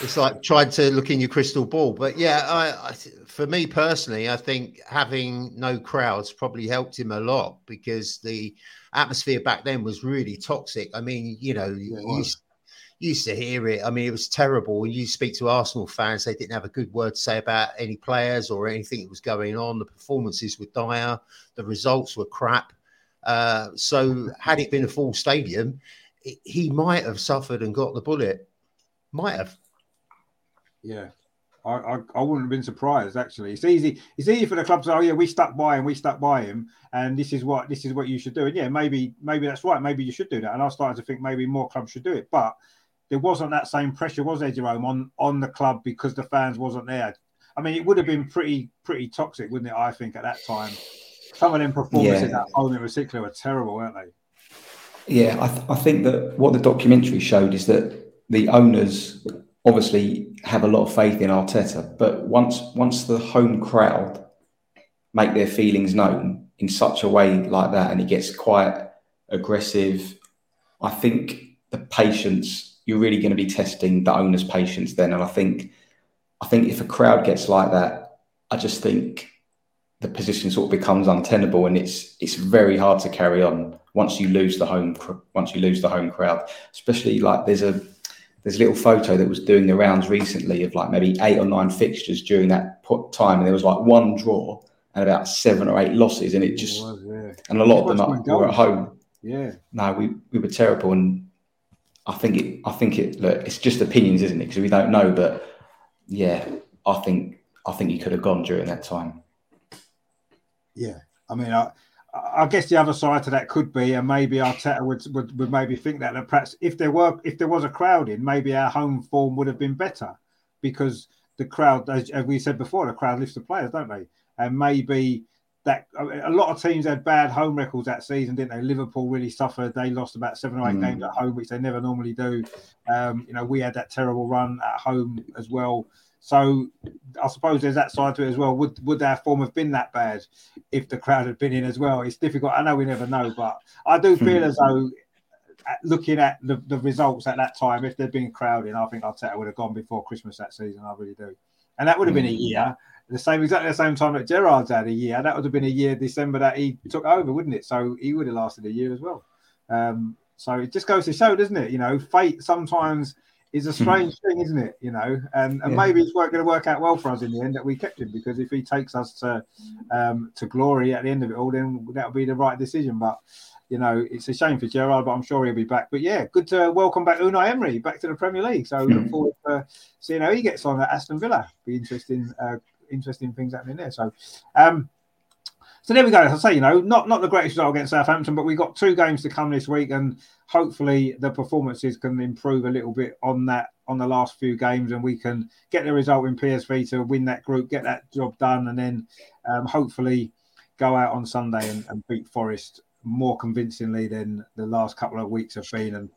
It's like trying to look in your crystal ball. But yeah, I, I, for me personally, I think having no crowds probably helped him a lot because the atmosphere back then was really toxic. I mean, you know, yeah, you used, used to hear it. I mean, it was terrible. When you speak to Arsenal fans, they didn't have a good word to say about any players or anything that was going on. The performances were dire, the results were crap. Uh, so, had it been a full stadium, it, he might have suffered and got the bullet. Might have. Yeah. I, I, I, wouldn't have been surprised actually. It's easy. It's easy for the club to say, "Oh yeah, we stuck by him. We stuck by him, and this is what this is what you should do." And yeah, maybe maybe that's right. Maybe you should do that. And I starting to think maybe more clubs should do it, but there wasn't that same pressure, was there, Jerome, on on the club because the fans wasn't there. I mean, it would have been pretty pretty toxic, wouldn't it? I think at that time, some of them performances yeah. at home in particular were terrible, weren't they? Yeah, I, th- I think that what the documentary showed is that the owners obviously have a lot of faith in Arteta, but once once the home crowd make their feelings known in such a way like that, and it gets quite aggressive, I think the patience you're really going to be testing the owner's patience then, and I think I think if a crowd gets like that, I just think the position sort of becomes untenable, and it's it's very hard to carry on once you lose the home once you lose the home crowd, especially like there's a there's a little photo that was doing the rounds recently of like maybe eight or nine fixtures during that time, and there was like one draw and about seven or eight losses, and it just it was, yeah. and a lot of them were at home. Yeah, no, we, we were terrible, and I think it. I think it. Look, it's just opinions, isn't it? Because we don't know, but yeah, I think I think he could have gone during that time. Yeah, I mean, I I guess the other side to that could be, and maybe Arteta would, would, would maybe think that, that perhaps if there were if there was a crowd in, maybe our home form would have been better because the crowd, as, as we said before, the crowd lifts the players, don't they? And maybe that a lot of teams had bad home records that season, didn't they? Liverpool really suffered; they lost about seven or eight mm. games at home, which they never normally do. Um, you know, we had that terrible run at home as well. So I suppose there's that side to it as well. Would would our form have been that bad if the crowd had been in as well? It's difficult. I know we never know, but I do feel as though looking at the, the results at that time, if there'd been crowding, I think Arteta would have gone before Christmas that season. I really do. And that would have been a mm. year, the same exactly the same time that Gerrard's had a year. That would have been a year December that he took over, wouldn't it? So he would have lasted a year as well. Um, so it just goes to show, doesn't it? You know, fate sometimes is a hmm. strange thing, isn't it? You know, and, and yeah. maybe it's going to work out well for us in the end that we kept him because if he takes us to um, to glory at the end of it all, then that'll be the right decision. But you know, it's a shame for Gerrard, but I'm sure he'll be back. But yeah, good to welcome back Unai Emery back to the Premier League. So mm. look hmm. forward to seeing how he gets on at Aston Villa. Be interesting, uh, interesting things happening there. So. Um, so there we go. As I say, you know, not not the greatest result against Southampton, but we've got two games to come this week, and hopefully the performances can improve a little bit on that on the last few games, and we can get the result in PSV to win that group, get that job done, and then um, hopefully go out on Sunday and, and beat Forest more convincingly than the last couple of weeks have been, and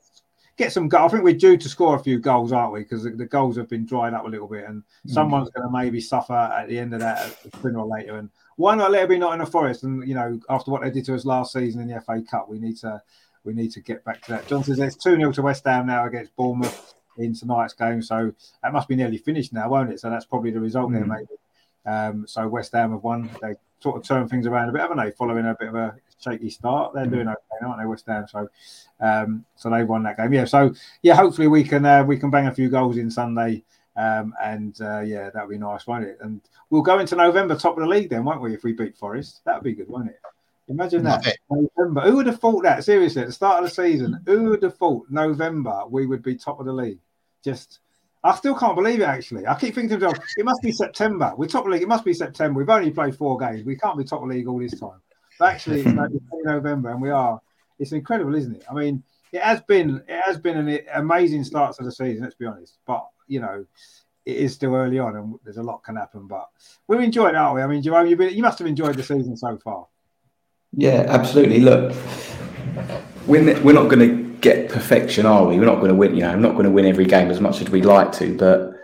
get some. I think we're due to score a few goals, aren't we? Because the, the, goals have been dried up a little bit, and mm. someone's going to maybe suffer at the end of that sooner or later. And why not let it be not in the forest? And you know, after what they did to us last season in the FA Cup, we need to we need to get back to that. John says it's two 0 to West Ham now against Bournemouth in tonight's game, so that must be nearly finished now, won't it? So that's probably the result mm. there, maybe. Um, so West Ham have won. They sort of turned things around a bit, haven't they? Following a bit of a shaky start. They're doing okay, aren't they, West Ham? So, um, so they won that game. Yeah. So yeah, hopefully we can uh, we can bang a few goals in Sunday. Um, and uh, yeah, that'd be nice, won't it? And we'll go into November top of the league then, won't we? If we beat Forest, that'd be good, won't it? Imagine that. November. Who would have thought that? Seriously, at the start of the season, who would have thought November we would be top of the league? Just I still can't believe it. Actually, I keep thinking to myself, it must be September. We're top of league. It must be September. We've only played four games. We can't be top of league all this time. But actually, it's like November, and we are. It's incredible, isn't it? I mean, it has been it has been an amazing start to the season. Let's be honest, but you know, it is still early on, and there's a lot can happen. But we're enjoying, aren't we? I mean, Jerome, you you must have enjoyed the season so far. Yeah, absolutely. Look, we're we're not going to get perfection, are we? We're not going to win. You know, I'm not going to win every game as much as we'd like to, but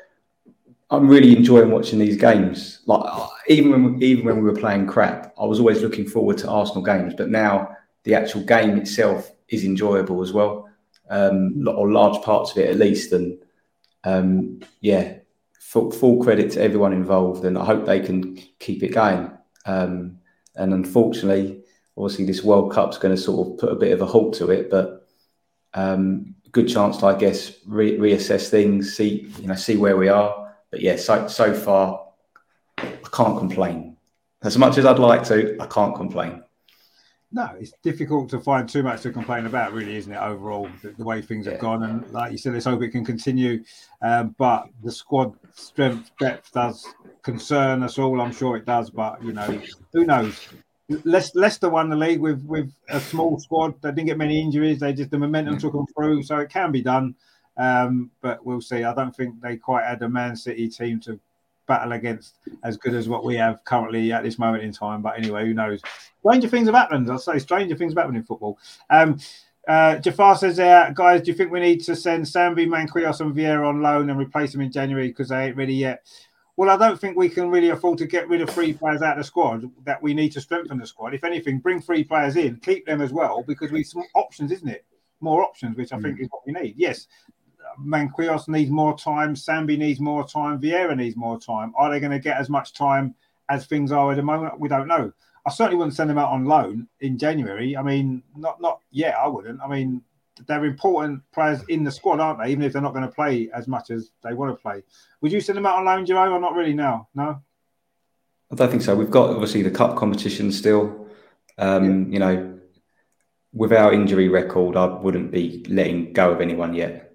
I'm really enjoying watching these games. Like even when even when we were playing crap, I was always looking forward to Arsenal games. But now the actual game itself is enjoyable as well, um, or large parts of it at least. And um, yeah, full, full, credit to everyone involved, and I hope they can keep it going. Um, and unfortunately, obviously, this World Cup's going to sort of put a bit of a halt to it, but um, good chance to, I guess, re- reassess things, see you know, see where we are. But yeah, so so far, I can't complain. As much as I'd like to, I can't complain. No, it's difficult to find too much to complain about, really, isn't it? Overall, the, the way things yeah. have gone, and like you said, let's hope it can continue. Um, but the squad strength depth does concern us all. I'm sure it does, but you know, who knows? Leicester won the league with with a small squad. They didn't get many injuries. They just the momentum took them through, so it can be done. Um, but we'll see. I don't think they quite had a Man City team to battle against as good as what we have currently at this moment in time. But anyway, who knows? Stranger things have happened. I'll say stranger things have happened in football. Um, uh, Jafar says, there, guys, do you think we need to send Sambi, Marquinhos, and Vieira on loan and replace them in January because they ain't ready yet? Well, I don't think we can really afford to get rid of three players out of the squad. That we need to strengthen the squad. If anything, bring three players in, keep them as well, because we some options, isn't it? More options, which I mm. think is what we need. Yes, Marquinhos needs more time. Sambi needs more time. Vieira needs more time. Are they going to get as much time as things are at the moment? We don't know. I certainly wouldn't send them out on loan in January. I mean, not not yet. I wouldn't. I mean, they're important players in the squad, aren't they? Even if they're not going to play as much as they want to play. Would you send them out on loan, Jerome, or not really now? No. I don't think so. We've got obviously the cup competition still. Um, yeah. You know, with our injury record, I wouldn't be letting go of anyone yet.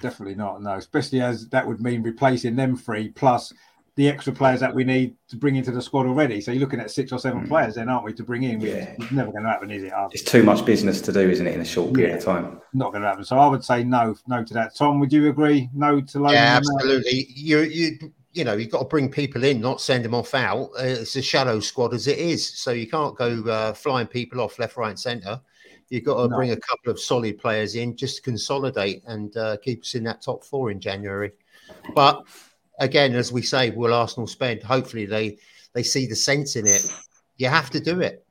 Definitely not. No, especially as that would mean replacing them three plus the extra players that we need to bring into the squad already. So you're looking at six or seven mm. players, then, aren't we, to bring in? Yeah. It's never going to happen, is it? It's too much business to do, isn't it, in a short period yeah. of time? Not going to happen. So I would say no, no to that. Tom, would you agree? No to loan? Yeah, absolutely. You, you, you know, you've got to bring people in, not send them off out. Uh, it's a shadow squad as it is, so you can't go uh, flying people off left, right, and centre. You've got to no. bring a couple of solid players in, just consolidate and uh, keep us in that top four in January. But again, as we say, will Arsenal spend? Hopefully, they they see the sense in it. You have to do it.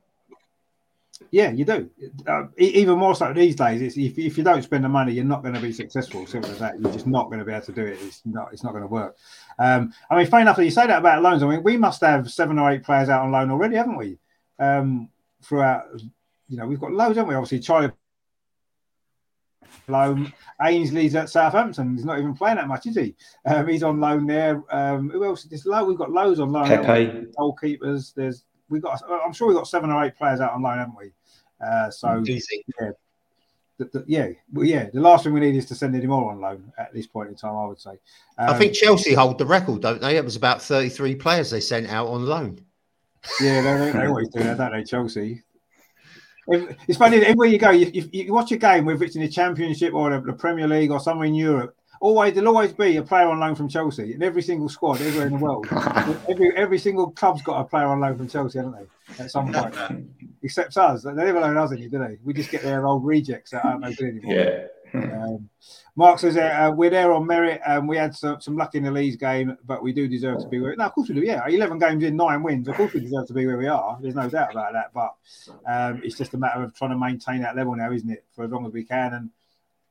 Yeah, you do. Uh, even more so these days. It's, if, if you don't spend the money, you're not going to be successful. Simple as that. You're just not going to be able to do it. It's not. It's not going to work. Um, I mean, funny enough that you say that about loans. I mean, we must have seven or eight players out on loan already, haven't we? Um, throughout, you know, we've got loads, haven't we? Obviously, Charlie loan. Ainsley's at Southampton. He's not even playing that much, is he? Um, he's on loan there. Um, who else? There's low. We've got loads on loan. Pepe. Goalkeepers. There's we've got. I'm sure we've got seven or eight players out on loan, haven't we? Uh, so yeah. The, the, yeah, well, yeah. The last thing we need is to send any more on loan at this point in time. I would say. Um, I think Chelsea hold the record, don't they? It was about 33 players they sent out on loan. Yeah, they, they always do that, don't they? Chelsea it's funny everywhere you go, you, you, you, watch a game, whether it's in the Championship or the, the, Premier League or somewhere in Europe. Always, there'll always be a player on loan from Chelsea in every single squad, everywhere in the world. every every single club's got a player on loan from Chelsea, haven't they? At some point, except us. They never loan us any, do they? We just get their old rejects that aren't no good anymore. Yeah. Um, Mark says uh, we're there on merit, and we had some, some luck in the Leeds game, but we do deserve to be where. No, of course we do. Yeah, eleven games in, nine wins. Of course we deserve to be where we are. There's no doubt about that. But um, it's just a matter of trying to maintain that level now, isn't it? For as long as we can, and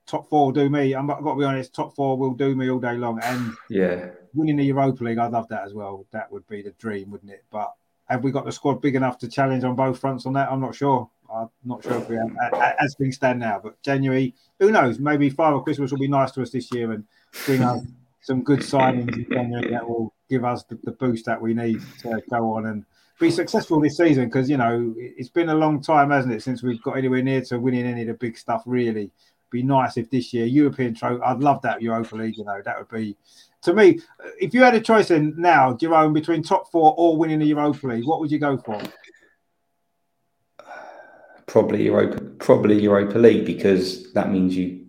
top four will do me. I'm I've got to be honest. Top four will do me all day long. And yeah, winning the Europa League, I'd love that as well. That would be the dream, wouldn't it? But have we got the squad big enough to challenge on both fronts on that? I'm not sure. I'm not sure if we have hmm. as things stand now, but January, who knows? Maybe Father Christmas will be nice to us this year and bring us some good signings in January that will give us the, the, boost that we need to go on and be successful this season. Because you know it's been a long time, hasn't it, since we've got anywhere near to winning any of the big stuff, really. Be nice if this year European trophy. I'd love that Europa League. You know, that would be to me. If you had a choice in now, Jerome, between top four or winning the Europa League, what would you go for? Probably Europa, probably Europa League because that means you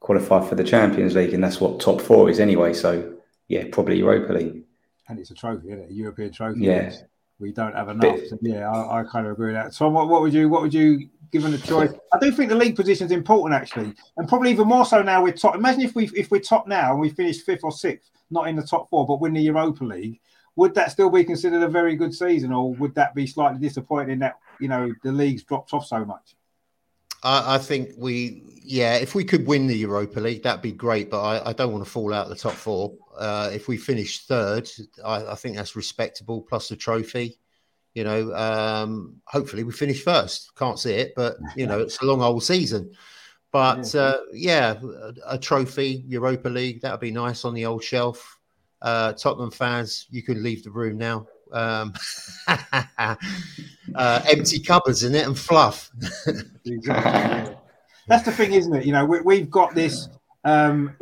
qualify for the Champions League, and that's what top four is anyway. So yeah, probably Europa League. And it's a trophy, isn't it? A European trophy. Yeah. We don't have enough. So yeah, I, I, kind of agree with that. So what, what would you what would you given a choice? I do think the league position is important actually, and probably even more so now we're top. Imagine if we if we're top now and we finish fifth or sixth, not in the top four, but win the Europa League. Would that still be considered a very good season, or would that be slightly disappointing that you know the league's dropped off so much? I, I, think we, yeah, if we could win the Europa League, that'd be great. But I, I don't want to fall out the top four. Uh, if we finish third, I, I, think that's respectable. Plus the trophy, you know. Um, hopefully we finish first. Can't see it, but you know it's a long old season. But uh, yeah, a, a trophy, Europa League, that would be nice on the old shelf. Uh, Tottenham fans, you can leave the room now. Um, uh, empty cupboards in it and fluff. That's the thing, isn't it? You know, we, have got this. Um,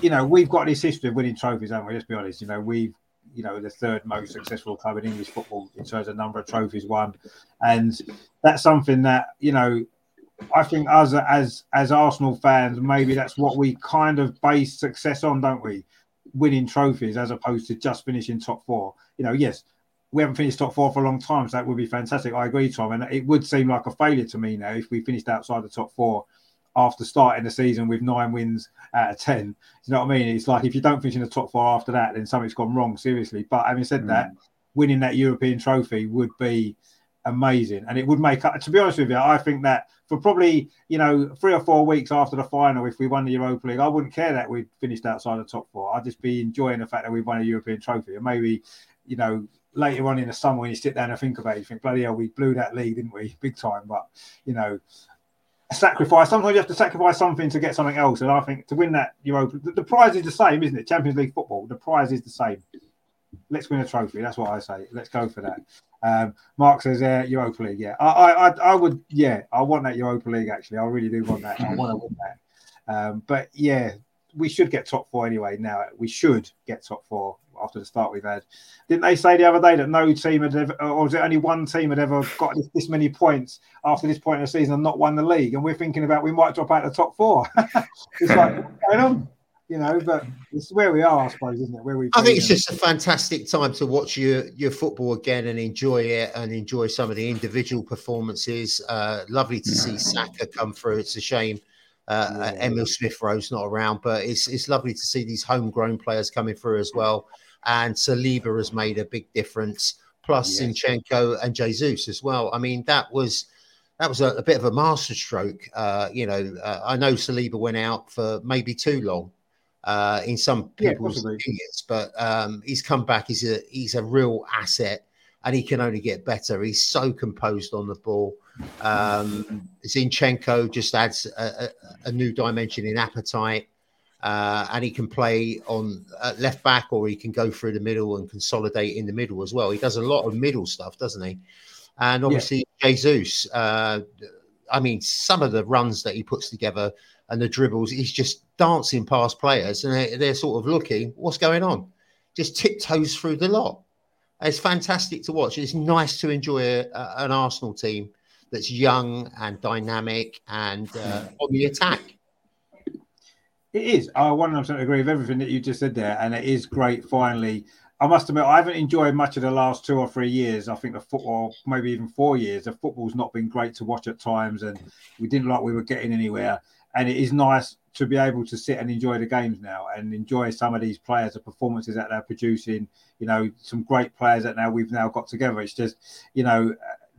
you know, we've got this history of winning trophies, haven't we? Let's be honest. You know, we've you know the third most successful club in English football in terms of number of trophies won, and that's something that you know. I think us as as Arsenal fans, maybe that's what we kind of base success on, don't we? Winning trophies as opposed to just finishing top four. You know, yes, we haven't finished top four for a long time, so that would be fantastic. I agree, Tom, and it would seem like a failure to me now if we finished outside the top four after starting the season with nine wins out of ten. You know what I mean? It's like if you don't finish in the top four after that, then something's gone wrong seriously. But having said mm. that, winning that European trophy would be amazing, and it would make up. To be honest with you, I think that for probably you know three or four weeks after the final, if we won the Europa League, I wouldn't care that we finished outside the top four. I'd just be enjoying the fact that we won a European trophy, and maybe you know later on in the summer when you sit down and think about it, you think, bloody hell, we blew that league, didn't we? Big time. But, you know, sacrifice. Sometimes you have to sacrifice something to get something else. And I think to win that Europa, the, the prize is the same, isn't it? Champions League football, the prize is the same. Let's win a trophy. That's what I say. Let's go for that. Um, Mark says, "Yeah, Europa League. Yeah, I, I, I, would. Yeah, I want that Europa League. Actually, I really do want that. I want to win that. Um, but yeah, we should get top four anyway. Now we should get top four after the start we've had. Didn't they say the other day that no team had ever, or was it only one team had ever got this, this many points after this point in the season and not won the league? And we're thinking about we might drop out of the top four. it's like, what's going on? You know, but it's where we are, I suppose, isn't it? Where we. I think it's just a fantastic time to watch your your football again and enjoy it and enjoy some of the individual performances. Uh, lovely to see Saka come through. It's a shame uh, yeah. Emil Smith Rowe's not around, but it's it's lovely to see these homegrown players coming through as well and Saliba has made a big difference. Plus yes. Zinchenko and Jesus as well. I mean, that was that was a, a bit of a masterstroke. Uh, you know, uh, I know Saliba went out for maybe too long uh, in some people's yeah, opinions, but um, he's come back. He's a he's a real asset, and he can only get better. He's so composed on the ball. Um, Zinchenko just adds a, a, a new dimension in appetite uh, and he can play on uh, left back or he can go through the middle and consolidate in the middle as well. He does a lot of middle stuff, doesn't he? And obviously, yeah. Jesus, uh, I mean, some of the runs that he puts together and the dribbles, he's just dancing past players and they're, they're sort of looking, what's going on? Just tiptoes through the lot. It's fantastic to watch. It's nice to enjoy a, a, an Arsenal team that's young and dynamic and uh, on the attack. It is. I 100% agree with everything that you just said there, and it is great. Finally, I must admit, I haven't enjoyed much of the last two or three years. I think the football, maybe even four years, the football's not been great to watch at times, and we didn't like we were getting anywhere. And it is nice to be able to sit and enjoy the games now and enjoy some of these players, the performances that they're producing. You know, some great players that now we've now got together. It's just, you know,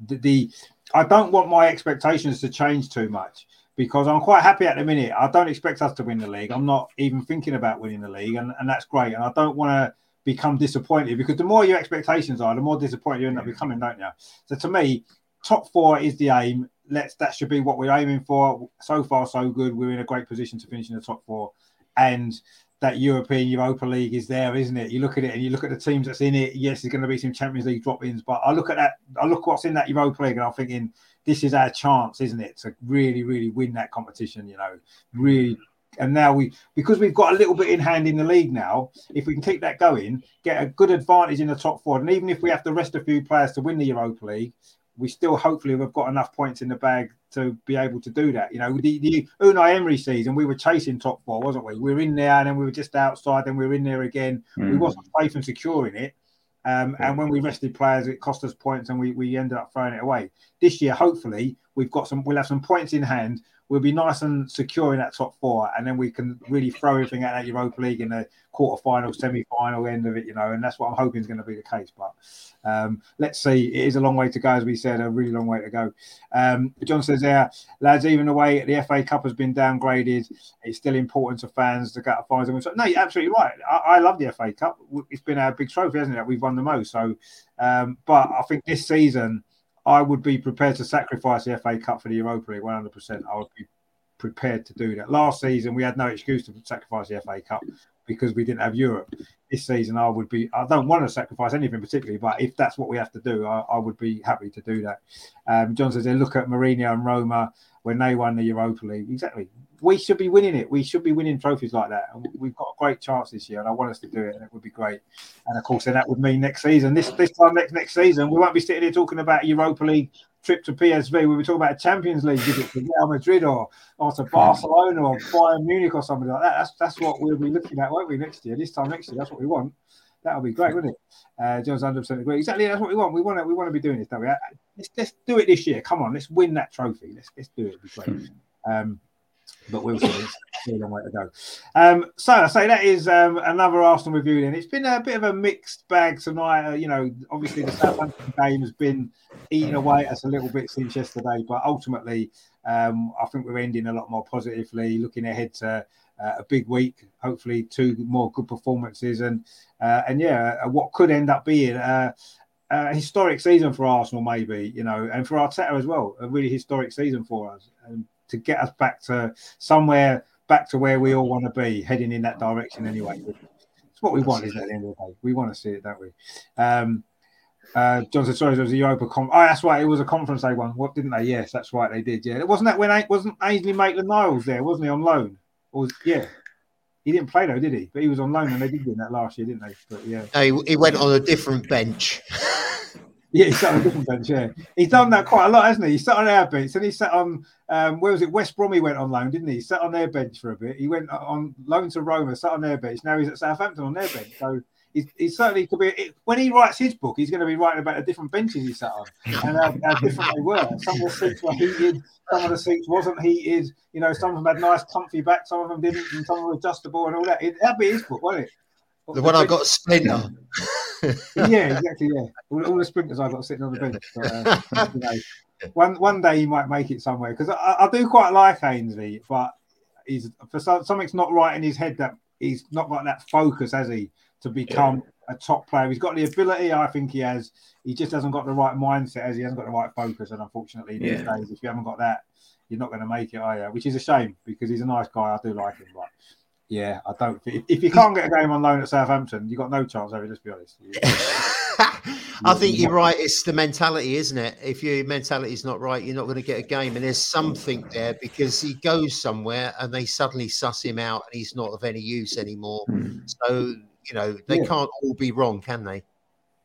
the, the I don't want my expectations to change too much because I'm quite happy at the minute. I don't expect us to win the league. I'm not even thinking about winning the league, and, and that's great. And I don't want to become disappointed because the more your expectations are, the more disappointed you end up becoming, don't you? So to me, top four is the aim. Let's that should be what we're aiming for. So far, so good. We're in a great position to finish in the top four, and that European Europa League is there, isn't it? You look at it and you look at the teams that's in it. Yes, there's going to be some Champions League drop-ins, but I look at that. I look what's in that Europa League, and I'm thinking this is our chance, isn't it, to really, really win that competition? You know, really. And now we, because we've got a little bit in hand in the league now, if we can keep that going, get a good advantage in the top four, and even if we have to rest a few players to win the Europa League, we still hopefully we've got enough points in the bag to be able to do that. You know, the, the Unai Emery season, we were chasing top four, wasn't we? We were in there and then we were just outside, then we were in there again. Mm. We wasn't safe and secure in it. Um, and when we rested players, it cost us points and we, we ended up throwing it away. This year, hopefully, we've got some we'll have some points in hand we'll be nice and secure in that top four, and then we can really throw everything at that Europa League in the quarter final, semi final end of it, you know, and that's what I'm hoping is going to be the case. But um, let's see, it is a long way to go, as we said, a really long way to go. Um, John says there, lads, even the way the FA Cup has been downgraded, it's still important to fans to get a final. No, you're absolutely right. I, I, love the FA Cup. It's been our big trophy, hasn't it? We've won the most. So, um, but I think this season I would be prepared to sacrifice the FA Cup for the Europa League 100%. I would be prepared to do that. Last season, we had no excuse to sacrifice the FA Cup because we didn't have Europe. This season, I would be, I don't want to sacrifice anything particularly, but if that's what we have to do, I, I would be happy to do that. Um, John says, look at Mourinho and Roma when they won the Europa League. Exactly we should be winning it. We should be winning trophies like that. And we've got a great chance this year, and I want us to do it, and it would be great. And of course, then that would mean next season, this this time next next season, we won't be sitting here talking about Europa League trip to PSV. We were talking about a Champions League visit to Real Madrid or, or to Barcelona or Bayern Munich or something like that. That's that's what we'll be looking at, won't we, next year? This time next year, that's what we want. That'll be great, wouldn't it? Uh, John's 100% agree. Exactly, that's what we want. We want to we want to be doing this, don't we? Uh, let's, let's do it this year. Come on, let's win that trophy. Let's let's do it. It'll be great. Hmm. Um, but we'll see. It's a long way to go. Um, so I say that is um, another Arsenal review. Then it's been a bit of a mixed bag tonight. Uh, you know, obviously the Southampton game has been eating away at us a little bit since yesterday, but ultimately, um, I think we're ending a lot more positively, looking ahead to. Uh, a big week, hopefully two more good performances, and uh, and yeah, uh, what could end up being a historic season for Arsenal, maybe you know, and for Arteta as well, a really historic season for us. And to get us back to somewhere back to where we all want to be, heading in that direction anyway. It's what we want, isn't it? At the end of the day, we want to see it, don't we? Um, uh, John said, "Sorry, it was a Europa con- Oh, that's right. It was a conference they won. What didn't they? Yes, that's right. They did. Yeah, it wasn't that when wasn't Ainsley Maitland-Niles there, wasn't he on loan? Or was, yeah, he didn't play though, did he? But he was on loan, and they did win that last year, didn't they? But yeah, no, he, he went on a different bench. Yeah, he's sat on a different bench. Yeah, he's done that quite a lot, hasn't he? He sat on our bench, and he sat on um, where was it? West Brom. He went on loan, didn't he? He sat on their bench for a bit. He went on loan to Roma, sat on their bench. Now he's at Southampton on their bench. So he's, he's certainly could be. When he writes his book, he's going to be writing about the different benches he sat on and how, how different they were. Some of the seats were heated, some of the seats wasn't heated. You know, some of them had nice, comfy back, some of them didn't, and some of them were adjustable and all that. It, that'd be his book, won't it? The, the one I got a splinter. yeah, exactly. Yeah, all, all, the sprinters I got sitting on the bench. But, uh, you know, one one day he might make it somewhere because I, I, do quite like Ainsley, but he's for some, something's not right in his head that he's not got that focus, has he, to become yeah. a top player? He's got the ability, I think he has. He just hasn't got the right mindset, as he hasn't got the right focus. And unfortunately, these yeah. days, if you haven't got that, you're not going to make it, are you? Which is a shame because he's a nice guy. I do like him, but yeah, I don't. If, if you can't get a game on loan at Southampton, you've got no chance over. Let's be honest. I think you're right. It's the mentality, isn't it? If your mentality is not right, you're not going to get a game. And there's something there because he goes somewhere and they suddenly suss him out and he's not of any use anymore. Hmm. So you know they yeah. can't all be wrong, can they?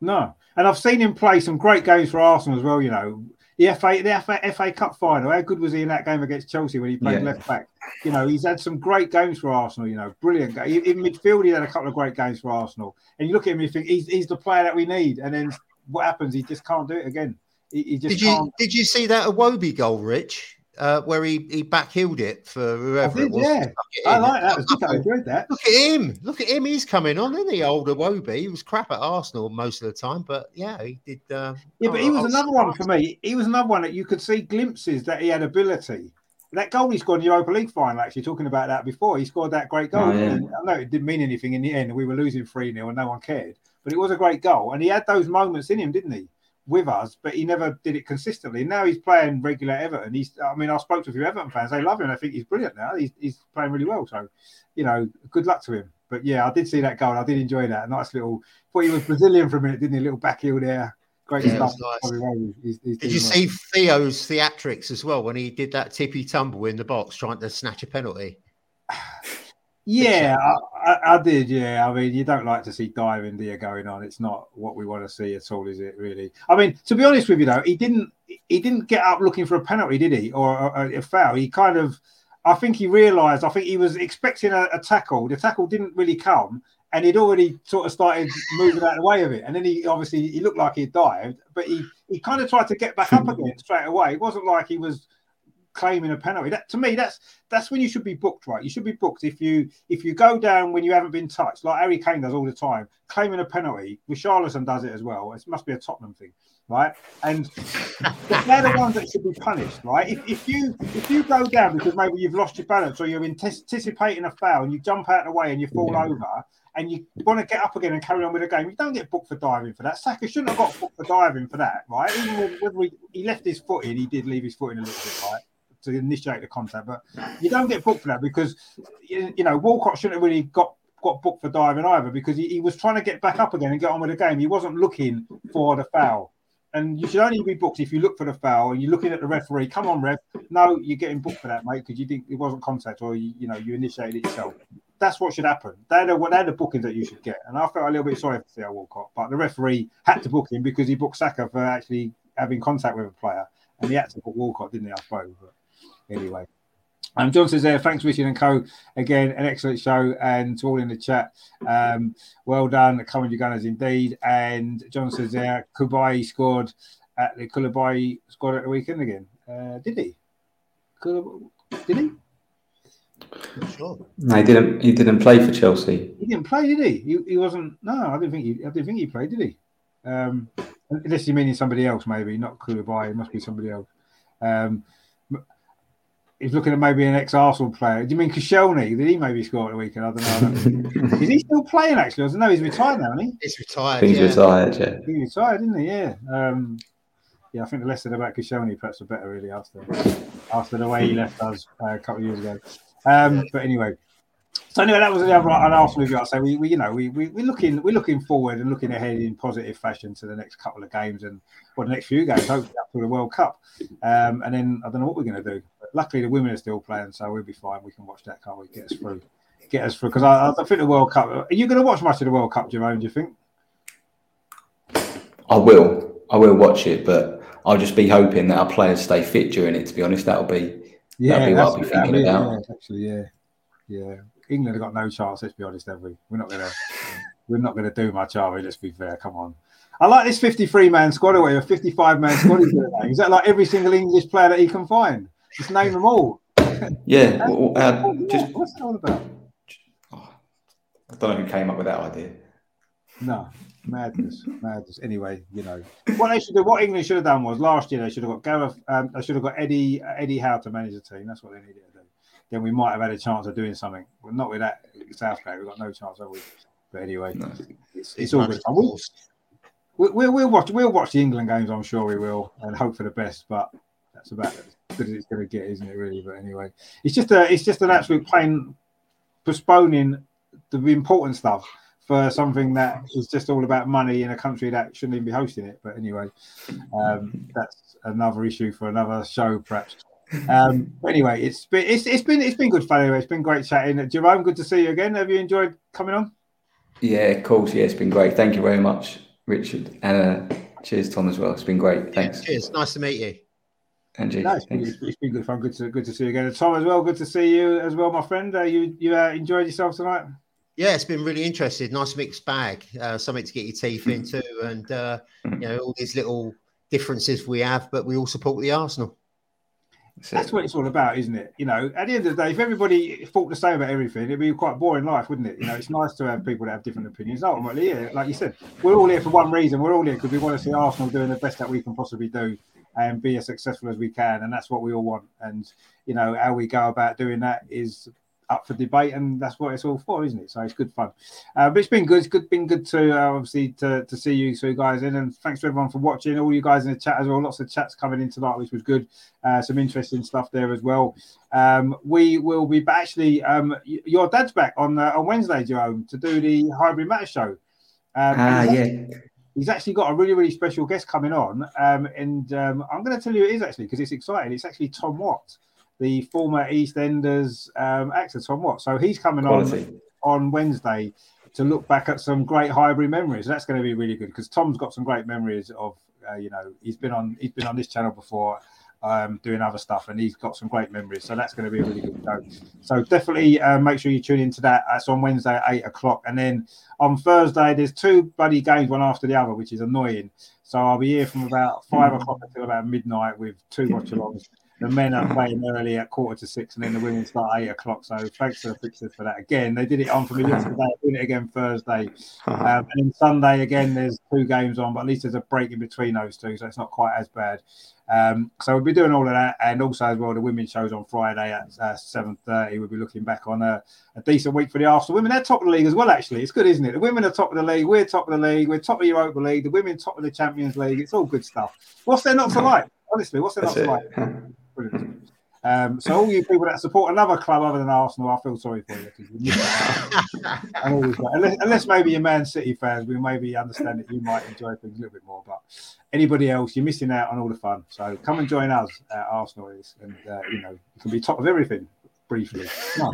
No, and I've seen him play some great games for Arsenal as well. You know, the FA the FA, FA Cup final. How good was he in that game against Chelsea when he played yeah. left back? You know, he's had some great games for Arsenal. You know, brilliant. In midfield, he had a couple of great games for Arsenal. And you look at him, you think he's, he's the player that we need. And then what happens? He just can't do it again. He, he just did you can't. did you see that Iwobi goal, Rich? Uh, where he, he backheeled it for whoever did, it was. Yeah, I like that. I enjoyed that. Look at him. Look at him. He's coming on, isn't he? Older Wobie. He was crap at Arsenal most of the time, but yeah, he did. Uh, yeah, but he was another one for me. He was another one that you could see glimpses that he had ability. That goal he scored in the Europa League final, actually, talking about that before, he scored that great goal. Oh, yeah. I know it didn't mean anything in the end. We were losing 3 0 and no one cared, but it was a great goal. And he had those moments in him, didn't he? With us, but he never did it consistently. Now he's playing regular Everton. He's, I mean, I spoke to a few Everton fans. They love him. I think he's brilliant now. He's, he's playing really well. So, you know, good luck to him. But yeah, I did see that goal. I did enjoy that. Nice little. Thought he was Brazilian for a minute, didn't he? A little back heel there. Great yeah, stuff. Nice. He's, he's did you see Theo's theatrics as well when he did that tippy tumble in the box trying to snatch a penalty? Yeah, I, I, did. Yeah, I mean, you don't like to see diving deer going on. It's not what we want to see at all, is it? Really? I mean, to be honest with you, though, he didn't. He didn't get up looking for a penalty, did he, or a, a foul? He kind of. I think he realised. I think he was expecting a, a, tackle. The tackle didn't really come, and he'd already sort of started moving out of the way of it. And then he obviously he looked like he dived, but he he kind of tried to get back up again straight away. It wasn't like he was claiming a penalty. That to me, that's that's when you should be booked, right? You should be booked if you if you go down when you haven't been touched, like Harry Kane does all the time, claiming a penalty. Richarlison does it as well. It must be a Tottenham thing, right? And they're the ones that should be punished, right? If, if you if you go down because maybe you've lost your balance or you're anticipating a foul and you jump out of the way and you fall yeah. over and you want to get up again and carry on with the game, you don't get booked for diving for that. Saka shouldn't have got booked for diving for that, right? Even when we, he left his foot in, he did leave his foot in a little bit, right? To initiate the contact. But you don't get booked for that because you, know Walcott shouldn't have really got got booked for diving either because he, he was trying to get back up again and get on with the game. He wasn't looking for the foul. And you should only be booked if you look for the foul and you're looking at the referee. Come on, ref. No, you're getting booked for that, mate, because you think it wasn't contact or you, you know you initiated it yourself. That's what should happen. They're the, they're the bookings that you should get. And I felt a little bit sorry for Theo Walcott, but the referee had to book him because he booked Saka for actually having contact with a player, and he had to book Walcott, didn't he? I suppose. But anyway. Um, John says there, thanks, Richard and Co. Again, an excellent show, and to all in the chat, um, well done, coming you gunners indeed. And John says there, Kubai scored at the Koulibaly scored at the weekend again. Uh, did he? Did he? Sure. No, he didn't. He didn't play for Chelsea. He didn't play, did he? He, he wasn't. No, I didn't think he. I didn't think he played, did he? Um, unless you mean somebody else, maybe not Koulibaly. It must be somebody else. Um, he's looking at maybe an ex-Arsenal player. Do you mean Koscielny? Did he maybe score at the weekend? I don't know. I don't Is he still playing? Actually, I don't know. He's retired now, isn't he? He's retired. He's yeah. retired. Yeah. He's retired, isn't he? Yeah. Um, yeah, I think the lesson about Koscielny perhaps are better really after after the way he left us uh, a couple of years ago. Um, but anyway, so anyway, that was the other an Arsenal. I say we, we, you know, we, we we're looking we're looking forward and looking ahead in positive fashion to the next couple of games and well, the next few games, hopefully up to the World Cup. Um, and then I don't know what we're going to do. But luckily, the women are still playing, so we'll be fine. We can watch that, can't we? Get us through, get us through. Because I, I think the World Cup. Are you going to watch much of the World Cup, Jerome? Do you think? I will. I will watch it, but I'll just be hoping that our players stay fit during it. To be honest, that'll be yeah, that'll be what I'll be thinking about. Yeah, actually, yeah, yeah. England have got no chance. Let's be honest, have we? We're not gonna we're not gonna do much, are we? Let's be fair. Come on. I like this 53 man squad away, a 55 man squad. Is that like every single English player that he can find? Just name them all. Yeah. well, uh, just, what's that all about? Oh, I don't know who came up with that idea. No, madness, madness. Anyway, you know what they should do. What England should have done was last year they should have got Gareth. Um, they should have got Eddie Eddie Howe to manage the team. That's what they needed to do. Then we might have had a chance of doing something. Well, not with that Southgate. We've got no chance, have we? But anyway, no. it's, it's all good. We'll, we'll, we'll watch. We'll watch the England games. I'm sure we will, and hope for the best. But that's about as good as it's going to get, isn't it? Really, but anyway, it's just a it's just an absolute plain postponing the important stuff for something that is just all about money in a country that shouldn't even be hosting it. But anyway, um, that's another issue for another show, perhaps. Um, but anyway, it's been it's, it's been it's been good fun. Anyway, it's been great chatting. Jerome, good to see you again. Have you enjoyed coming on? Yeah, of course. Yeah, it's been great. Thank you very much, Richard, and uh, cheers, Tom, as well. It's been great. Thanks. cheers. Nice to meet you. Angie, no, it's, been, it's been good fun. Good to good to see you again. And Tom as well. Good to see you as well, my friend. Uh, you you uh, enjoyed yourself tonight? Yeah, it's been really interesting. Nice mixed bag. Uh, something to get your teeth mm. into, and uh, you know all these little differences we have, but we all support the Arsenal. That's what it's all about, isn't it? You know, at the end of the day, if everybody thought the same about everything, it'd be quite boring life, wouldn't it? You know, it's nice to have people that have different opinions. Ultimately, yeah, like you said, we're all here for one reason. We're all here because we want to see Arsenal doing the best that we can possibly do and be as successful as we can. And that's what we all want. And, you know, how we go about doing that is up for debate, and that's what it's all for, isn't it? So it's good fun. Uh, but it's been good. It's good, been good to uh, obviously to, to see you two guys in, and thanks to everyone for watching. All you guys in the chat as well. Lots of chats coming in tonight, which was good. Uh, some interesting stuff there as well. Um, we will be back. actually. Um, your dad's back on uh, on Wednesday, Jerome, to do the Highbury match show. Um, ah, yeah. he's actually got a really, really special guest coming on. Um, and um, I'm going to tell you it is actually because it's exciting. It's actually Tom Watt, the former EastEnders um, actor, Tom Watt. So he's coming Quality. on on Wednesday to look back at some great Highbury memories. That's going to be really good because Tom's got some great memories of, uh, you know, he's been on he's been on this channel before um, doing other stuff, and he's got some great memories. So that's going to be a really good show. So definitely uh, make sure you tune into that. That's on Wednesday at eight o'clock, and then on Thursday there's two bloody games, one after the other, which is annoying. So I'll be here from about five o'clock until about midnight with two watch-alongs the men are playing early at quarter to six, and then the women start at eight o'clock. So thanks to the fixers for that. Again, they did it on for me yesterday, doing it again Thursday, um, and Sunday again. There's two games on, but at least there's a break in between those two, so it's not quite as bad. Um, so we'll be doing all of that, and also as well the women's shows on Friday at uh, seven thirty. We'll be looking back on a, a, decent week for the Arsenal women. They're top of the league as well. Actually, it's good, isn't it? The women are top of the league. We're top of the league. We're top of the Europa League. The women top of the Champions League. It's all good stuff. What's there not to like? Honestly, what's there not to like? Brilliant. Um, so all you people that support another club other than Arsenal, I feel sorry for you. unless, unless, maybe you're Man City fans, we maybe understand that you might enjoy things a little bit more. But anybody else, you're missing out on all the fun. So come and join us at Arsenal, is, and uh, you know you can be top of everything briefly. so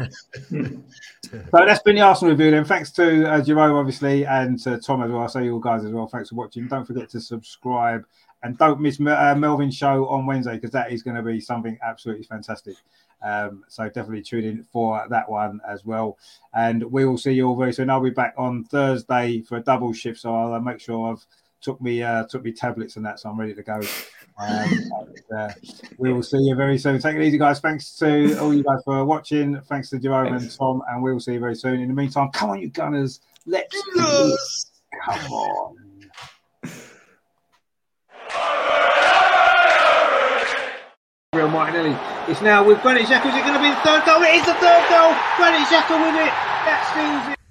that's been the Arsenal review. Then thanks to uh, Jerome, obviously, and to Tom as well. I say you all guys as well. Thanks for watching. Don't forget to subscribe and don't miss uh, Melvin's show on Wednesday because that is going to be something absolutely fantastic. Um, so definitely tune in for that one as well. And we will see you all very soon. I'll be back on Thursday for a double shift, so I'll uh, make sure I've took me uh, took me tablets and that, so I'm ready to go. Um, and, uh, we will see you very soon. Take it easy, guys. Thanks to all you guys for watching. Thanks to Jerome and Tom, and we will see you very soon. In the meantime, come on, you Gunners, let's come on. Martinelli. It's now with Granit Xhaka. Is it going to be the third goal? It is the third goal. Granit Xhaka with it. That seals it.